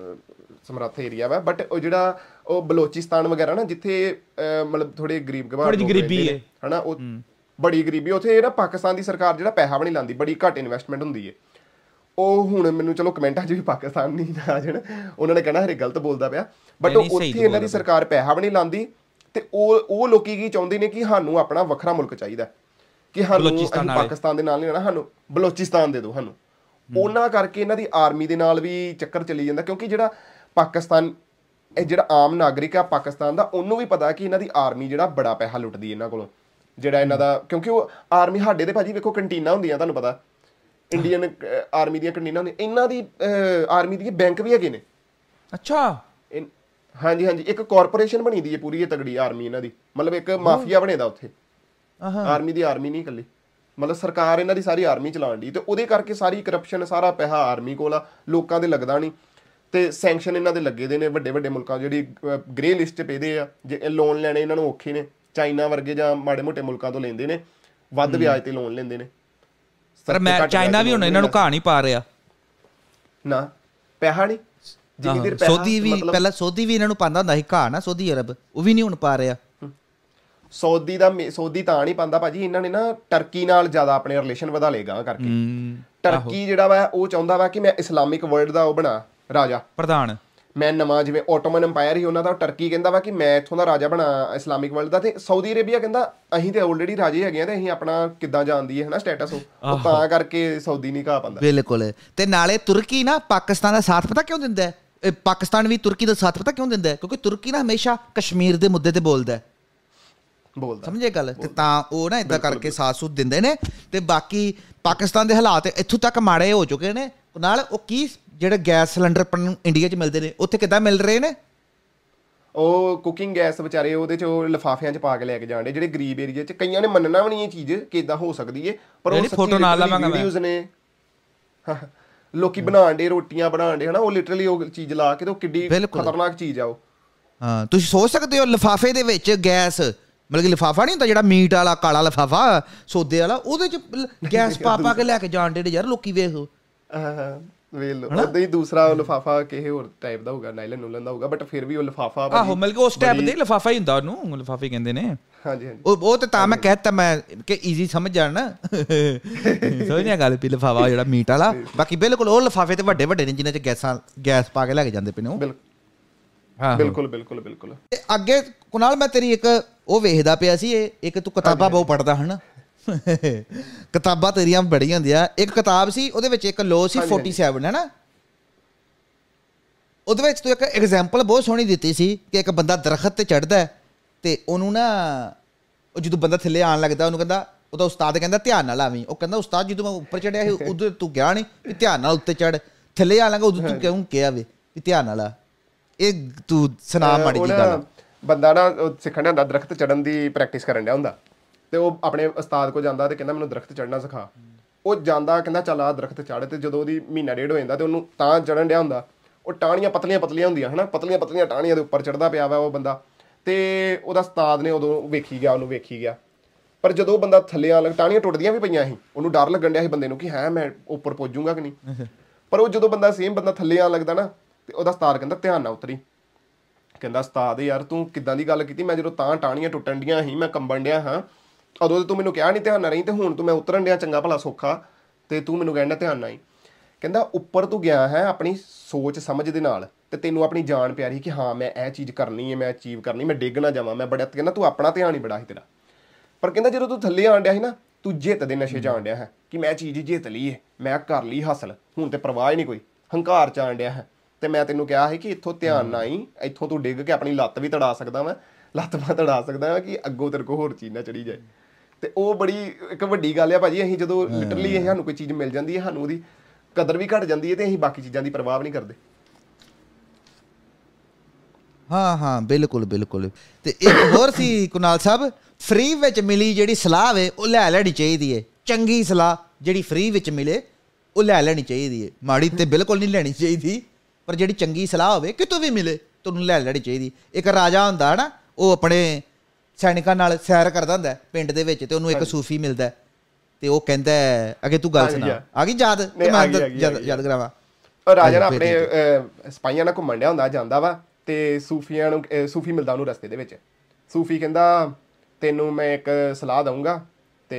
ਸਮਰੱਥ ਏਰੀਆ ਵਾ ਬਟ ਉਹ ਜਿਹੜਾ ਉਹ ਬਲੋਚਿਸਤਾਨ ਵਗੈਰਾ ਨਾ ਜਿੱਥੇ ਮਤਲਬ ਥੋੜੇ ਗਰੀਬ ਗਵਾਰ ਥੋੜੀ ਗਰੀਬੀ ਹੈ। ਹਨਾ ਉਹ ਬੜੀ ਗਰੀਬੀ ਉੱਥੇ ਨਾ ਪਾਕਿਸਤਾਨ ਦੀ ਸਰਕਾਰ ਜਿਹੜਾ ਪੈਸਾ ਵੀ ਨਹੀਂ ਲਾਂਦੀ ਬੜੀ ਘੱਟ ਇਨਵੈਸਟਮੈਂਟ ਹੁੰਦੀ ਹੈ ਉਹ ਹੁਣ ਮੈਨੂੰ ਚਲੋ ਕਮੈਂਟਾਂ 'ਚ ਵੀ ਪਾਕਿਸਤਾਨ ਨਹੀਂ ਆ ਜਾਣ ਉਹਨਾਂ ਨੇ ਕਹਿਣਾ ਹਰੇ ਗਲਤ ਬੋਲਦਾ ਪਿਆ। ਬਟ ਉੱਥੇ ਇਹਨਾਂ ਦੀ ਸਰਕਾਰ ਪੈਸਾ ਵੀ ਨਹੀਂ ਲਾਂਦੀ ਤੇ ਉਹ ਉਹ ਲੋਕੀ ਕੀ ਚਾਹੁੰਦੇ ਨੇ ਕਿ ਸਾਨੂੰ ਆਪਣਾ ਵੱਖਰਾ ਮੁਲਕ ਚਾਹੀਦਾ। ਕਿ ਸਾਨੂੰ। ਪਾਕਿਸਤਾਨ ਦੇ ਨਾਲ ਨਹੀਂ ਰਹਿਣਾ ਸਾਨੂੰ ਬਲੋਚਿਸਤਾਨ ਦੇ ਦਿਓ ਸਾਨੂੰ। ਉਹਨਾਂ ਕਰਕੇ ਇਹਨਾਂ ਦੀ ਆਰਮੀ ਦੇ ਨਾਲ ਵੀ ਚੱਕਰ ਚੱਲੀ ਜਾਂਦਾ ਕਿਉਂਕਿ ਜਿਹੜਾ ਪਾਕਿਸਤਾਨ ਇਹ ਜਿਹੜਾ ਆਮ ਨਾਗਰਿਕ ਆ ਪਾਕਿਸਤਾਨ ਦਾ ਉਹਨੂੰ ਵੀ ਪਤਾ ਕਿ ਇਹਨਾਂ ਦੀ ਆਰਮੀ ਜਿਹੜਾ ਬੜਾ ਪੈਸਾ ਲੁੱਟਦੀ ਇਹਨਾਂ ਕੋਲੋਂ। ਜਿਹੜਾ ਇਹਨਾਂ ਦਾ ਕਿਉਂਕਿ ਉਹ ਆਰਮੀ ਸਾਡੇ ਦੇ ਭਾਜੀ ਵੇਖੋ ਕੰਟੀਨਾਂ ਹੁੰਦੀਆਂ ਤੁਹਾਨੂੰ ਪਤਾ। ਇੰਡੀਅਨ ਆਰਮੀ ਦੀਆਂ ਕੰਟੀਨਾਂ ਹੁੰਦੀਆਂ। ਇਹਨਾਂ ਦੀ ਆਰਮੀ ਦੀ ਬੈਂਕ ਵੀ ਹੈਗੇ ਨੇ। ਅੱਛਾ। ਹਾਂਜੀ ਹਾਂਜੀ। ਇੱਕ ਕਾਰਪੋਰੇਸ਼ਨ ਬਣੀ ਦੀ ਹੈ ਪੂਰੀ ਇਹ ਤਗੜੀ ਆਰਮੀ ਇਹਨਾਂ ਦੀ। ਮਤਲਬ ਇੱਕ ਮਾਫੀਆ ਬਣੇਦਾ ਉੱਥੇ। ਆਹਾ। ਆਰਮੀ ਦੀ ਆਰਮੀ ਨਹੀਂ ਇਕੱਲੀ। ਮਤਲਬ ਸਰਕਾਰ ਇਹਨਾਂ ਦੀ ਸਾਰੀ ਆਰਮੀ ਚਲਾਉਣ ਦੀ ਤੇ ਉਹਦੇ ਕਰਕੇ ਸਾਰੀ ਕਰਪਸ਼ਨ ਸਾਰਾ ਪੈਸਾ ਆਰਮੀ ਕੋਲ ਆ। ਲੋਕਾਂ ਦੇ ਲੱਗਦਾ ਨਹੀਂ। ਤੇ ਸੈਂਕਸ਼ਨ ਇਹਨਾਂ ਦੇ ਲੱਗੇ ਦੇ ਨੇ ਵੱਡੇ ਵੱਡੇ ਮੁਲਕਾਂ। ਜਿਹੜੀ ਗ੍ਰੇ ਲਿਸਟ 'ਚ ਪੈਦੇ ਆ। ਜੇ ਲੋਨ ਲੈਣੇ ਇਹਨਾਂ ਨੂੰ ਔਖੇ ਨੇ। ਚਾਈਨਾ ਵਰਗੇ ਜਾਂ ਮਾੜੇ ਮੋਟੇ ਮੁਲਕਾਂ ਤੋਂ ਲੈਂਦੇ ਨੇ ਵੱਧ ਵਿਆਜ ਤੇ ਲੋਨ ਲੈਂਦੇ ਨੇ। ਪਰ ਮੈਂ ਚਾਈਨਾ ਵੀ ਹੁਣ ਇਹਨਾਂ ਨੂੰ ਲੈਂਦਾ। ਘਾ ਨਹੀਂ ਪਾ ਰਿਹਾ। ਨਾ ਪੈਸਾ ਨਹੀਂ। ਜਿੰਨੀ ਦੇਰ ਪੈਸਾ ਸੋਦੀ ਵੀ ਪਹਿਲਾਂ ਸੋਦੀ ਵੀ ਇਹਨਾਂ ਨੂੰ ਪਾਉਂਦਾ ਹੁੰਦਾ ਸੀ ਘਾ ਨਾ ਸੋਦੀ ਅਰਬ ਉਹ ਵੀ ਨਹੀਂ ਹੁਣ ਪਾ ਰਿਹਾ। ਸੌਦੀ ਦਾ ਸੌਦੀ ਤਾਂ ਨਹੀਂ ਪਾਉਂਦਾ ਭਾਜੀ ਇਹਨਾਂ ਨੇ ਨਾ ਟਰਕੀ ਨਾਲ ਜ਼ਿਆਦਾ ਆਪਣੇ ਰਿਲੇਸ਼ਨ ਵਧਾ ਲੇਗਾ ਕਰਕੇ। ਟਰਕੀ ਜਿਹੜਾ ਵਾ ਉਹ ਚਾਹੁੰਦਾ ਵਾ ਕਿ ਮੈਂ ਇਸਲਾਮਿਕ ਵਰਲਡ ਦਾ ਉਹ ਬਣਾ ਰਾਜਾ। ਪ੍ਰਧਾਨ। ਮੈਂ ਨਵਾਂ ਜਿਵੇਂ ਆਟੋਮਨ ਐਮਪਾਇਰ ਹੀ ਉਹਨਾਂ ਦਾ ਟਰਕੀ ਕਹਿੰਦਾ ਵਾ ਕਿ ਮੈਂ ਇੱਥੋਂ ਦਾ ਰਾਜਾ ਬਣਾ ਇਸਲਾਮਿਕ ਵਰਲਡ ਦਾ ਤੇ ਸਾਊਦੀ ਅਰੇਬੀਆ ਕਹਿੰਦਾ ਅਸੀਂ ਤੇ ਆਲਰੇਡੀ ਰਾਜੇ ਹੈਗੇ ਆ ਤੇ ਅਸੀਂ ਆਪਣਾ ਕਿੱਦਾਂ ਜਾਣਦੀ ਹੈ ਹਨਾ ਸਟੇਟਸ ਉਹ? ਤਾਂ ਕਰਕੇ ਸਾਊਦੀ ਨਹੀਂ ਕਹਾ ਪਾਉਂਦਾ। ਬਿਲਕੁਲ। ਤੇ ਨਾਲੇ ਤੁਰਕੀ ਨਾ ਪਾਕਿਸਤਾਨ ਦਾ ਸਾਥ ਪਤਾ ਕਿਉਂ ਦਿੰਦਾ ਹੈ? ਇਹ ਪਾਕਿਸਤਾਨ ਵੀ ਤੁਰਕੀ ਦਾ ਸਾਥ ਪਤਾ ਕਿਉਂ ਦਿੰਦਾ ਹੈ? ਕਿਉਂਕਿ ਤੁਰਕੀ ਨਾ ਹਮੇਸ਼ਾ ਕਸ਼ਮੀਰ ਦੇ ਮੁੱਦੇ ਤੇ ਬੋਲਦਾ ਹੈ। ਬੋਲਦਾ। ਸਮਝੇ ਗੱਲ? ਤੇ ਤਾਂ ਉਹ ਨਾ ਇਦਾਂ ਕਰਕੇ ਸਾਥ ਸੂਤ ਦਿੰਦੇ ਨੇ ਤੇ ਬਾਕੀ ਪਾਕਿਸਤਾਨ ਦੇ ਹਾਲਾਤ ਇੱਥੋਂ ਤੱਕ ਮਾੜੇ ਹੋ ਚੁੱਕੇ ਨੇ। ਨਾਲ ਉਹ ਕੀ ਜਿਹੜੇ ਗੈਸ ਸਿਲੰਡਰ ਆਪਾਂ ਨੂੰ ਇੰਡੀਆ 'ਚ ਮਿਲਦੇ ਨੇ ਉੱਥੇ ਕਿੱਦਾਂ ਮਿਲ ਰਹੇ ਨੇ ਉਹ ਕੁਕਿੰਗ ਗੈਸ ਵਿਚਾਰੇ ਉਹਦੇ ਚ ਉਹ ਲਿਫਾਫਿਆਂ ਚ ਪਾ ਕੇ ਲੈ ਕੇ ਜਾਂਦੇ ਜਿਹੜੇ ਗਰੀਬ ਏਰੀਆ ਚ ਕਈਆਂ ਨੇ ਮੰਨਣਾ ਵੀ ਨਹੀਂ ਇਹ ਚੀਜ਼ ਕਿ ਇਦਾਂ ਹੋ ਸਕਦੀ ਏ ਪਰ ਉਹ photo ਨਾਲ ਲਵਾਂਗਾ ਮੈਂ। videos ਨੇ ਲੋਕੀ ਬਣਾਉਣ ਦੇ ਰੋਟੀਆਂ ਬਣਾਉਣ ਦੇ ਹਨਾ ਉਹ ਲਿਟਰਲੀ ਉਹ ਚੀਜ਼ ਲਾ ਕੇ ਤੇ ਉਹ ਕਿੱਡੀ। ਖਤਰਨਾਕ ਚੀਜ਼ ਆ ਉਹ ਹਾਂ ਤੁਸੀਂ ਸੋਚ ਸਕਦੇ ਹੋ ਲਿਫਾਫੇ ਦੇ ਵਿੱਚ ਗੈਸ ਮਤਲਬ ਕਿ ਲਿਫਾਫਾ ਨਹੀਂ ਹੁੰਦਾ ਜਿਹੜਾ ਮੀਟ ਵਾਲਾ ਕਾਲਾ ਲਿਫਾਫਾ ਸੌਦੇ ਵਾਲਾ ਉਹਦੇ 'ਚ ਗੈਸ ਪਾ ਪਾ ਕੇ ਲੈ ਕੇ ਜਾਣ ਦੇ ਯਾਰ ਲੋਕੀ ਵੇਖੋ ਲਓ। ਉਦਾਂ ਹੀ ਦੂਸਰਾ ਲਿਫਾਫਾ ਕਿਸੇ ਹੋਰ ਟਾਈਪ ਦਾ ਹੋਊਗਾ ਨਾਈਲਨ ਨੂਲਨ ਦਾ ਹੋਊਗਾ ਬਟ ਫਿਰ ਵੀ ਉਹ ਲਿਫਾਫਾ ਆਹੋ ਮਤਲਬ ਕਿ ਉਸ ਟਾਈਪ ਦੇ ਲਿਫਾਫਾ ਹੀ ਹੁੰਦਾ ਉਹਨੂੰ ਲਿਫਾਫੇ ਕਹਿੰਦੇ ਨੇ। ਹਾਂਜੀ ਹਾਂਜੀ। ਉਹ ਉਹ ਤੇ ਤਾਂ ਮੈਂ ਕਹਿਤਾ ਮੈਂ ਕਿ ਈਜ਼ੀ ਸਮਝ ਜਾਣ ਨਾ। ਸਮਝਿਆ ਗੱਲ ਵੀ ਲਿਫਾਫਾ ਜਿਹੜਾ ਮੀਟ ਵਾਲਾ। ਬਾਕੀ ਬਿਲਕੁਲ ਉਹ ਲਿਫਾਫੇ ਤੇ ਵੱਡੇ ਵੱਡੇ ਨੇ ਜਿਨ੍ਹਾਂ 'ਚ ਗੈਸਾਂ ਗੈਸ ਪਾ ਕੇ ਲੈ ਕੇ ਜਾਂਦੇ ਪਏ ਨੇ ਉਹ। ਬਿਲਕੁਲ। ਆਹੋ। ਬਿਲਕੁਲ ਬਿਲਕੁਲ ਬਿਲਕੁਲ। ਅੱਗੇ ਕੁਨਾਲ ਮੈਂ ਤੇਰੀ ਇੱਕ ਉਹ ਵੇਖਦਾ ਪਿਆ ਸੀ ਇਹ ਇੱਕ ਤੂੰ ਕਿਤਾਬਾਂ ਬਹੁਤ ਪੜਦਾ ਹਨ? ਕਿਤਾਬਾਂ ਤੇਰੀਆਂ ਬੜੀਆਂ ਹੁੰਦੀਆਂ। ਇੱਕ ਕਿਤਾਬ ਸੀ ਉਹਦੇ ਵਿੱਚ ਇੱਕ ਲੋ ਸੀ 47 ਹੈ ਨਾ ਉਹਦੇ ਵਿੱਚ ਤੂੰ ਇੱਕ ਐਗਜ਼ਾਮਪਲ ਬਹੁਤ ਸੋਹਣੀ ਦਿੱਤੀ ਸੀ ਕਿ ਇੱਕ ਬੰਦਾ ਦਰਖਤ ਤੇ ਚੜਦਾ ਹੈ ਤੇ ਉਹਨੂੰ ਨਾ ਉਹ ਜਦੋਂ ਬੰਦਾ ਥੱਲੇ ਆਣ ਲੱਗਦਾ ਉਹਨੂੰ ਕਹਿੰਦਾ ਉਹਦਾ ਉਸਤਾਦ ਕਹਿੰਦਾ ਧਿਆਨ ਨਾਲ ਆਵੀਂ। ਉਹ ਕਹਿੰਦਾ ਉਸਤਾਦ ਜਦੋਂ ਮੈਂ ਉੱਪਰ ਚੜਿਆ ਸੀ ਉਦੋਂ ਤੂੰ ਗਿਆ ਨਹੀਂ ਵੀ ਧਿਆਨ ਨਾਲ ਉੱਤੇ ਚੜ ਥੱਲੇ ਆਣ ਲੱਗਾ ਉਦੋਂ ਤੂੰ ਕਿਉਂ ਕਿਹਾ ਵੇ ਵੀ ਧਿਆਨ ਨਾਲ ਆ? ਇਹ ਤੂੰ ਸੁਣਾ ਮਾੜੀ ਜੀ ਗੱਲ। ਬੰਦਾ ਨਾ ਸਿੱਖਣ ਦਾ ਹੁੰਦਾ ਦਰਖਤ ਚੜਨ ਦੀ ਪ੍ਰੈਕਟਿਸ ਕਰਨ ਡਿਆ ਹੁੰਦਾ। ਤੇ ਉਹ ਆਪਣੇ ਉਸਤਾਦ ਕੋ ਜਾਂਦਾ ਤੇ ਕਹਿੰਦਾ ਮੈਨੂੰ ਦਰਖਤ ਚੜਨਾ ਸਿਖਾ। ਉਹ ਜਾਂਦਾ ਕਹਿੰਦਾ ਚੱਲ ਆ ਦਰਖਤ ਚੜ ਤੇ ਜਦੋਂ ਉਹਦੀ ਮਹੀਨਾ ਡੇਢ ਹੋ ਜਾਂਦਾ ਤੇ ਉਹਨੂੰ ਤਾਂ ਚੜਨ ਡਿਆ ਹੁੰਦਾ ਉਹ ਟਾਹਣੀਆਂ ਪਤਲੀਆਂ ਪਤਲੀਆਂ ਹੁੰਦੀਆਂ ਹਨਾ ਪਤਲੀਆਂ ਪਤਲੀਆਂ ਟਾਹਣੀਆਂ ਦੇ ਉੱਪਰ ਚੜਦਾ ਪਿਆ ਵਾ ਉਹ ਬੰਦਾ। ਤੇ ਉਹਦਾ ਉਸਤਾਦ ਨੇ ਉਦੋਂ ਵੇਖੀ ਗਿਆ ਉਹਨੂੰ ਵੇਖੀ ਗਿਆ। ਪਰ ਜਦੋਂ ਬੰਦਾ ਥੱਲੇ ਆਣ ਲੱਗ ਟਾਹਣੀਆਂ ਟੁੱਟਦੀਆਂ ਵੀ ਪਈਆਂ ਸੀ ਉਹਨੂੰ ਡਰ ਲੱਗਣ ਡਿਆ ਸੀ ਬੰਦੇ ਨੂੰ ਕਿ ਹੈ ਮੈਂ ਉੱਪਰ ਪਹੁੰਚੂਗਾ ਕਿ ਨਹੀਂ। ਪਰ ਉਹ ਜਦੋਂ ਬੰਦਾ ਸੇਮ ਬੰਦਾ ਥੱਲੇ ਆਣ ਲੱਗਦਾ ਨਾ ਤੇ ਉਹਦਾ ਉਸਤਾਦ ਕਹਿੰਦਾ ਧਿਆਨ ਨਾਲ ਉਤਰੀ। ਕਹਿੰਦਾ ਉਸਤਾਦ ਯਾਰ ਤੂੰ ਕਿੱਦਾਂ ਦੀ ਗੱਲ ਕੀਤੀ? ਮੈਂ ਜਦੋਂ ਤਾਂ ਟਾਹਣੀਆਂ ਟੁੱਟਣ ਡੀਆਂ ਸੀ ਮੈਂ ਕੰਬਣ ਡਿਆ ਹਾਂ ਉਦੋਂ ਤੇ ਤੂੰ ਮੈਨੂੰ ਕਿਹਾ ਨਹੀਂ ਧਿਆਨ ਨਾਲ ਰਹੀ, ਤੇ ਹੁਣ ਤੂੰ ਮੈਂ ਉਤਰਨ ਡਿਆ ਚੰਗਾ ਭਲਾ ਸੌਖਾ, ਤੇ ਤੂੰ ਮੈਨੂੰ ਕਹਿੰਦਾ ਧਿਆਨ ਨਾਲ ਹੀ ਕਹਿੰਦਾ, ਉੱਪਰ ਤੂੰ ਗਿਆ ਹੈ ਆਪਣੀ ਸੋਚ ਸਮਝ ਦੇ ਨਾਲ, ਤੇ ਤੈਨੂੰ ਆਪਣੀ ਜਾਨ ਪਿਆਰੀ ਕਿ ਹਾਂ, ਮੈਂ ਇਹ ਚੀਜ਼ ਕਰਨੀ ਹੈ, ਮੈਂ ਅਚੀਵ ਕਰਨੀ, ਮੈਂ ਡਿੱਗ ਨਾ ਜਾਵਾਂ, ਮੈਂ ਬੜਾ, ਕਹਿੰਦਾ ਤੂੰ ਆਪਣਾ ਧਿਆਨ ਹੀ ਬੜਾ ਸੀ ਤੇਰਾ। ਪਰ ਕਹਿੰਦਾ ਜਦੋਂ ਤੂੰ ਥੱਲੇ ਆਣ ਡਿਆ ਸੀ ਨਾ, ਤੂੰ ਜਿੱਤ ਦੇ ਨਸ਼ੇ ਚ ਆਣ ਡਿਆ ਹੈ, ਕਿ ਮੈਂ ਚੀਜ਼ ਜਿੱਤ ਲਈ ਹੈ, ਮੈਂ ਕਰ ਲਈ ਹਾਸਲ ਹੁਣ ਤੇ ਪਰਵਾਹ ਹੀ ਨਹੀਂ ਕੋਈ, ਹੰਕਾਰ ਚ ਆਣ ਡਿਆ ਹੈ। ਤੇ ਮੈਂ ਤੈਨੂੰ ਕਿਹਾ ਸੀ ਕਿ ਇੱਥੋਂ ਧਿਆਨ ਨਾ ਹੀ ਇੱਥੋਂ ਤੂੰ ਡਿੱਗ ਕੇ ਆਪਣੀ ਲੱਤ ਵੀ ਤੜਾ ਸਕਦਾ ਮੈਂ ਲੱਤ ਮੈਂ ਤੜਾ ਸਕਦਾ ਹਾਂ ਕਿ ਅੱਗੋਂ ਤੇਰੇ ਕੋਲ ਹੋਰ ਚੀਜ਼ ਨਾ ਚੜੀ ਜਾਏ। ਤੇ ਉਹ ਬੜੀ ਇੱਕ ਵੱਡੀ ਗੱਲ ਆ ਭਾਜੀ ਅਸੀਂ ਜਦੋਂ ਲਿਟਰਲੀ ਇਹ ਸਾਨੂੰ ਕੋਈ ਚੀਜ਼ ਮਿਲ ਜਾਂਦੀ ਹੈ ਸਾਨੂੰ ਉਹਦੀ ਕਦਰ ਵੀ ਘਟ ਜਾਂਦੀ ਹੈ ਤੇ ਅਸੀਂ ਬਾਕੀ ਚੀਜ਼ਾਂ ਦੀ ਪਰਵਾਹ ਨਹੀਂ ਕਰਦੇ। ਹਾਂ ਹਾਂ ਬਿਲਕੁਲ ਬਿਲਕੁਲ। ਤੇ ਇੱਕ ਹੋਰ ਸੀ ਕੁਨਾਲ ਸਾਹਿਬ ਫ੍ਰੀ ਵਿੱਚ ਮਿਲੀ ਜਿਹੜੀ ਸਲਾਹ ਵੇ ਉਹ ਲੈ ਲੈਣੀ ਚਾਹੀਦੀ ਏ। ਚੰਗੀ ਸਲਾਹ ਜਿਹੜੀ ਫ੍ਰੀ ਵਿੱਚ ਮਿਲੇ ਉਹ ਲੈ ਲੈਣੀ ਚਾਹੀਦੀ ਏ। ਮਾੜੀ ਤੇ ਬਿਲਕੁਲ ਨਹੀਂ ਲੈਣੀ ਚਾਹੀਦੀ ਪਰ ਜਿਹੜੀ ਚੰਗੀ ਸਲਾਹ ਹੋਵੇ ਕਿਤੋਂ ਵੀ ਮਿਲੇ ਤੁਹਾਨੂੰ ਲੈ ਲੈਣੀ ਚਾਹੀਦੀ। ਇੱਕ ਰਾਜਾ ਹੁੰਦਾ ਹੈ ਨਾ ਉਹ ਆਪਣੇ ਸੈਨਿਕਾਂ ਨਾਲ ਸੈਰ ਕਰਦਾ ਹੁੰਦਾ ਪਿੰਡ ਦੇ ਵਿੱਚ ਤੇ ਉਹਨੂੰ ਇੱਕ ਸੂਫੀ ਮਿਲਦਾ ਤੇ ਉਹ ਕਹਿੰਦਾ ਅੱਗੇ ਤੂੰ ਗੱਲ ਸੁਣਾ। ਆ। ਗਈ ਯਾਦ? ਤੇ ਮੈਂ ਯਾਦ ਕਰਾਵਾਂ। ਰਾਜਾ ਨਾ ਆਪਣੇ ਸਿਪਾਹੀਆਂ ਨਾਲ ਘੁੰਮਣ ਡਿਆ ਹੁੰਦਾ ਜਾਂਦਾ ਵਾ ਤੇ ਸੂਫੀਆਂ ਨੂੰ ਸੂਫੀ ਮਿਲਦਾ ਉਹਨੂੰ ਰਸਤੇ ਦੇ ਵਿੱਚ। ਸੂਫੀ ਕਹਿੰਦਾ ਤੈਨੂੰ ਮੈਂ ਇੱਕ ਸਲਾਹ ਦਊਂਗਾ ਤੇ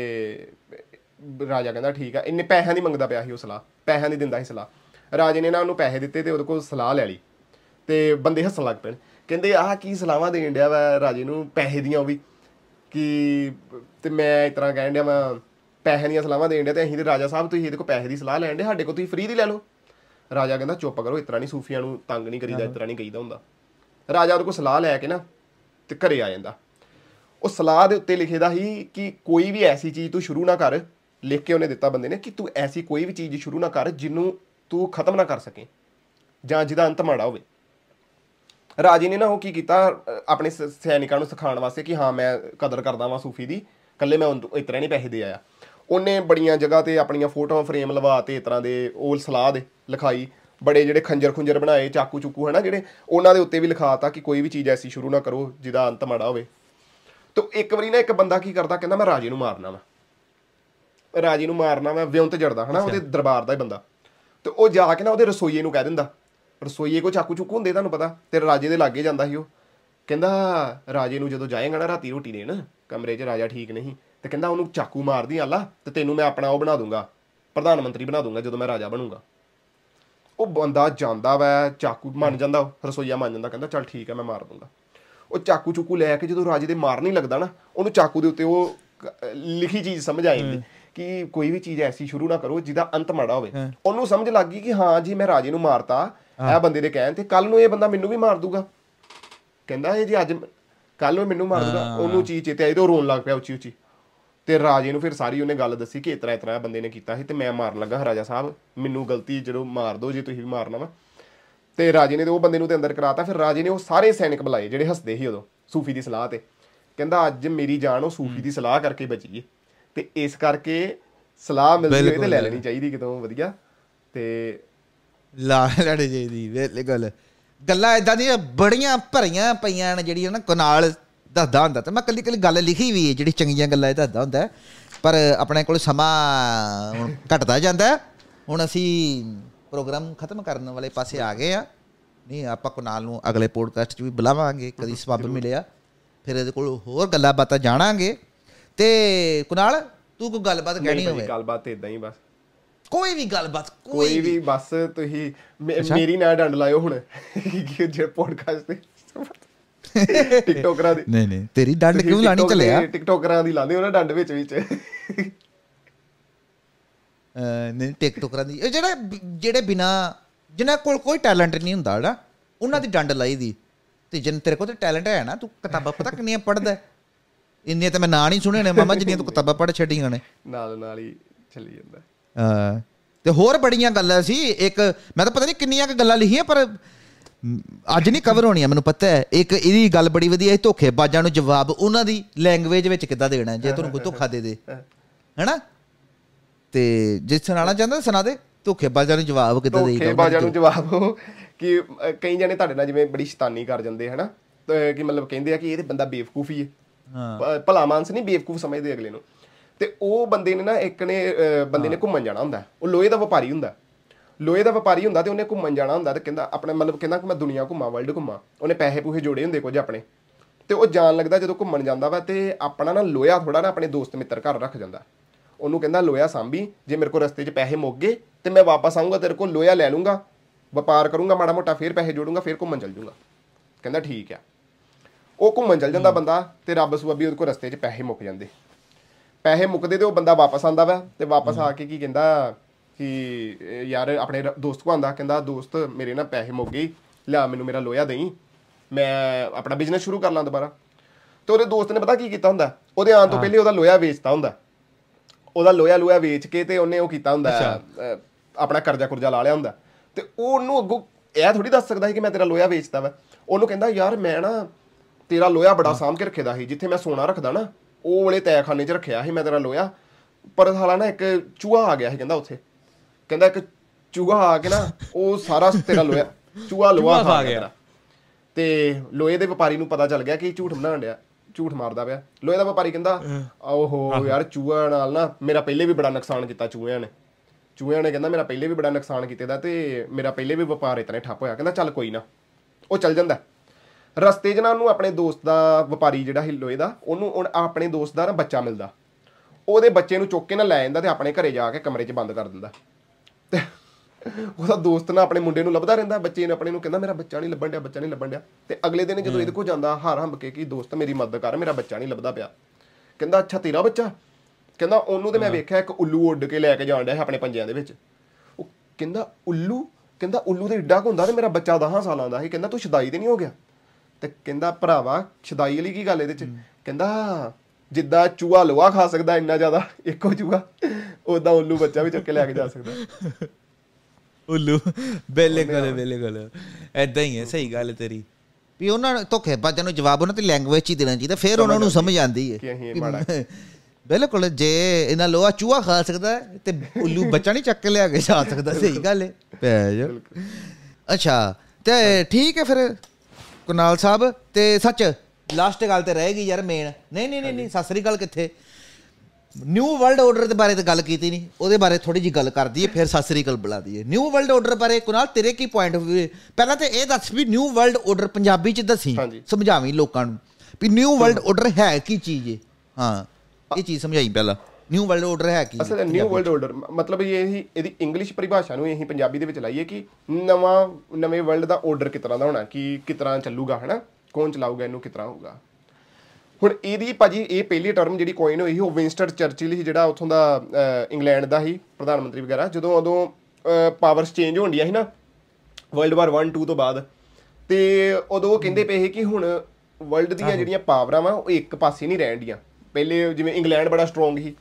ਰਾਜਾ ਕਹਿੰਦਾ ਠੀਕ ਆ। ਇੰਨੇ ਪੈਸਿਆਂ ਦੀ ਮੰਗਦਾ ਪਿਆ ਸੀ ਉਹ ਸਲਾਹ ਪੈਸਿਆਂ ਦੀ ਦਿੰਦਾ ਸੀ ਸਲਾਹ। ਰਾਜੇ ਨੇ ਨਾ ਉਹਨੂੰ ਪੈਸੇ ਦਿੱਤੇ ਤੇ ਉਹਦੇ ਕੋਲ ਸਲਾਹ ਲੈ ਲਈ ਤੇ ਬੰਦੇ ਹੱਸਣ ਲੱਗ ਪਏ ਕਹਿੰਦੇ ਆਹ ਕੀ ਸਲਾਹਾਂ ਦੇਣ ਡਿਆ ਵਾ ਰਾਜੇ ਨੂੰ ਪੈਸੇ ਦੀਆਂ ਉਹ ਵੀ, ਕਿ ਤੇ ਮੈਂ ਇਸ ਤਰ੍ਹਾਂ ਕਹਿਣ ਡਿਆ ਮੈਂ ਪੈਸੇ ਦੀਆਂ ਸਲਾਹਾਂ ਦੇਣ ਡਿਆ ਤੇ ਅਸੀਂ ਤੇ ਰਾਜਾ ਸਾਹਿਬ ਤੁਸੀਂ ਇਹਦੇ ਕੋਲ ਪੈਸੇ ਦੀ ਸਲਾਹ ਲੈਣ ਡੇ ਸਾਡੇ ਕੋਲ ਤੁਸੀਂ ਫ੍ਰੀ ਦੀ ਲੈ ਲਓ। ਰਾਜਾ ਕਹਿੰਦਾ ਚੁੱਪ ਕਰੋ, ਇਸ ਤਰ੍ਹਾਂ ਨਹੀਂ ਸੂਫੀਆਂ ਨੂੰ ਤੰਗ ਨਹੀਂ ਕਰੀਦਾ, ਇਸ ਤਰ੍ਹਾਂ ਨਹੀਂ ਕਹੀਦਾ ਹੁੰਦਾ। ਰਾਜਾ ਉਹਦੇ ਕੋਲ ਸਲਾਹ ਲੈ ਕੇ ਨਾ ਤੇ ਘਰੇ ਆ ਜਾਂਦਾ। ਉਹ ਸਲਾਹ ਦੇ ਉੱਤੇ ਲਿਖੇਦਾ ਸੀ ਕਿ ਕੋਈ ਵੀ ਐਸੀ ਚੀਜ਼ ਤੂੰ ਸ਼ੁਰੂ ਨਾ ਕਰ, ਲਿਖ ਕੇ ਉਹਨੇ ਦਿੱਤਾ ਬੰਦੇ ਨੇ ਕਿ ਤੂੰ ਐਸੀ ਕੋਈ ਵੀ ਚੀਜ਼ ਸ਼ੁਰੂ ਨਾ ਕਰ, ਜਿਹਨੂੰ ਤੂੰ ਖਤਮ ਨਾ ਕਰ ਸਕੇ ਜਾਂ ਜਿਹਦਾ ਅੰਤ ਮਾੜਾ ਹੋਵੇ। ਰਾਜੇ ਨੇ ਨਾ ਉਹ ਕੀ ਕੀਤਾ ਆਪਣੇ ਸੈਨਿਕਾਂ ਨੂੰ ਸਿਖਾਉਣ ਵਾਸਤੇ ਕਿ ਹਾਂ ਮੈਂ ਕਦਰ ਕਰਦਾ ਵਾਂ ਸੂਫੀ ਦੀ ਕੱਲੇ ਮੈਂ ਇਸ ਤਰ੍ਹਾਂ ਨਹੀਂ ਪੈਸੇ ਦੇ ਆਇਆ। ਉਹਨੇ ਬੜੀਆਂ ਜਗ੍ਹਾ ਤੇ ਆਪਣੀਆਂ ਫੋਟੋਆਂ ਫਰੇਮ ਲਵਾ ਤੇ ਇਸ ਤਰ੍ਹਾਂ ਦੇ ਉਹ ਸਲਾਹ ਦੇ ਲਿਖਾਈ ਬੜੇ ਜਿਹੜੇ ਖੰਜਰ ਖੁੰਜਰ ਬਣਾਏ ਚਾਕੂ ਚੁੱਕੂ ਹਨਾ ਜਿਹੜੇ ਉਹਨਾਂ ਦੇ ਉੱਤੇ ਵੀ ਲਿਖਾਤਾ ਕਿ ਕੋਈ ਵੀ ਚੀਜ਼ ਐਸੀ ਸ਼ੁਰੂ ਨਾ ਕਰੋ ਜਿਹਦਾ ਅੰਤ ਮਾੜਾ ਹੋਵੇ। ਤੋ ਇੱਕ ਵਾਰੀ ਨਾ ਇੱਕ ਬੰਦਾ ਕੀ ਕਰਦਾ ਕਹਿੰਦਾ ਮੈਂ ਰਾਜੇ ਨੂੰ ਮਾਰਨਾ ਵਾ। ਰਾਜੇ ਨੂੰ ਮਾਰਨਾ ਵਾ ਵਿਉਂਤ ਜੜਦਾ ਹਨਾ ਉਹਦੇ ਦਰਬਾਰ ਦਾ ਹੀ ਬੰਦਾ। ਤੇ ਉਹ ਜਾ ਕੇ ਨਾ ਉਹਦੇ ਰਸੋਈਏ ਨੂੰ ਕਹਿ ਦਿੰਦਾ। ਰਸੋਈਏ ਕੋ ਚਾਕੂ ਚੁੱਕੂ ਹੁੰਦੇ ਤੁਹਾਨੂੰ ਪਤਾ ਤੇ ਰਾਜੇ ਦੇ ਲਾਗੇ ਜਾਂਦਾ ਸੀ ਉਹ। ਕਹਿੰਦਾ ਰਾਜੇ ਨੂੰ ਜਦੋਂ ਜਾਏਗਾ ਨਾ ਰਾਤੀ ਰੋਟੀ ਦੇਣ ਕਮਰੇ 'ਚ ਰਾਜਾ ਠੀਕ ਨਹੀਂ ਤੇ ਕਹਿੰਦਾ ਉਹਨੂੰ ਚਾਕੂ ਮਾਰਦੀ ਆਲਾ ਤੇ ਤੈਨੂੰ ਮੈਂ ਆਪਣਾ ਉਹ ਬਣਾ ਦੂੰਗਾ ਪ੍ਰਧਾਨ ਮੰਤਰੀ ਬਣਾ ਦੂੰਗਾ ਜਦੋਂ ਮੈਂ ਰਾਜਾ ਬਣੂੰਗਾ। ਉਹ ਬੰਦਾ ਜਾਂਦਾ ਵੈ ਚਾਕੂ ਮੰਨ ਜਾਂਦਾ ਰਸੋਈਆ ਮੰਨ ਜਾਂਦਾ ਕਹਿੰਦਾ ਚੱਲ ਠੀਕ ਹੈ ਮੈਂ ਮਾਰ ਦੂੰਗਾ। ਉਹ ਚਾਕੂ ਚੁੱਕੂ ਲੈ ਕੇ ਜਦੋਂ ਰਾਜੇ ਦੇ ਮਾਰ ਨਹੀਂ ਲੱਗਦਾ ਨਾ ਉਹਨੂੰ ਚਾਕੂ ਦੇ ਉੱਤੇ ਉਹ ਲਿਖੀ ਚੀਜ਼ ਸਮਝ ਆ ਜਾਂਦੀ ਕਿ ਕੋਈ ਵੀ ਚੀਜ਼ ਐਸੀ ਸ਼ੁਰੂ ਨਾ ਕਰੋ ਜਿਹਦਾ ਅੰਤ ਮਾੜਾ ਹੋਵੇ। ਉਹਨੂੰ ਸਮਝ ਲੱਗ ਗਈ ਕਿ ਹਾਂ ਜੀ ਮੈਂ ਰਾਜੇ ਨੂੰ ਮਾਰਤਾ ਇਹ ਬੰਦੇ ਦੇ ਕਹਿਣ ਤੇ ਕੱਲ ਨੂੰ ਇਹ ਬੰਦਾ ਮੈਨੂੰ ਵੀ ਮਾਰ ਦੂਗਾ। ਕਹਿੰਦਾ ਇਹ ਜੀ ਅੱਜ ਕੱਲ ਨੂੰ ਮੈਨੂੰ ਮਾਰ ਦੂਗਾ ਉਹਨੂੰ ਚੀਜ਼ ਚੇਤੇ ਆਈ ਤੇ ਉਹ ਰੋਣ ਲੱਗ ਪਿਆ ਉੱਚੀ ਉੱਚੀ। ਤੇ ਰਾਜੇ ਨੂੰ ਫਿਰ ਸਾਰੀ ਉਹਨੇ ਗੱਲ ਦੱਸੀ ਕਿ ਇਤਰਾ ਇਤਰਾ ਬੰਦੇ ਨੇ ਕੀਤਾ ਸੀ ਤੇ ਮੈਂ ਮਾਰਨ ਲੱਗਾ ਰਾਜਾ ਸਾਹਿਬ। ਮੈਨੂੰ ਗਲਤੀ ਜਦੋਂ ਮਾਰ ਦੋ ਜੇ ਤੁਸੀਂ ਵੀ ਮਾਰਨਾ ਵਾ। ਤੇ ਰਾਜੇ ਨੇ ਤੇ ਉਹ ਬੰਦੇ ਨੂੰ ਤੇ ਅੰਦਰ ਕਰਾਤਾ ਫਿਰ ਰਾਜੇ ਨੇ ਉਹ ਸਾਰੇ ਸੈਨਿਕ ਬੁਲਾਏ ਜਿਹੜੇ ਹੱਸਦੇ ਸੀ ਉਦੋਂ ਸੂਫੀ ਦੀ ਸਲਾਹ ਤੇ। ਕਹਿੰਦਾ ਅੱਜ ਮੇਰੀ ਜਾਨ ਉਹ ਸੂਫੀ ਦੀ ਸਲਾਹ ਕਰਕੇ ਬਚੀ ਏ ਤੇ ਇਸ ਕਰਕੇ ਸਲਾਹ ਮਿਲਦੀ ਹੋਏ ਤੇ ਲੈ ਲੈਣੀ ਚਾਹੀਦੀ ਕਿਤੋਂ ਵਧੀਆ। ਤੇ ਲਾ ਲੜੇ ਜੇ ਦੀ ਵੇਲੇ ਗੱਲ। ਗੱਲਾਂ ਇਦਾਂ ਦੀਆਂ ਬੜੀਆਂ ਭਰੀਆਂ ਪਈਆਂ ਨੇ ਜਿਹੜੀਆਂ ਨਾ ਕਨਾਲ ਦੱਸਦਾ ਹੁੰਦਾ ਤੇ ਮੈਂ ਕੱਲੀ ਕੱਲੀ ਗੱਲ ਲਿਖੀ ਵੀ ਹੈ ਜਿਹੜੀ ਚੰਗੀਆਂ ਗੱਲਾਂ ਇਹ ਦੱਸਦਾ ਹੁੰਦਾ। ਪਰ ਆਪਣੇ ਕੋਲ ਸਮਾਂ ਹੁਣ ਘਟਦਾ ਜਾਂਦਾ। ਹੁਣ ਅਸੀਂ ਪ੍ਰੋਗਰਾਮ ਖਤਮ ਕਰਨ ਵਾਲੇ ਪਾਸੇ ਆ ਗਏ ਆ। ਨਹੀਂ ਆਪਾਂ ਕੁਨਾਲ ਨੂੰ ਅਗਲੇ ਪੋਡਕਾਸਟ 'ਚ ਵੀ ਬੁਲਾਵਾਂਗੇ ਕਦੀ ਸਬੱਬ ਮਿਲਿਆ। ਫਿਰ ਇਹਦੇ ਕੋਲ ਹੋਰ ਗੱਲਾਂ ਬਾਤਾਂ ਜਾਣਾਂਗੇ। ਤੇ ਕੁਨਾਲ ਤੂੰ ਕੋਈ ਗੱਲਬਾਤ ਕਹਿਣੀ ਹੋਵੇ? ਗੱਲਬਾਤ ਇਦਾਂ ਹੀ ਬਸ। ਕੋਈ ਵੀ ਗੱਲਬਾਤ ਕੋਈ ਵੀ। ਬਸ ਤੁਸੀਂ ਮੇਰੀ ਨਾ ਡੰਡ ਲਾਇਓ ਹੁਣ। ਕਿ ਜੇ ਪੋਡਕਾਸਟ ਤੇ ਟਿਕਟੋਕਰਾਂ ਦੀ। ਨਹੀਂ ਨਹੀਂ ਤੇਰੀ ਡੰਡ ਕਿਉਂ ਲਾਣੀ ਚੱਲਿਆ? ਟਿਕਟੋਕਰਾਂ ਦੀ ਲਾਉਂਦੇ ਹੋ ਨਾ ਡੰਡ ਵਿੱਚ ਵਿੱਚ। ਨਹੀਂ ਟਿਕਟੋਕਰਾਂ ਦੀ। ਜਿਹੜੇ ਜਿਹੜੇ ਬਿਨਾ ਜਿਨ੍ਹਾਂ ਕੋਲ ਕੋਈ ਟੈਲੈਂਟ ਨਹੀਂ ਹੁੰਦਾ ਨਾ ਉਹਨਾਂ ਦੀ ਡੰਡ ਲਾਈ ਦੀ। ਤੇ ਜਿੰਨ ਤੇਰੇ ਕੋਲ ਤੇ ਟੈਲੈਂਟ ਹੈ ਨਾ ਤੂੰ ਕਿਤਾਬਾਂ ਪਤਾ ਕਿੰਨੀਆਂ ਪੜ੍ਹਦਾ ਇੰਨੀਆਂ ਤਾਂ ਮੈਂ ਨਾਂ ਨਹੀਂ ਸੁਣੇ ਨੇ ਮਾਮਾ ਜਿੰਨੀਆਂ ਤੂੰ ਕਿਤਾਬਾਂ ਪੜ੍ਹ ਛੱਡੀਆਂ ਨੇ। ਨਾਲ ਨਾਲ ਹੀ ਚੱਲੀ ਜਾਂਦਾ। ਤੇ ਹੋਰ ਬੜੀਆਂ ਗੱਲਾਂ ਸੀ। ਇੱਕ ਮੈਂ ਤਾਂ ਪਤਾ ਨਹੀਂ ਕਿੰਨੀਆਂ ਗੱਲਾਂ ਲਿਖੀਆਂ ਪਰ ਅੱਜ ਨਹੀਂ ਕਵਰ ਹੋਣੀਆਂ ਮੈਨੂੰ ਪਤਾ ਹੈ। ਇੱਕ ਇਹਦੀ ਗੱਲ ਬੜੀ ਵਧੀਆ ਹੈ ਧੋਖੇਬਾਜ਼ਾਂ ਨੂੰ ਜਵਾਬ ਉਹਨਾਂ ਦੀ ਲੈਂਗੁਏਜ ਵਿੱਚ ਕਿੱਦਾਂ ਦੇਣਾ ਜੇ ਤੁਹਾਨੂੰ ਕੋਈ ਧੋਖਾ ਦੇ ਦੇ। ਹੈਨਾ? ਤੇ ਜੇ ਸੁਣਾਉਣਾ ਚਾਹੁੰਦਾ ਸੁਣਾ ਦੇ ਧੋਖੇਬਾਜ਼ਾਂ ਨੂੰ ਜਵਾਬ ਕਿੱਦਾਂ ਦੇਈਦਾ ਧੋਖੇ ਬਾਜਾਂ ਨੂੰ ਜਵਾਬ ਕਿ ਕਈ ਜਣੇ ਤੁਹਾਡੇ ਨਾਲ ਜਿਵੇਂ ਬੜੀ ਸ਼ੈਤਾਨੀ ਕਰ ਜਾਂਦੇ ਹਨਾ? ਕਿ ਮਤਲਬ ਕਹਿੰਦੇ ਆ ਕਿ ਇਹ ਤੇ ਬੰਦਾ ਬੇਵਕੂਫ ਹੀ। ਹੈ। ਹਾਂ। ਭਲਾ ਮਾਨਸ ਨਹੀਂ ਬੇਵਕੂਫ ਸਮਝਦੇ ਅਗਲੇ ਨੂੰ। ਤੇ ਉਹ ਬੰਦੇ ਨੇ ਨਾ ਇੱਕ ਨੇ ਬੰਦੇ ਨੇ ਘੁੰਮਣ ਜਾਣਾ ਹੁੰਦਾ। ਉਹ ਲੋਹੇ ਦਾ ਵਪਾਰੀ ਹੁੰਦਾ। ਲੋਹੇ ਦਾ ਵਪਾਰੀ ਹੁੰਦਾ ਤੇ ਉਹਨੇ ਘੁੰਮਣ ਜਾਣਾ ਹੁੰਦਾ ਤੇ ਕਹਿੰਦਾ ਆਪਣੇ ਮਤਲਬ ਕਹਿੰਦਾ ਕਿ ਮੈਂ ਦੁਨੀਆ ਘੁੰਮਾਂ ਵਰਲਡ ਘੁੰਮਾਂ। ਉਹਨੇ ਪੈਸੇ ਪੂਹੇ ਜੋੜੇ ਹੁੰਦੇ ਕੁਝ ਆਪਣੇ। ਤੇ ਉਹ ਜਾਣ ਲੱਗਦਾ ਜਦੋਂ ਘੁੰਮਣ ਜਾਂਦਾ ਵਾ ਤੇ ਆਪਣਾ ਨਾ ਲੋਹਾ ਥੋੜਾ ਨਾ ਆਪਣੇ ਦੋਸਤ ਮਿੱਤਰ ਘਰ ਰੱਖ ਜਾਂਦਾ। ਉਹਨੂੰ ਕਹਿੰਦਾ ਲੋਹਾ ਸਾਂਭੀ ਜੇ ਮੇਰੇ ਕੋਲ ਰਸਤੇ 'ਚ ਪੈਸੇ ਮੁੱਕ ਗਏ ਤੇ ਮੈਂ ਵਾਪਸ ਆਉਂਗਾ ਤੇਰੇ ਕੋਲ ਲੋਹਾ ਲੈ ਲੂੰਗਾ ਵਪਾਰ ਕਰੂੰਗਾ ਮਾੜਾ ਮੋਟਾ ਫੇਰ ਪੈਸੇ ਜੋੜੂੰਗਾ ਫੇਰ ਘੁੰਮਣ ਚੱਲ ਜੂੰਗਾ। ਕਹਿੰਦਾ ਠੀਕ ਆ। ਉਹ ਘੁੰਮਣ ਚੱਲ ਜਾਂਦਾ ਬੰਦਾ ਤੇ ਰੱਬ ਸੁਬੀ ਉਹਦੇ ਕੋਲ ਰਸਤੇ 'ਚ ਪੈਸੇ ਮੁੱਕ ਜਾਂਦੇ। ਪੈਸੇ ਮੁੱਕਦੇ ਤੇ ਉਹ ਬੰਦਾ ਵਾਪਸ ਆਂਦਾ ਵਾ ਤੇ ਵਾਪਸ ਆ ਕੇ ਕੀ ਕਹਿੰਦਾ ਕਿ ਯਾਰ ਆਪਣੇ ਦੋਸਤ ਕੋ ਆਂਦਾ ਕਹਿੰਦਾ ਦੋਸਤ ਮੇਰੇ ਨਾ ਪੈਸੇ ਮੁੱਕ ਗਏ ਲਿਆ ਮੈਨੂੰ ਮੇਰਾ ਲੋਹਾ ਦੇਈ ਮੈਂ ਆਪਣਾ ਬਿਜ਼ਨਸ ਸ਼ੁਰੂ ਕਰ ਲਾਂ ਦੁਬਾਰਾ। ਤੇ ਉਹਦੇ ਦੋਸਤ ਨੇ ਪਤਾ ਕੀ ਕੀਤਾ ਹੁੰਦਾ? ਉਹਦੇ ਆਉਣ ਤੋਂ ਪਹਿਲੇ ਉਹਦਾ ਲੋਹਾ ਵੇਚਤਾ ਹੁੰਦਾ। ਉਹਦਾ ਲੋਹਾ ਲੋਹਾ ਵੇਚ ਕੇ ਤੇ ਉਹਨੇ ਉਹ ਕੀਤਾ ਹੁੰਦਾ ਆਪਣਾ ਕਰਜ਼ਾ ਕੁਰਜ਼ਾ ਲਾ ਲਿਆ ਹੁੰਦਾ। ਤੇ ਉਹ ਉਹਨੂੰ ਅੱਗੋਂ ਇਹ ਥੋੜੀ ਦੱਸ ਸਕਦਾ ਸੀ ਕਿ ਮੈਂ ਤੇਰਾ ਲੋਹਾ ਵੇਚਤਾ ਵਾ। ਉਹਨੂੰ ਕਹਿੰਦਾ ਯਾਰ ਮੈਂ ਨਾ ਤੇਰਾ ਲੋਹਾ ਬੜਾ ਸਾਂਭ ਕੇ ਰੱਖੇਦਾ ਸੀ ਜਿੱਥੇ ਮੈਂ ਸੋਨਾ ਰੱਖਦਾ ਨਾ ਉਹ ਵਾਲੇ ਤੈਖਾਨੇ 'ਚ ਰੱਖਿਆ ਸੀ ਮੈਂ ਤੇਰਾ ਲੋਹਾ ਪਰ ਸਾਲਾ ਨਾ ਇੱਕ ਚੂਹਾ ਆ ਗਿਆ ਸੀ ਕਹਿੰਦਾ ਉੱਥੇ। ਕਹਿੰਦਾ ਇੱਕ ਚੂਹਾ ਆ ਕੇ ਨਾ ਉਹ ਸਾਰਾ ਤੇਰਾ ਲੋਹਾ ਚੂਹਾ ਲੋਹਾ ਖਾ ਗਿਆ। ਤੇ ਲੋਹੇ ਦੇ ਵਪਾਰੀ ਨੂੰ ਪਤਾ ਚੱਲ ਗਿਆ ਕਿ ਝੂਠ ਬਣਾਉਣ ਡਿਆ ਝੂਠ ਮਾਰਦਾ ਪਿਆ। ਲੋਹੇ ਦਾ ਵਪਾਰੀ ਕਹਿੰਦਾ ਓਹੋ ਯਾਰ ਚੂਹਾ ਨਾਲ ਨਾ ਮੇਰਾ ਪਹਿਲੇ ਵੀ ਬੜਾ ਨੁਕਸਾਨ ਕੀਤਾ ਚੂਹਿਆਂ ਨੇ। ਚੂਹਿਆਂ ਨੇ ਕਹਿੰਦਾ ਮੇਰਾ ਪਹਿਲੇ ਵੀ ਬੜਾ ਨੁਕਸਾਨ ਕੀਤੇ ਦਾ ਤੇ ਮੇਰਾ ਪਹਿਲੇ ਵੀ ਵਪਾਰ ਇਤਨੇ ਠੱਪ ਹੋਇਆ। ਕਹਿੰਦਾ ਚੱਲ ਕੋਈ ਨਾ। ਉਹ ਚੱਲ ਜਾਂਦਾ। ਰਸਤੇ 'ਚ ਨਾ ਉਹਨੂੰ ਆਪਣੇ ਦੋਸਤ ਦਾ ਵਪਾਰੀ ਜਿਹੜਾ ਲੋਹੇ ਦਾ ਉਹਨੂੰ ਉਹਨ- ਆਪਣੇ ਦੋਸਤ ਦਾ ਨਾ ਬੱਚਾ ਮਿਲਦਾ। ਉਹਦੇ ਬੱਚੇ ਨੂੰ ਚੁੱਕ ਕੇ ਨਾ ਲੈ ਜਾਂਦਾ ਤੇ ਆਪਣੇ ਘਰੇ ਜਾ ਕੇ ਕਮਰੇ 'ਚ ਬੰਦ ਕਰ ਦਿੰਦਾ। ਤੇ ਉਹਦਾ ਦੋਸਤ ਨਾ ਆਪਣੇ ਮੁੰਡੇ ਨੂੰ ਲੱਭਦਾ ਰਹਿੰਦਾ ਬੱਚੇ ਨੇ ਆਪਣੇ ਨੂੰ ਕਹਿੰਦਾ ਮੇਰਾ ਬੱਚਾ ਨਹੀਂ ਲੱਭਣ ਡਿਆ ਬੱਚਾ ਨਹੀਂ ਲੱਭਣ ਡਿਆ। ਤੇ ਅਗਲੇ ਦਿਨ ਜਦੋਂ ਇਹਦੇ ਕੋਲ ਜਾਂਦਾ ਹਾਰ ਹੰਬ ਕੇ ਕਿ ਦੋਸਤ ਮੇਰੀ ਮਦਦ ਕਰ ਮੇਰਾ ਬੱਚਾ ਨਹੀਂ ਲੱਭਦਾ ਪਿਆ। ਕਹਿੰਦਾ ਅੱਛਾ ਤੇਰਾ ਬੱਚਾ? ਕਹਿੰਦਾ ਉਹਨੂੰ ਤੇ ਮੈਂ ਵੇਖਿਆ ਇੱਕ ਉੱਲੂ ਉੱਡ ਕੇ ਲੈ ਕੇ ਜਾਣ ਡਿਆ ਆਪਣੇ ਪੰਜਿਆਂ ਦੇ ਵਿੱਚ। ਉਹ ਕਹਿੰਦਾ ਉੱਲੂ? ਕਹਿੰਦਾ ਉੱਲੂ ਤੇ ਏਡਾ ਕੁ ਹੁੰਦਾ ਤੇ ਮੇਰਾ ਬੱਚਾ 10 ਸਾਲਾਂ ਦਾ ਸੀ। ਕਹਿੰਦਾ ਤੂੰ ਸ਼ਦਾਈ ਤੇ ਨਹੀਂ ਹੋ ਗਿਆ? ਤੇ ਕਹਿੰਦਾ ਭਰਾਵਾ ਸ਼ਦਾਈ ਵਾਲੀ ਕੀ ਗੱਲ ਇਹਦੇ ਚ? ਕਹਿੰਦਾ ਜਿੱਦਾਂ ਚੂਹਾ ਲੋਹਾ ਖਾ ਸਕਦਾ ਇੰਨਾ ਜ਼ਿਆਦਾ ਇੱਕੋ ਚੂਹਾ। ਉਦਾਂ ਉੱਲੂ ਬੱਚਾ ਵੀ ਚੁੱਕ ਕੇ ਲੈ ਕੇ ਜਾ ਸਕਦਾ। ਉੱਲੂ ਬਿਲਕੁਲ ਬਿਲਕੁਲ। ਐਦਾਂ ਹੀ ਹੈ ਸਹੀ ਗੱਲ ਤੇਰੀ। ਵੀ ਉਹਨਾਂ ਨੂੰ ਧੋਖੇਬਾਜ਼ਾਂ ਨੂੰ ਜਵਾਬ ਉਹਨਾਂ ਦੀ ਲੈਂਗੁਏਜ 'ਚ ਹੀ ਦੇਣਾ ਚਾਹੀਦਾ ਫਿਰ ਉਹਨਾਂ ਨੂੰ ਸਮਝ ਆਉਂਦੀ ਹੈ ਕਿ ਅਸੀਂ ਮਾੜਾ ਬਿਲਕੁਲ ਜੇ ਇਹਨਾਂ ਲੋਹਾ ਚੂਹਾ ਖਾ ਸਕਦਾ ਤੇ ਉੱਲੂ ਬੱਚਾ ਨਹੀਂ ਚੱਕ ਕੇ ਲਿਆ ਕੇ ਜਾ ਸਕਦਾ ਸਹੀ ਗੱਲ ਹੈ। ਪੈ ਜਾ। ਅੱਛਾ ਤੇ ਠੀਕ ਹੈ ਫਿਰ? ਕੁਨਾਲ ਸਾਹਿਬ ਤੇ ਸੱਚ ਲਾਸਟ ਗੱਲ ਤੇ ਰਹੇਗੀ ਯਾਰ ਮੇਨ ਨਹੀਂ ਨਹੀਂ ਨਹੀਂ ਸਤਿ ਸ੍ਰੀ ਅਕਾਲ ਕਿੱਥੇ? ਨਿਊ ਵਰਲਡ ਆਰਡਰ ਦੇ ਬਾਰੇ ਤਾਂ ਗੱਲ ਕੀਤੀ ਨਹੀਂ। ਉਹਦੇ ਬਾਰੇ ਥੋੜੀ ਜੀ ਗੱਲ ਕਰ ਦਈਏ ਫਿਰ ਸਤਿ ਸ੍ਰੀ ਅਕਾਲ ਬੁਲਾ ਦਈਏ। ਨਿਊ ਵਰਲਡ ਆਰਡਰ ਬਾਰੇ ਕੁਨਾਲ ਤੇਰੇ ਕੀ ਪੁਆਇੰਟ ਪਹਿਲਾਂ ਤੇ ਇਹ ਦੱਸ ਵੀ ਨਿਊ ਵਰਲਡ ਆਰਡਰ ਪੰਜਾਬੀ ਚ ਦੱਸੀ। ਸਮਝਾਵੀਂ ਲੋਕਾਂ ਨੂੰ ਵੀ ਨਿਊ ਵਰਲਡ ਆਰਡਰ ਹੈ ਕੀ ਚੀਜ਼ ਹੈ ਹਾਂ ਇਹ ਚੀਜ਼ ਸਮਝਾਈ ਪਹਿਲਾਂ। ਨਿਊ ਵਰਲਡ ਆਰਡਰ ਹੈ ਕੀ? ਅਸਲ ਨਿਊ ਵਰਲਡ ਆਰਡਰ ਮਤਲਬ ਇਹ ਹੀ ਇਹਦੀ ਇੰਗਲਿਸ਼ ਪਰਿਭਾਸ਼ਾ ਨੂੰ ਇਹੀ ਪੰਜਾਬੀ ਦੇ ਵਿੱਚ ਲਾਈਏ ਕਿ ਨਵਾਂ ਨਵੇਂ ਵਰਲਡ ਦਾ ਆਰਡਰ ਕਿਸ ਤਰ੍ਹਾਂ ਦਾ ਹੋਣਾ ਕਿ ਕਿਸ ਤਰ੍ਹਾਂ ਚੱਲੂਗਾ ਹਨਾ? ਕੌਣ ਚਲਾਊਗਾ ਇਹਨੂੰ ਕਿਸ ਤਰ੍ਹਾਂ ਹੋਊਗਾ? ਹੁਣ ਇਹਦੀ ਭਾਜੀ ਇਹ ਪਹਿਲੀ ਟਰਮ ਜਿਹੜੀ ਕੋਇਨ ਹੋਈ ਸੀ ਉਹ ਵਿੰਸਟਨ ਚਰਚਿਲ ਹੀ ਜਿਹੜਾ ਉੱਥੋਂ ਦਾ ਇੰਗਲੈਂਡ ਦਾ ਹੀ ਪ੍ਰਧਾਨ ਮੰਤਰੀ ਵਗੈਰਾ। ਜਦੋਂ ਉਦੋਂ ਪਾਵਰਸ ਚੇਂਜ ਹੋਣਡੀਆਂ ਸੀ ਨਾ ਵਰਲਡ ਵਾਰ 1 2 ਤੋਂ ਬਾਅਦ ਤੇ ਉਦੋਂ ਉਹ ਕਹਿੰਦੇ ਪਏ ਸੀ ਕਿ ਹੁਣ ਵਰਲਡ ਦੀਆਂ ਜਿਹੜੀਆਂ ਪਾਵਰਾਂ ਵਾ ਉਹ ਇੱਕ ਪਾਸੇ ਨਹੀਂ ਰਹਿਣ ਡੀਆਂ ਪਹਿਲੇ ਜਿਵੇਂ ਇੰਗਲੈਂਡ ਬੜਾ ਸਟਰੋਂਗ ਸੀ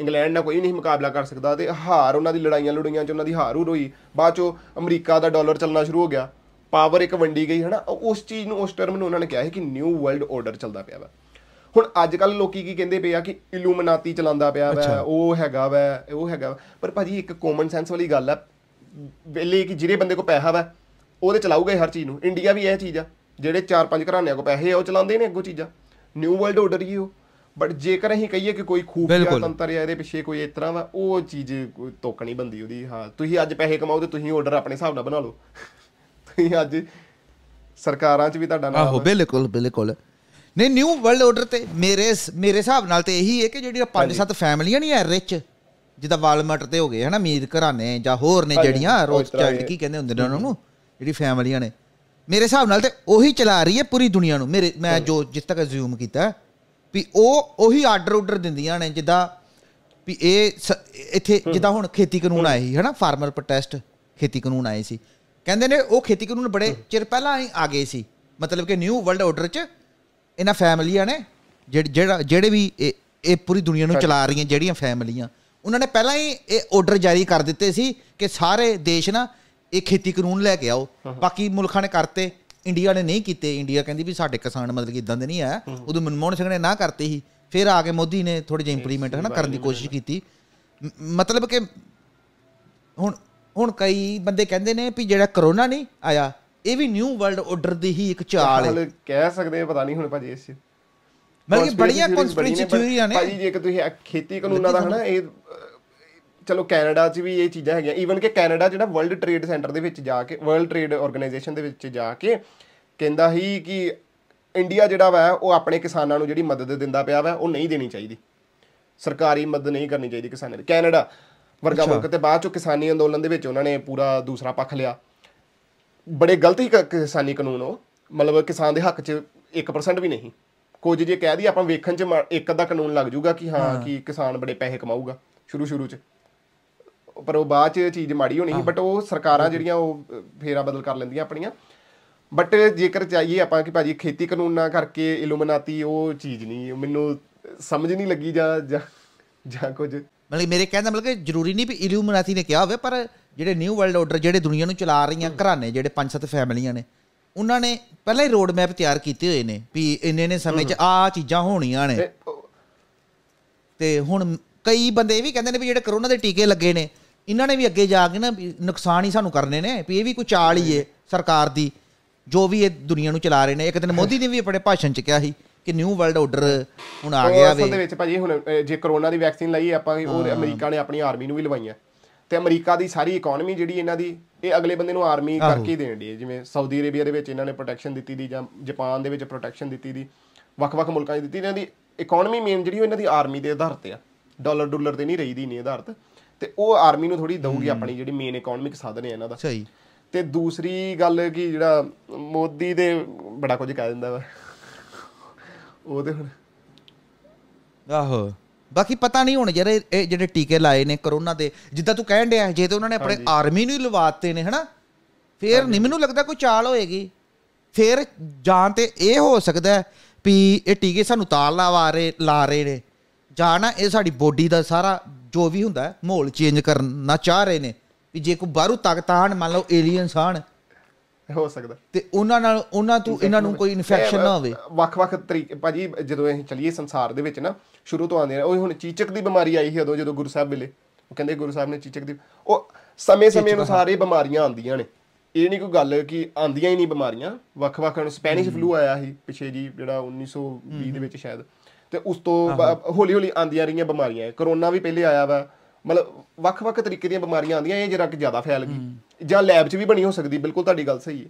ਇੰਗਲੈਂਡ ਨਾਲ ਕੋਈ ਨਹੀਂ ਮੁਕਾਬਲਾ ਕਰ ਸਕਦਾ ਤੇ ਹਾਰ ਉਹਨਾਂ ਦੀ ਲੜਾਈਆਂ ਲੜਾਈਆਂ ਚ ਉਹਨਾਂ ਦੀ ਹਾਰ ਹੂਰ ਹੋਈ ਬਾਅਦ ਚੋਂ ਅਮਰੀਕਾ ਦਾ ਡਾਲਰ ਚੱਲਣਾ ਸ਼ੁਰੂ ਹੋ ਗਿਆ। ਪਾਵਰ ਇੱਕ ਵੰਡੀ ਗਈ ਹਨਾ? ਉਸ ਚੀਜ਼ ਨੂੰ ਉਸ ਟਰਮ ਨੂੰ ਉਹਨਾਂ ਨੇ ਕਿਹਾ ਹੈ ਕਿ ਨਿਊ ਵਰਲਡ ਆਰਡਰ ਚੱਲਦਾ ਪਿਆ ਵਾ। ਹੁਣ ਅੱਜ ਕੱਲ ਲੋਕੀ ਕੀ ਕਹਿੰਦੇ ਪਏ ਆ ਕਿ ਇਲੂਮਨਾਤੀ ਚਲਾਉਂਦਾ ਪਿਆ ਵਾ ਉਹ ਹੈਗਾ ਵਾ ਉਹ ਹੈਗਾ। ਪਰ ਭਾਜੀ ਇੱਕ ਕਾਮਨ ਸੈਂਸ ਵਾਲੀ ਗੱਲ ਆ। ਵੇਲੇ ਕਿ ਜਿਹੜੇ ਬੰਦੇ ਕੋ ਪੈਸਾ ਵਾ ਉਹਦੇ ਚਲਾਊਗਾ ਹਰ ਚੀਜ਼ ਨੂੰ। ਇੰਡੀਆ ਵੀ ਇਹ ਚੀਜ਼ ਆ। ਜਿਹੜੇ ਚਾਰ ਪੰਜ ਘਰਾਣਿਆਂ ਕੋ ਪੈਸੇ ਆ ਉਹ ਚਲਾਉਂਦੇ ਨੇ ਅੱਗੋਂ ਚੀਜ਼ਾਂ। ਨਿਊ ਵਰਲਡ ਆਰਡਰ ਹੀ ਉਹ? ਬਟ ਜੇਕਰ ਅਸੀਂ ਕਹੀਏ ਕਿ ਕੋਈ ਖੂਫੀਆ। ਤੰਤਰ ਆ ਇਹਦੇ ਪਿੱਛੇ ਕੋਈ ਇਸ ਤਰ੍ਹਾਂ ਵਾ ਉਹ ਚੀਜ਼ ਕੋਈ ਤੋਕ ਨਹੀਂ ਬੰਦੀ ਉਹਦੀ ਹਾਂ। ਤੁਸੀਂ ਅੱਜ ਪੈਸੇ ਕਮਾਓ ਤੇ ਤੁਸੀਂ ਆਰਡਰ ਆਪਣੇ ਹਿਸਾਬ ਨਾਲ ਬਣਾ ਲਓ। ਤੁਸੀਂ ਅੱਜ ਸਰਕਾਰਾਂ 'ਚ ਵੀ ਤੁਹਾਡਾ ਨਾਮ ਆਹੋ। ਬਿਲਕੁਲ ਬਿਲਕੁਲ। ਨਹੀਂ ਨਿਊ ਵਰਲਡ ਆਰਡਰ ਤੇ ਮੇਰੇ ਮੇਰੇ ਹਿਸਾਬ ਨਾਲ ਤੇ ਇਹੀ ਹੈ ਕਿ ਜਿਹੜੀਆਂ ਪੰਜ ਸੱਤ ਫੈਮਲੀਆਂ ਨਹੀਂ ਐ ਰਿਚ ਜਿੱਦਾਂ ਵਾਲਮਾਰਟ ਤੇ ਹੋ ਗਏ ਹਨਾ ਅਮੀਰ ਘਰਾਣੇ ਜਾਂ ਹੋਰ ਨੇ ਜਿਹੜੀਆਂ ਰੋਜ਼ ਚਾਈਲਡ ਕੀ ਕਹਿੰਦੇ ਹੁੰਦੇ ਨੇ ਉਹਨਾਂ ਨੂੰ ਜਿਹੜੀ ਫੈਮਲੀਆਂ ਨੇ। ਮੇਰੇ ਹਿਸਾਬ ਨਾਲ ਤੇ ਉਹੀ ਚਲਾ ਰਹੀ ਹੈ ਪੂਰੀ ਦੁਨੀਆ ਨੂੰ। ਮੇਰੇ ਮੈਂ ਜੋ ਜਿਸ ਤੱਕ ਅਜ਼ਿਊਮ ਕੀਤਾ ਵੀ ਉਹ ਉਹੀ ਆਰਡਰ ਆਰਡਰ ਦਿੰਦੀਆਂ ਨੇ ਜਿੱਦਾਂ ਵੀ ਇਹ ਇੱਥੇ ਜਿੱਦਾਂ ਹੁਣ ਖੇਤੀ ਕਾਨੂੰਨ ਆਏ ਸੀ ਹਨਾ? ਫਾਰਮਰ ਪ੍ਰੋਟੈਸਟ ਖੇਤੀ ਕਾਨੂੰਨ ਆਏ ਸੀ। ਕਹਿੰਦੇ ਨੇ ਉਹ ਖੇਤੀ ਕਾਨੂੰਨ ਬੜੇ ਚਿਰ ਪਹਿਲਾਂ ਹੀ ਆ ਗਏ ਸੀ। ਮਤਲਬ ਕਿ ਨਿਊ ਵਰਲਡ ਆਰਡਰ 'ਚ ਇਹਨਾਂ ਫੈਮਲੀਆਂ ਨੇ ਜਿਹੜੀ- ਜਿਹੜਾ ਵੀ ਇਹ ਇਹ ਪੂਰੀ ਦੁਨੀਆ ਨੂੰ ਚਲਾ ਰਹੀਆਂ ਜਿਹੜੀਆਂ ਫੈਮਲੀਆਂ ਉਹਨਾਂ ਨੇ ਪਹਿਲਾਂ ਹੀ ਇਹ ਆਰਡਰ ਜਾਰੀ ਕਰ ਦਿੱਤੇ ਸੀ ਕਿ ਸਾਰੇ ਦੇਸ਼ ਨਾ ਇਹ ਖੇਤੀ ਕਾਨੂੰਨ ਲੈ ਕੇ ਆਓ। ਬਾਕੀ ਮੁਲਕਾਂ ਨੇ ਕਰਤੇ ਇੰਡੀਆ ਨੇ ਨਹੀਂ ਕੀਤੇ ਇੰਡੀਆ ਕਹਿੰਦੀ ਵੀ ਸਾਡੇ ਕਿਸਾਨ ਮਤਲਬ ਕਿ ਇਦਾਂ ਦੇ ਨਹੀਂ ਆ। ਉਦੋਂ ਮਨਮੋਹਨ ਸਿੰਘ ਨੇ ਨਾ ਕਰਤੇ ਸੀ ਫਿਰ ਆ ਕੇ ਮੋਦੀ ਨੇ ਥੋੜੇ ਜਿਹਾ ਇੰਪਲੀਮੈਂਟ ਹਨਾ ਕਰਨ ਦੀ ਕੋਸ਼ਿਸ਼ ਕੀਤੀ। ਮਤਲਬ ਕਿ ਹੁਣ ਹੁਣ ਕਈ ਬੰਦੇ ਕਹਿੰਦੇ ਨੇ ਵੀ ਜਿਹੜਾ ਕਰੋਨਾ ਨਹੀਂ ਆਇਆ ਇਹ ਵੀ ਨਿਊ ਵਰਲਡ ਆਰਡਰ ਦੀ ਹੀ ਇੱਕ ਚਾਲ ਹੈ। ਕਹਿ ਸਕਦੇ ਪਤਾ ਨਹੀਂ ਹੁਣ ਭਾਜੀ ਇਸ ਮਤਲਬ ਕਿ ਬੜੀਆਂ ਕਨਸਪੀਰੇਸੀ ਪਰ ਥਿਊਰੀਆਂ ਨੇ। ਭਾਜੀ ਜੇ ਕਿ ਤੁਸੀਂ ਖੇਤੀ ਕਾਨੂੰਨਾਂ ਦਾ ਹਨਾ ਇਹ ਚਲੋ ਕੈਨੇਡਾ 'ਚ ਵੀ ਇਹ ਚੀਜ਼ਾਂ ਹੈਗੀਆਂ। ਈਵਨ ਕਿ ਕੈਨੇਡਾ ਜਿਹੜਾ ਵਰਲਡ ਟ੍ਰੇਡ ਸੈਂਟਰ ਦੇ ਵਿੱਚ ਜਾ ਕੇ ਵਰਲਡ ਟ੍ਰੇਡ ਆਰਗੇਨਾਈਜੇਸ਼ਨ ਦੇ ਵਿੱਚ ਜਾ ਕੇ ਕਹਿੰਦਾ ਹੀ ਕਿ ਇੰਡੀਆ ਜਿਹੜਾ ਵਾ ਉਹ ਆਪਣੇ ਕਿਸਾਨਾਂ ਨੂੰ ਜਿਹੜੀ ਮਦਦ ਦਿੰਦਾ ਪਿਆ ਵਾ ਉਹ ਨਹੀਂ ਦੇਣੀ ਚਾਹੀਦੀ। ਸਰਕਾਰੀ ਮਦਦ ਨਹੀਂ ਕਰਨੀ ਚਾਹੀਦੀ ਕਿਸਾਨਾਂ ਦੀ। ਕੈਨੇਡਾ ਵਰਗਾ ਮੁਲਕ ਤੇ ਬਾਅਦ ਚੋਂ ਕਿਸਾਨੀ ਅੰਦੋਲਨ ਦੇ ਵਿੱਚ ਉਹਨਾਂ ਨੇ ਪੂਰਾ ਦੂਸਰਾ ਪੱਖ ਲਿਆ। ਬੜੇ ਗਲਤ ਹੀ ਕਿਸਾਨੀ ਕਾਨੂੰਨ ਉਹ। ਮਤਲਬ ਕਿਸਾਨ ਦੇ ਹੱਕ 'ਚ 1% ਵੀ ਨਹੀਂ। ਕੁਝ ਜੇ ਕਹਿ ਦਈਏ ਆਪਾਂ ਵੇਖਣ 'ਚ ਇੱਕ ਅੱਧਾ ਕਾਨੂੰਨ ਲੱਗ ਜਾਊਗਾ ਕਿ ਹਾਂ ਕਿ ਕਿਸਾਨ ਬੜੇ ਪੈਸੇ ਕਮਾਊਗਾ ਸ਼ੁਰੂ ਸ਼ੁਰੂ 'ਚ। ਪਰ ਉਹ ਬਾਅਦ 'ਚ ਚੀਜ਼ ਮਾੜੀ ਹੋਣੀ ਸੀ ਬਟ ਉਹ ਸਰਕਾਰਾਂ ਜਿਹੜੀਆਂ ਉਹ ਫੇਰਾ ਬਦਲ ਕਰ ਲੈਂਦੀਆਂ ਆਪਣੀਆਂ। ਬਟ ਜੇਕਰ ਚਾਹੀਏ ਆਪਾਂ ਕਿ ਭਾਜੀ ਖੇਤੀ ਕਾਨੂੰਨਾਂ ਕਰਕੇ ਇਲੂਮਨਾਤੀ ਉਹ ਚੀਜ਼ ਨਹੀਂ ਮੈਨੂੰ ਸਮਝ ਨਹੀਂ ਲੱਗੀ ਜਾਂ ਜਾਂ ਕੁਝ। ਮਤਲਬ ਮੇਰੇ ਕਹਿਣ ਦਾ ਮਤਲਬ ਕਿ ਜ਼ਰੂਰੀ ਨਹੀਂ ਵੀ ਇਲੂਮਨਾਤੀ ਨੇ ਕਿਹਾ ਹੋਵੇ ਪਰ ਜਿਹੜੇ ਨਿਊ ਵਰਲਡ ਆਰਡਰ ਜਿਹੜੇ ਦੁਨੀਆ ਨੂੰ ਚਲਾ ਰਹੀਆਂ ਘਰਾਣੇ ਜਿਹੜੇ ਪੰਜ ਸੱਤ ਫੈਮਲੀਆਂ ਨੇ ਉਹਨਾਂ ਨੇ ਪਹਿਲਾਂ ਹੀ ਰੋਡ ਮੈਪ ਤਿਆਰ ਕੀਤੇ ਹੋਏ ਨੇ ਵੀ ਇੰਨੇ ਨੇ ਸਮੇਂ 'ਚ ਆ ਚੀਜ਼ਾਂ ਹੋਣੀਆਂ ਨੇ। ਤੇ ਹੁਣ ਕਈ ਬੰਦੇ ਇਹ ਵੀ ਕਹਿੰਦੇ ਨੇ ਵੀ ਜਿਹੜੇ ਕਰੋਨਾ ਦੇ ਟੀਕੇ ਲੱਗੇ ਨੇ ਇਹਨਾਂ ਨੇ ਵੀ ਅੱਗੇ ਜਾ ਕੇ ਨਾ ਵੀ ਨੁਕਸਾਨ ਹੀ ਸਾਨੂੰ ਕਰਨੇ ਨੇ ਵੀ ਇਹ ਵੀ ਕੋਈ ਚਾਲ ਹੀ ਏ ਸਰਕਾਰ ਦੀ ਜੋ ਵੀ ਇਹ ਦੁਨੀਆ ਨੂੰ ਚਲਾ ਰਹੇ ਨੇ। ਇੱਕ ਦਿਨ ਮੋਦੀ ਨੇ ਵੀ ਆਪਣੇ ਭਾਸ਼ਣ 'ਚ ਕਿਹਾ ਸੀ ਕਿ ਨਿਊ ਵਰਲਡ ਆਰਡਰ ਹੁਣ ਆ ਗਿਆ ਅਸਲ ਦੇ ਵੇ ਵਿੱਚ ਭਾਜੀ ਹੁਣ ਜੇ ਕਰੋਨਾ ਦੀ ਵੈਕਸੀਨ ਲਈ ਆਪਾਂ ਉਹ ਅਮਰੀਕਾ ਨੇ ਆਪਣੀ ਆਰਮੀ ਨੂੰ ਵੀ ਲਵਾਈਆਂ। ਤੇ ਅਮਰੀਕਾ ਦੀ ਸਾਰੀ ਇਕਨੋਮੀ ਜਿਹੜੀ ਇਹਨਾਂ ਦੀ ਇਹ ਅਗਲੇ ਬੰਦੇ ਨੂੰ ਆਰਮੀ ਕਰਕੇ ਹੀ ਦੇਣ ਦੀ ਜਿਵੇਂ ਸਾਊਦੀ ਅਰੇਬੀਆ ਦੇ ਵਿੱਚ ਇਹਨਾਂ ਨੇ ਪ੍ਰੋਟੈਕਸ਼ਨ ਦਿੱਤੀ ਦੀ ਜਾਂ ਜਾਪਾਨ ਦੇ ਵਿੱਚ ਪ੍ਰੋਟੈਕਸ਼ਨ ਦਿੱਤੀ ਦੀ ਵੱਖ-ਵੱਖ ਮੁਲਕਾਂ 'ਚ ਦਿੱਤੀ ਇਹਨਾਂ ਦੀ ਇਕਨੋਮੀ ਮੇਨ ਜਿਹੜੀ ਉਹ ਇਹਨਾਂ ਦੀ ਆਰਮੀ ਦੇ ਆਧਾਰ ਤੇ ਆ। ਡਾਲਰ ਡਾਲਰ ਤੇ ਨਹੀਂ ਰਹੀ ਦੀ ਨਹੀਂ ਆਧਾਰਿਤ। ਤੇ ਉਹ ਆਰਮੀ ਨੂੰ ਥੋੜੀ ਦਊਗੀ ਆਪਣੀ ਜਿਹੜੀ ਮੇਨ ਇਕਨੋਮਿਕ ਸਾਧਨ ਹੈ ਇਹਨਾਂ ਦਾ। ਸਹੀ। ਤੇ ਦੂਸਰੀ ਗੱਲ ਕਿ ਜਿਹੜਾ ਮੋਦੀ ਦੇ ਬੜਾ ਕੁਝ ਕਹਿ ਦਿੰਦਾ ਵਾ। ਉਹ ਤੇ ਹੁਣ ਆਹੋ। ਬਾਕੀ ਪਤਾ ਨਹੀਂ ਹੁਣ ਜਿਹੜੇ ਇਹ ਜਿਹੜੇ ਟੀਕੇ ਲਾਏ ਨੇ ਕਰੋਨਾ ਦੇ ਜਿੱਦਾਂ ਤੂੰ ਕਹਿਣ ਡਿਆ ਜੇ ਤੇ ਉਹਨਾਂ ਨੇ ਆਪਣੇ ਆਰਮੀ ਨੂੰ ਹੀ ਲਵਾਤੇ ਨੇ ਹਨਾ? ਫੇਰ ਨਹੀਂ ਮੈਨੂੰ ਲੱਗਦਾ ਕੋਈ ਚਾਲ ਹੋਏਗੀ। ਫੇਰ ਜਾਂ ਤੇ ਇਹ ਹੋ ਸਕਦਾ ਹੈ ਵੀ ਇਹ ਟੀਕੇ ਸਾਨੂੰ ਤਾਲ ਲਵਾ ਰਹੇ ਲਾ ਰਹੇ ਨੇ। ਜਾਂ ਨਾ ਇਹ ਸਾਡੀ ਬੋਡੀ ਦਾ ਸਾਰਾ ਜੋ ਵੀ ਹੁੰਦਾ ਮਾਹੌਲ ਚੇਂਜ ਕਰਨਾ ਚਾਹ ਰਹੇ ਨੇ ਵੀ ਜੇ ਕੋਈ ਬਾਹਰੋਂ ਤਾਕਤ ਆਣ ਮੰਨ ਲਓ ਏਲੀਅਨਸ ਆਣ ਹੋ ਸਕਦਾ। ਤੇ ਉਹਨਾਂ ਨਾਲ ਉਹਨਾਂ ਤੋਂ ਇਹਨਾਂ ਨੂੰ ਕੋਈ ਇਨਫੈਕਸ਼ਨ ਨਾ ਹੋਵੇ। ਵੱਖ-ਵੱਖ ਤਰੀਕੇ ਭਾਜੀ ਜਦੋਂ ਅਸੀਂ ਚੱਲੀਏ ਸੰਸਾਰ ਦੇ ਵਿੱਚ ਨਾ ਸ਼ੁਰੂ ਤੋਂ ਆਉਂਦੇ ਆ ਉਹ ਹੁਣ ਚੀਚਕ ਦੀ ਬਿਮਾਰੀ ਆਈ ਸੀ ਉਦੋਂ ਜਦੋਂ ਗੁਰੂ ਸਾਹਿਬ ਵੇਲੇ ਉਹ ਕਹਿੰਦੇ ਗੁਰੂ ਸਾਹਿਬ ਨੇ ਚੀਚਕ ਦੀ ਉਹ ਸਮੇਂ-ਸਮੇਂ ਅਨੁਸਾਰ ਇਹ ਬਿਮਾਰੀਆਂ ਆਉਂਦੀਆਂ ਨੇ। ਇਹ ਨਹੀਂ ਕੋਈ ਗੱਲ ਕਿ ਆਉਂਦੀਆਂ ਹੀ ਨਹੀਂ ਬਿਮਾਰੀਆਂ। ਵੱਖ-ਵੱਖ ਹੁਣ ਸਪੈਨਿਸ਼ ਫਲੂ ਆਇਆ ਸੀ ਪਿਛੇ ਜੀ ਜਿਹੜਾ 1920 ਦੇ ਵਿੱਚ ਸ਼ਾਇਦ। ਤੇ ਉਸ ਤੋਂ ਹੌਲੀ-ਹੌਲੀ ਆਉਂਦੀਆਂ ਰਹੀਆਂ ਬਿਮਾਰੀਆਂ। ਕਰੋਨਾ ਵੀ ਪਹਿਲੇ ਆਇਆ ਵਾ। ਮਤਲਬ ਵੱਖ-ਵੱਖ ਤਰੀਕੇ ਦੀਆਂ ਬਿਮਾਰੀਆਂ ਆਉਂਦੀਆਂ ਇਹ ਜਰਾ ਕਿ ਜ਼ਿਆਦਾ ਫੈਲ ਗਈ। ਜਾਂ ਲੈਬ 'ਚ ਵੀ ਬਣੀ ਹੋ ਸਕਦੀ ਬਿਲਕੁਲ ਤੁਹਾਡੀ ਗੱਲ ਸਹੀ ਹੈ।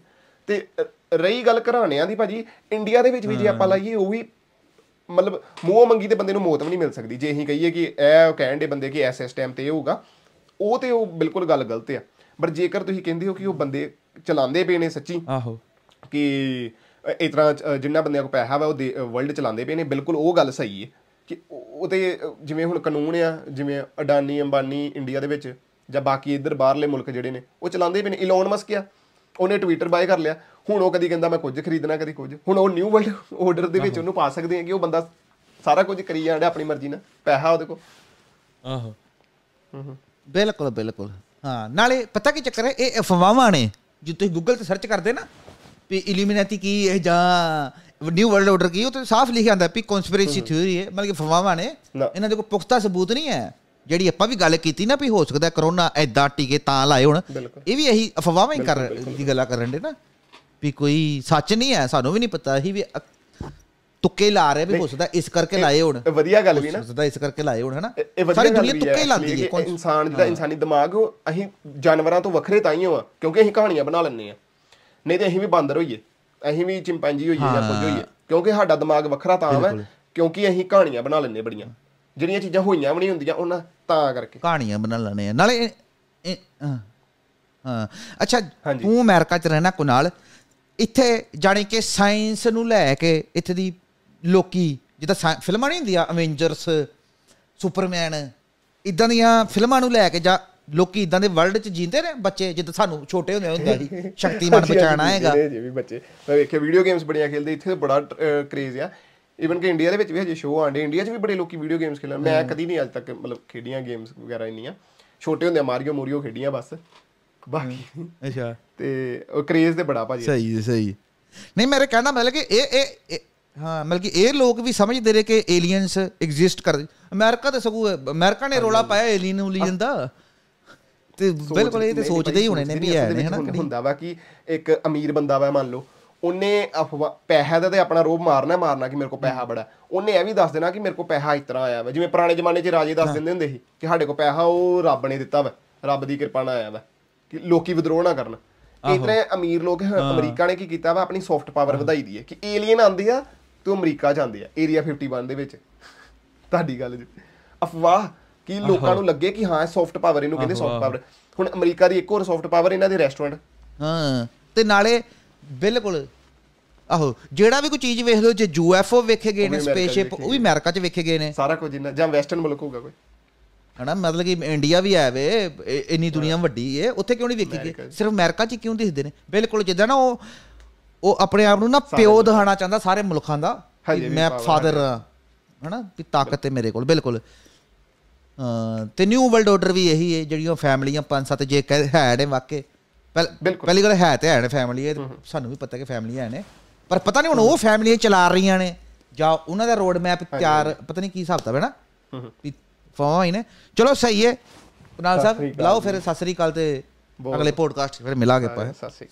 ਤੇ ਰਹੀ ਗੱਲ ਘਰਾਣਿਆਂ ਦੀ ਭਾਜੀ ਇੰਡੀਆ ਦੇ ਵਿੱਚ ਵੀ ਜੇ ਆਪਾਂ ਲਾਈਏ ਉਹ ਵੀ ਮਤਲਬ ਮੂੰਹੋਂ ਮੰਗੀ ਤੇ ਬੰਦੇ ਨੂੰ ਮੌਤ ਵੀ ਨਹੀਂ ਮਿਲ ਸਕਦੀ। ਜੇ ਅਸੀਂ ਕਹੀਏ ਕਿ ਇਹ ਕਹਿਣ ਦੇ ਬੰਦੇ ਕਿ ਐਸ ਐਸ ਟਾਈਮ ਤੇ ਇਹ ਹੋਊਗਾ ਉਹ ਤੇ ਉਹ ਬਿਲਕੁਲ ਗੱਲ ਗਲਤ ਆ। ਪਰ ਜੇਕਰ ਤੁਸੀਂ ਕਹਿੰਦੇ ਹੋ ਕਿ ਉਹ ਬੰਦੇ ਚਲਾਉਂਦੇ ਪਏ ਨੇ ਸੱਚੀ ਆਹੋ। ਕਿ ਇਸ ਤਰ੍ਹਾਂ ਜਿੰਨਾ ਬੰਦਿਆਂ ਕੋਲ ਪੈਸਾ ਵਾ ਉਹ ਵਰਲਡ ਚਲਾਉਂਦੇ ਪਏ ਨੇ। ਬਿਲਕੁਲ ਉਹ ਗੱਲ ਸਹੀ ਹੈ ਕਿ ਉਹ ਤੇ ਜਿਵੇਂ ਹੁਣ ਕਾਨੂੰਨ ਆ ਜਿਵੇਂ ਅਡਾਨੀ ਅੰਬਾਨੀ ਇੰਡੀਆ ਦੇ ਵਿੱਚ ਜਾਂ ਬਾਕੀ ਇੱਧਰ ਬਾਹਰਲੇ ਮੁਲਕ ਜਿਹੜੇ ਨੇ ਉਹ ਚਲਾਉਂਦੇ ਪਏ ਨੇ। ਇਲੋਨ ਮਸਕ ਆ ਉਹਨੇ ਟਵਿੱਟਰ ਬਾਏ ਕਰ ਲਿਆ। ਹੁਣ ਉਹ ਕਦੀ ਕਹਿੰਦਾ ਮੈਂ ਕੁਝ ਖਰੀਦਣਾ ਕਦੀ ਕੁਝ। ਹੁਣ ਉਹ ਨਿਊ ਵਰਲਡ ਆਰਡਰ ਦੇ ਵਿੱਚ ਉਹਨੂੰ ਪਾ ਸਕਦੇ ਆ ਕਿ ਉਹ ਬੰਦਾ ਸਾਰਾ ਕੁਝ ਕਰੀ ਜਾਂਦਾ ਆਪਣੀ ਮਰਜ਼ੀ ਨਾਲ। ਪੈਸਾ ਉਹਦੇ ਕੋਲ। ਆਹੋ। ਬਿਲਕੁਲ ਬਿਲਕੁਲ। ਹਾਂ ਨਾਲੇ ਪਤਾ ਕੀ ਚੱਕਰ ਹੈ? ਇਹ ਅਫਵਾਹਾਂ ਨੇ ਜੇ ਤੁਸੀਂ ਗੂਗਲ ਤੇ ਸਰਚ ਕਰਦੇ ਨਾ ਵੀ ਇਲੂਮੀਨਾਤੀ ਕੀ ਹੈ ਜਾਂ ਨਿਊ ਵਰਲਡ ਆਰਡਰ ਕੀ ਉਹ ਤੇ ਸਾਫ਼ ਲਿਖਿਆ ਹੁੰਦਾ ਵੀ ਕਨਸਪੀਰੇਸੀ ਥਿਊਰੀ ਹੈ। ਮਤਲਬ ਕਿ ਅਫਵਾਹਾਂ ਨੇ। ਇਹਨਾਂ ਦੇ ਕੋਈ ਪੁਖਤਾ ਸਬੂਤ ਨਹੀਂ ਹੈ। ਜਿਹੜੀ ਆਪਾਂ ਵੀ ਗੱਲ ਕੀਤੀ ਨਾ ਵੀ ਹੋ ਸਕਦਾ ਕਰੋਨਾ ਐਦਾਂ ਟੀਕੇ ਤਾਂ ਲਾਏ ਹੁਣ। ਇਹ ਵੀ ਇਹੀ ਅਫਵਾਹਾਂ ਹੀ ਕਰ ਦੀ ਗੱਲਾਂ ਕਰਨ ਦੇ ਨਾ ਵੀ ਕੋਈ ਸੱਚ ਨਹੀਂ ਹੈ ਸਾਨੂੰ ਵੀ ਨਹੀਂ ਪਤਾ ਅਸੀਂ ਵੀ ਤੁੱਕੇ ਲਾ ਰਹੇ ਵੀ ਹੋ ਸਕਦਾ ਇਸ ਕਰਕੇ ਲਾਏ ਹੁਣ। ਇਹ ਵਧੀਆ ਗੱਲ ਵੀ ਨਾ। ਹੋ ਸਕਦਾ ਇਸ ਕਰਕੇ ਲਾਏ ਹੁਣ ਹਨਾ? ਸਾਰੀ ਦੁਨੀਆ ਤੁੱਕੇ ਹੀ ਹੈ ਲਾਉਂਦੀ ਹੈ ਇਨਸਾਨ ਜਿਹੜਾ ਇਨਸਾਨੀ ਦਿਮਾਗ ਉਹ ਅਸੀਂ ਜਾਨਵਰਾਂ ਤੋਂ ਵੱਖਰੇ ਤਾਂ ਹੀ ਹੋ ਆ ਕਿਉਂਕਿ ਅਸੀਂ ਕਹਾਣੀਆਂ ਬਣਾ ਲੈਂਦੇ ਆ ਨਹੀਂ ਤੇ ਅਸੀਂ ਵੀ ਬਾਂਦਰ ਹੋਈਏ। ਅਸੀਂ ਵੀ ਚਿੰਪੈਂਜੀ ਹੋਈਏ ਜਾਂ ਕੁਝ ਹੋਈਏ। ਕਿਉਂਕਿ ਸਾਡਾ ਦਿਮਾਗ ਵੱਖਰਾ ਤਾਂ ਹੈ ਕਿਉਂਕਿ ਅਸੀਂ ਕਹਾਣੀਆਂ ਬਣਾ ਲੈਂਦੇ ਬੜੀਆਂ। ਜਿਹੜੀਆਂ ਚੀਜ਼ਾਂ ਹੋਈਆਂ ਵੀ ਨਹੀਂ ਹੁੰਦੀਆਂ ਉਹਨਾਂ ਤਾਂ ਕਰਕੇ। ਕਹਾਣੀਆਂ ਬਣਾ ਲੈਣੇ ਆ। ਨਾਲੇ ਹਾਂ। ਅੱਛਾ। ਤੂੰ ਅਮਰੀਕਾ ਚ ਰਹਿਣਾ ਕੁਨਾਲ। ਇੱਥੇ ਜਾਣੀ ਕਿ ਸਾਇੰਸ ਨੂੰ ਲੈ ਕੇ ਇੱਥੇ ਦੀ ਲੋਕੀ ਜਿੱਦਾਂ ਫਿਲਮਾਂ ਨਹੀਂ ਹੁੰਦੀਆਂ ਅਵੈਂਜਰਸ ਸੁਪਰਮੈਨ ਇਦਾਂ ਦੀਆਂ ਫਿਲਮਾਂ ਨੂੰ ਲੈ ਕੇ ਜਾਂ ਲੋਕੀ ਇਦਾਂ ਦੇ ਵਰਲਡ ਚ ਜੀਂਦੇ ਨੇ ਬੱਚੇ ਜਿੱਦਾਂ ਸਾਨੂੰ ਛੋਟੇ ਹੁੰਦੇ ਹੁੰਦਾ ਸੀ ਸ਼ਕਤੀਮਾਨ ਬਚਾਣਾ ਹੈਗਾ। ਜੇ ਵੀ ਬੱਚੇ। ਮੈਂ ਵੇਖਿਆ ਵੀਡੀਓ ਗੇਮਸ ਬੜੀਆਂ ਖੇਲਦੇ ਇੱਥੇ ਬੜਾ ਕ੍ਰੇਜ਼ ਆ। ਇਵਨ ਕਿ ਇੰਡੀਆ ਦੇ ਵਿੱਚ ਵੀ ਹਜੇ ਸ਼ੋਅ ਆਂਡੇ ਇੰਡੀਆ 'ਚ ਵੀ ਬੜੇ ਲੋਕੀ ਵੀਡੀਓ ਗੇਮਸ ਖੇਲਣ। ਮੈਂ ਕਦੀ ਨਹੀਂ ਅੱਜ ਤੱਕ ਮਤਲਬ ਖੇਡੀਆਂ ਗੇਮਸ ਵਗੈਰਾ ਇੰਨੀਆਂ। ਛੋਟੇ ਹੁੰਦੇ ਮਾਰੀਓ ਮੂਰੀਓ ਖੇਡੀਆਂ ਬਸ। ਬਾਕੀ ਅੱਛਾ। ਤੇ ਉਹ ਕ੍ਰੇਜ਼ ਤੇ ਬੜਾ ਭਾਜੀ। ਸਹੀ ਹੈ, ਸਹੀ। ਨਹੀਂ ਮੇਰੇ ਕਹਿਣਾ ਮਤਲਬ ਕਿ ਇਹ ਇਹ ਹਾਂ ਮਤਲਬ ਕਿ ਇਹ ਲੋਕ ਵੀ ਸਮਝਦੇ ਨੇ ਕਿ ਏਲੀਅਨਸ ਐਗਜ਼ਿਸਟ ਕਰਦੇ ਅਮਰੀਕਾ ਤੇ ਸਗੋਂ ਅਮਰੀਕਾ ਨੇ ਰੋਲਾ ਪਾਇਆ ਏਲੀਅਨ ਉਲੀਅਨ ਦਾ। ਤੇ ਬਿਲਕੁਲ ਇਹ ਤੇ ਸੋਚਦੇ ਹੀ ਹੋਣੇ ਨੇ ਵੀ ਹੈ ਨੇ ਹਨਾ ਹੁੰਦਾ- ਵਾ ਕਿ ਇੱਕ ਅਮੀਰ ਬੰਦਾ ਵਾ ਮੰਨ ਲਓ ਉਹਨੇ ਪੈਸਾ ਦਾ ਤੇ ਆਪਣਾ ਰੋਬ ਮਾਰਨਾ ਮਾਰਨਾ ਕਿ ਮੇਰੇ ਕੋਲ ਪੈਸਾ ਬੜਾ। ਉਹਨੇ ਇਹ ਵੀ ਦੱਸ ਦੇਣਾ ਕਿ ਮੇਰੇ ਕੋਲ ਪੈਸਾ ਇਸ ਤਰ੍ਹਾਂ ਆਇਆ ਵਾ। ਜਿਵੇਂ ਪੁਰਾਣੇ ਜ਼ਮਾਨੇ 'ਚ ਰਾਜੇ ਦੱਸ ਦਿੰਦੇ ਹੁੰਦੇ ਸੀ ਕਿ ਸਾਡੇ ਕੋਲ ਪੈਸਾ ਉਹ ਰੱਬ ਨੇ ਦਿੱਤਾ ਵਾ। ਰੱਬ ਦੀ ਕਿਰਪਾ ਨਾਲ ਆਇਆ ਵਾ। ਕਿ ਲੋਕੀ ਵਿਦਰੋਹ ਨਾ ਕਰਨ। ਤਰ੍ਹਾਂ ਅਮੀਰ ਲੋਕ ਅਮਰੀਕਾ ਨੇ ਕੀ ਕੀਤਾ ਵਾ? ਆਪਣੀ ਸੌਫਟ ਪਾਵਰ ਵਧਾਈ ਦੀ ਹੈ ਕਿ ਏਲੀਅਨ ਆਂਦੇ ਆ ਤੇ ਅਮਰੀਕਾ ਜਾਂਦੇ ਆ ਏਰੀਆ 51 ਦੇ ਵਿੱਚ। ਤੁਹਾਡੀ ਗੱਲ ਜੀ। ਅਫਵਾਹ ਕਿ ਲੋਕਾਂ ਨੂੰ ਲੱਗੇ ਕਿ ਹਾਂ ਸੌਫਟ ਪਾਵਰ ਇਹਨੂੰ ਕਹਿੰਦੇ ਸੌਫਟ ਪਾਵਰ ਹੁਣ ਅਮਰੀਕਾ ਦੀ ਇੱਕ ਹੋਰ ਸੌਫਟ ਪਾਵਰ ਇਹਨਾਂ ਦੇ ਰੈਸਟੋਰੈਂਟ ਹਾਂ ਤੇ ਨਾਲੇ ਬਿਲਕੁਲ ਆਹੋ ਜਿਹੜਾ ਵੀ ਕੋਈ ਚੀਜ਼ ਵੇਖ ਲਓ ਜੇ ਯੂਐਫਓ ਵੇਖੇ ਗਏ ਨੇ ਸਪੇਸਸ਼ਿਪ ਉਹ ਵੀ ਅਮਰੀਕਾ 'ਚ ਵੇਖੇ ਗਏ ਨੇ। ਸਾਰਾ ਕੁਝ ਇਹਨਾਂ ਜਾਂ ਵੈਸਟਰਨ ਮੁਲਕ ਹੋਊਗਾ ਕੋਈ। ਹਨਾ ਮਤਲਬ ਕਿ ਇੰਡੀਆ ਵੀ ਹੈ ਵੇ ਇ- ਇੰਨੀ ਦੁਨੀਆ ਵੱਡੀ ਹੈ ਉੱਥੇ ਕਿਉਂ ਨਹੀਂ ਵੇਖੀ ਗਈ? ਸਿਰਫ ਅਮਰੀਕਾ 'ਚ ਕਿਉਂ ਦਿਖਦੇ ਨੇ? ਬਿਲਕੁਲ ਜਿੱਦਾਂ ਨਾ ਉਹ ਉਹ ਆਪਣੇ ਆਪ ਨੂੰ ਨਾ ਪਿਓ ਦਿਖਾਣਾ ਚਾਹੁੰਦਾ ਸਾਰੇ ਮੁਲਕਾਂ ਦਾ ਮੈਂ ਫਾਦਰ ਹਨਾ ਵੀ ਤਾਕਤ ਹੈ ਮੇਰੇ ਕੋਲ ਬਿਲਕੁਲ। ਤੇ ਨਿਊ ਵਰਲਡ ਆਰਡਰ ਵੀ ਇਹੀ ਹੈ ਜਿਹੜੀਆਂ ਫੈਮਲੀਆਂ ਪੰਜ ਸੱਤ ਜੇ ਕਹਿ- ਹੈ ਨੇ ਵਾਕੇ ਪਹਿਲ- ਗੱਲ ਹੈ ਤੇ ਹੈ ਨੇ ਫੈਮਲੀ ਇਹ ਸਾਨੂੰ ਵੀ ਪਤਾ ਕਿ ਫੈਮਲੀ ਹੈ ਨੇ। ਪਰ ਪਤਾ ਨਹੀਂ ਹੁਣ ਉਹ ਫੈਮਲੀਆਂ ਚਲਾ ਰਹੀਆਂ ਨੇ ਜਾਂ ਉਹਨਾਂ ਦਾ ਰੋਡ ਮੈਪ ਤਿਆਰ ਪਤਾ ਨਹੀਂ ਕੀ ਹਿਸਾਬ ਤਾਂ ਹੈ ਨਾ। ਵੀ ਫਾਵਾਂ ਹੀ ਨੇ। ਚਲੋ ਸਹੀ ਹੈ। ਕੁਨਾਲ ਸਾਹਿਬ ਬੁਲਾਓ ਫਿਰ ਸਤਿ ਸ੍ਰੀ ਅਕਾਲ ਤੇ ਅਗਲੇ ਪੋਡਕਾਸਟ ਫਿਰ ਮਿਲਾਂਗੇ ਆਪਾਂ। ਸ੍ਰੀ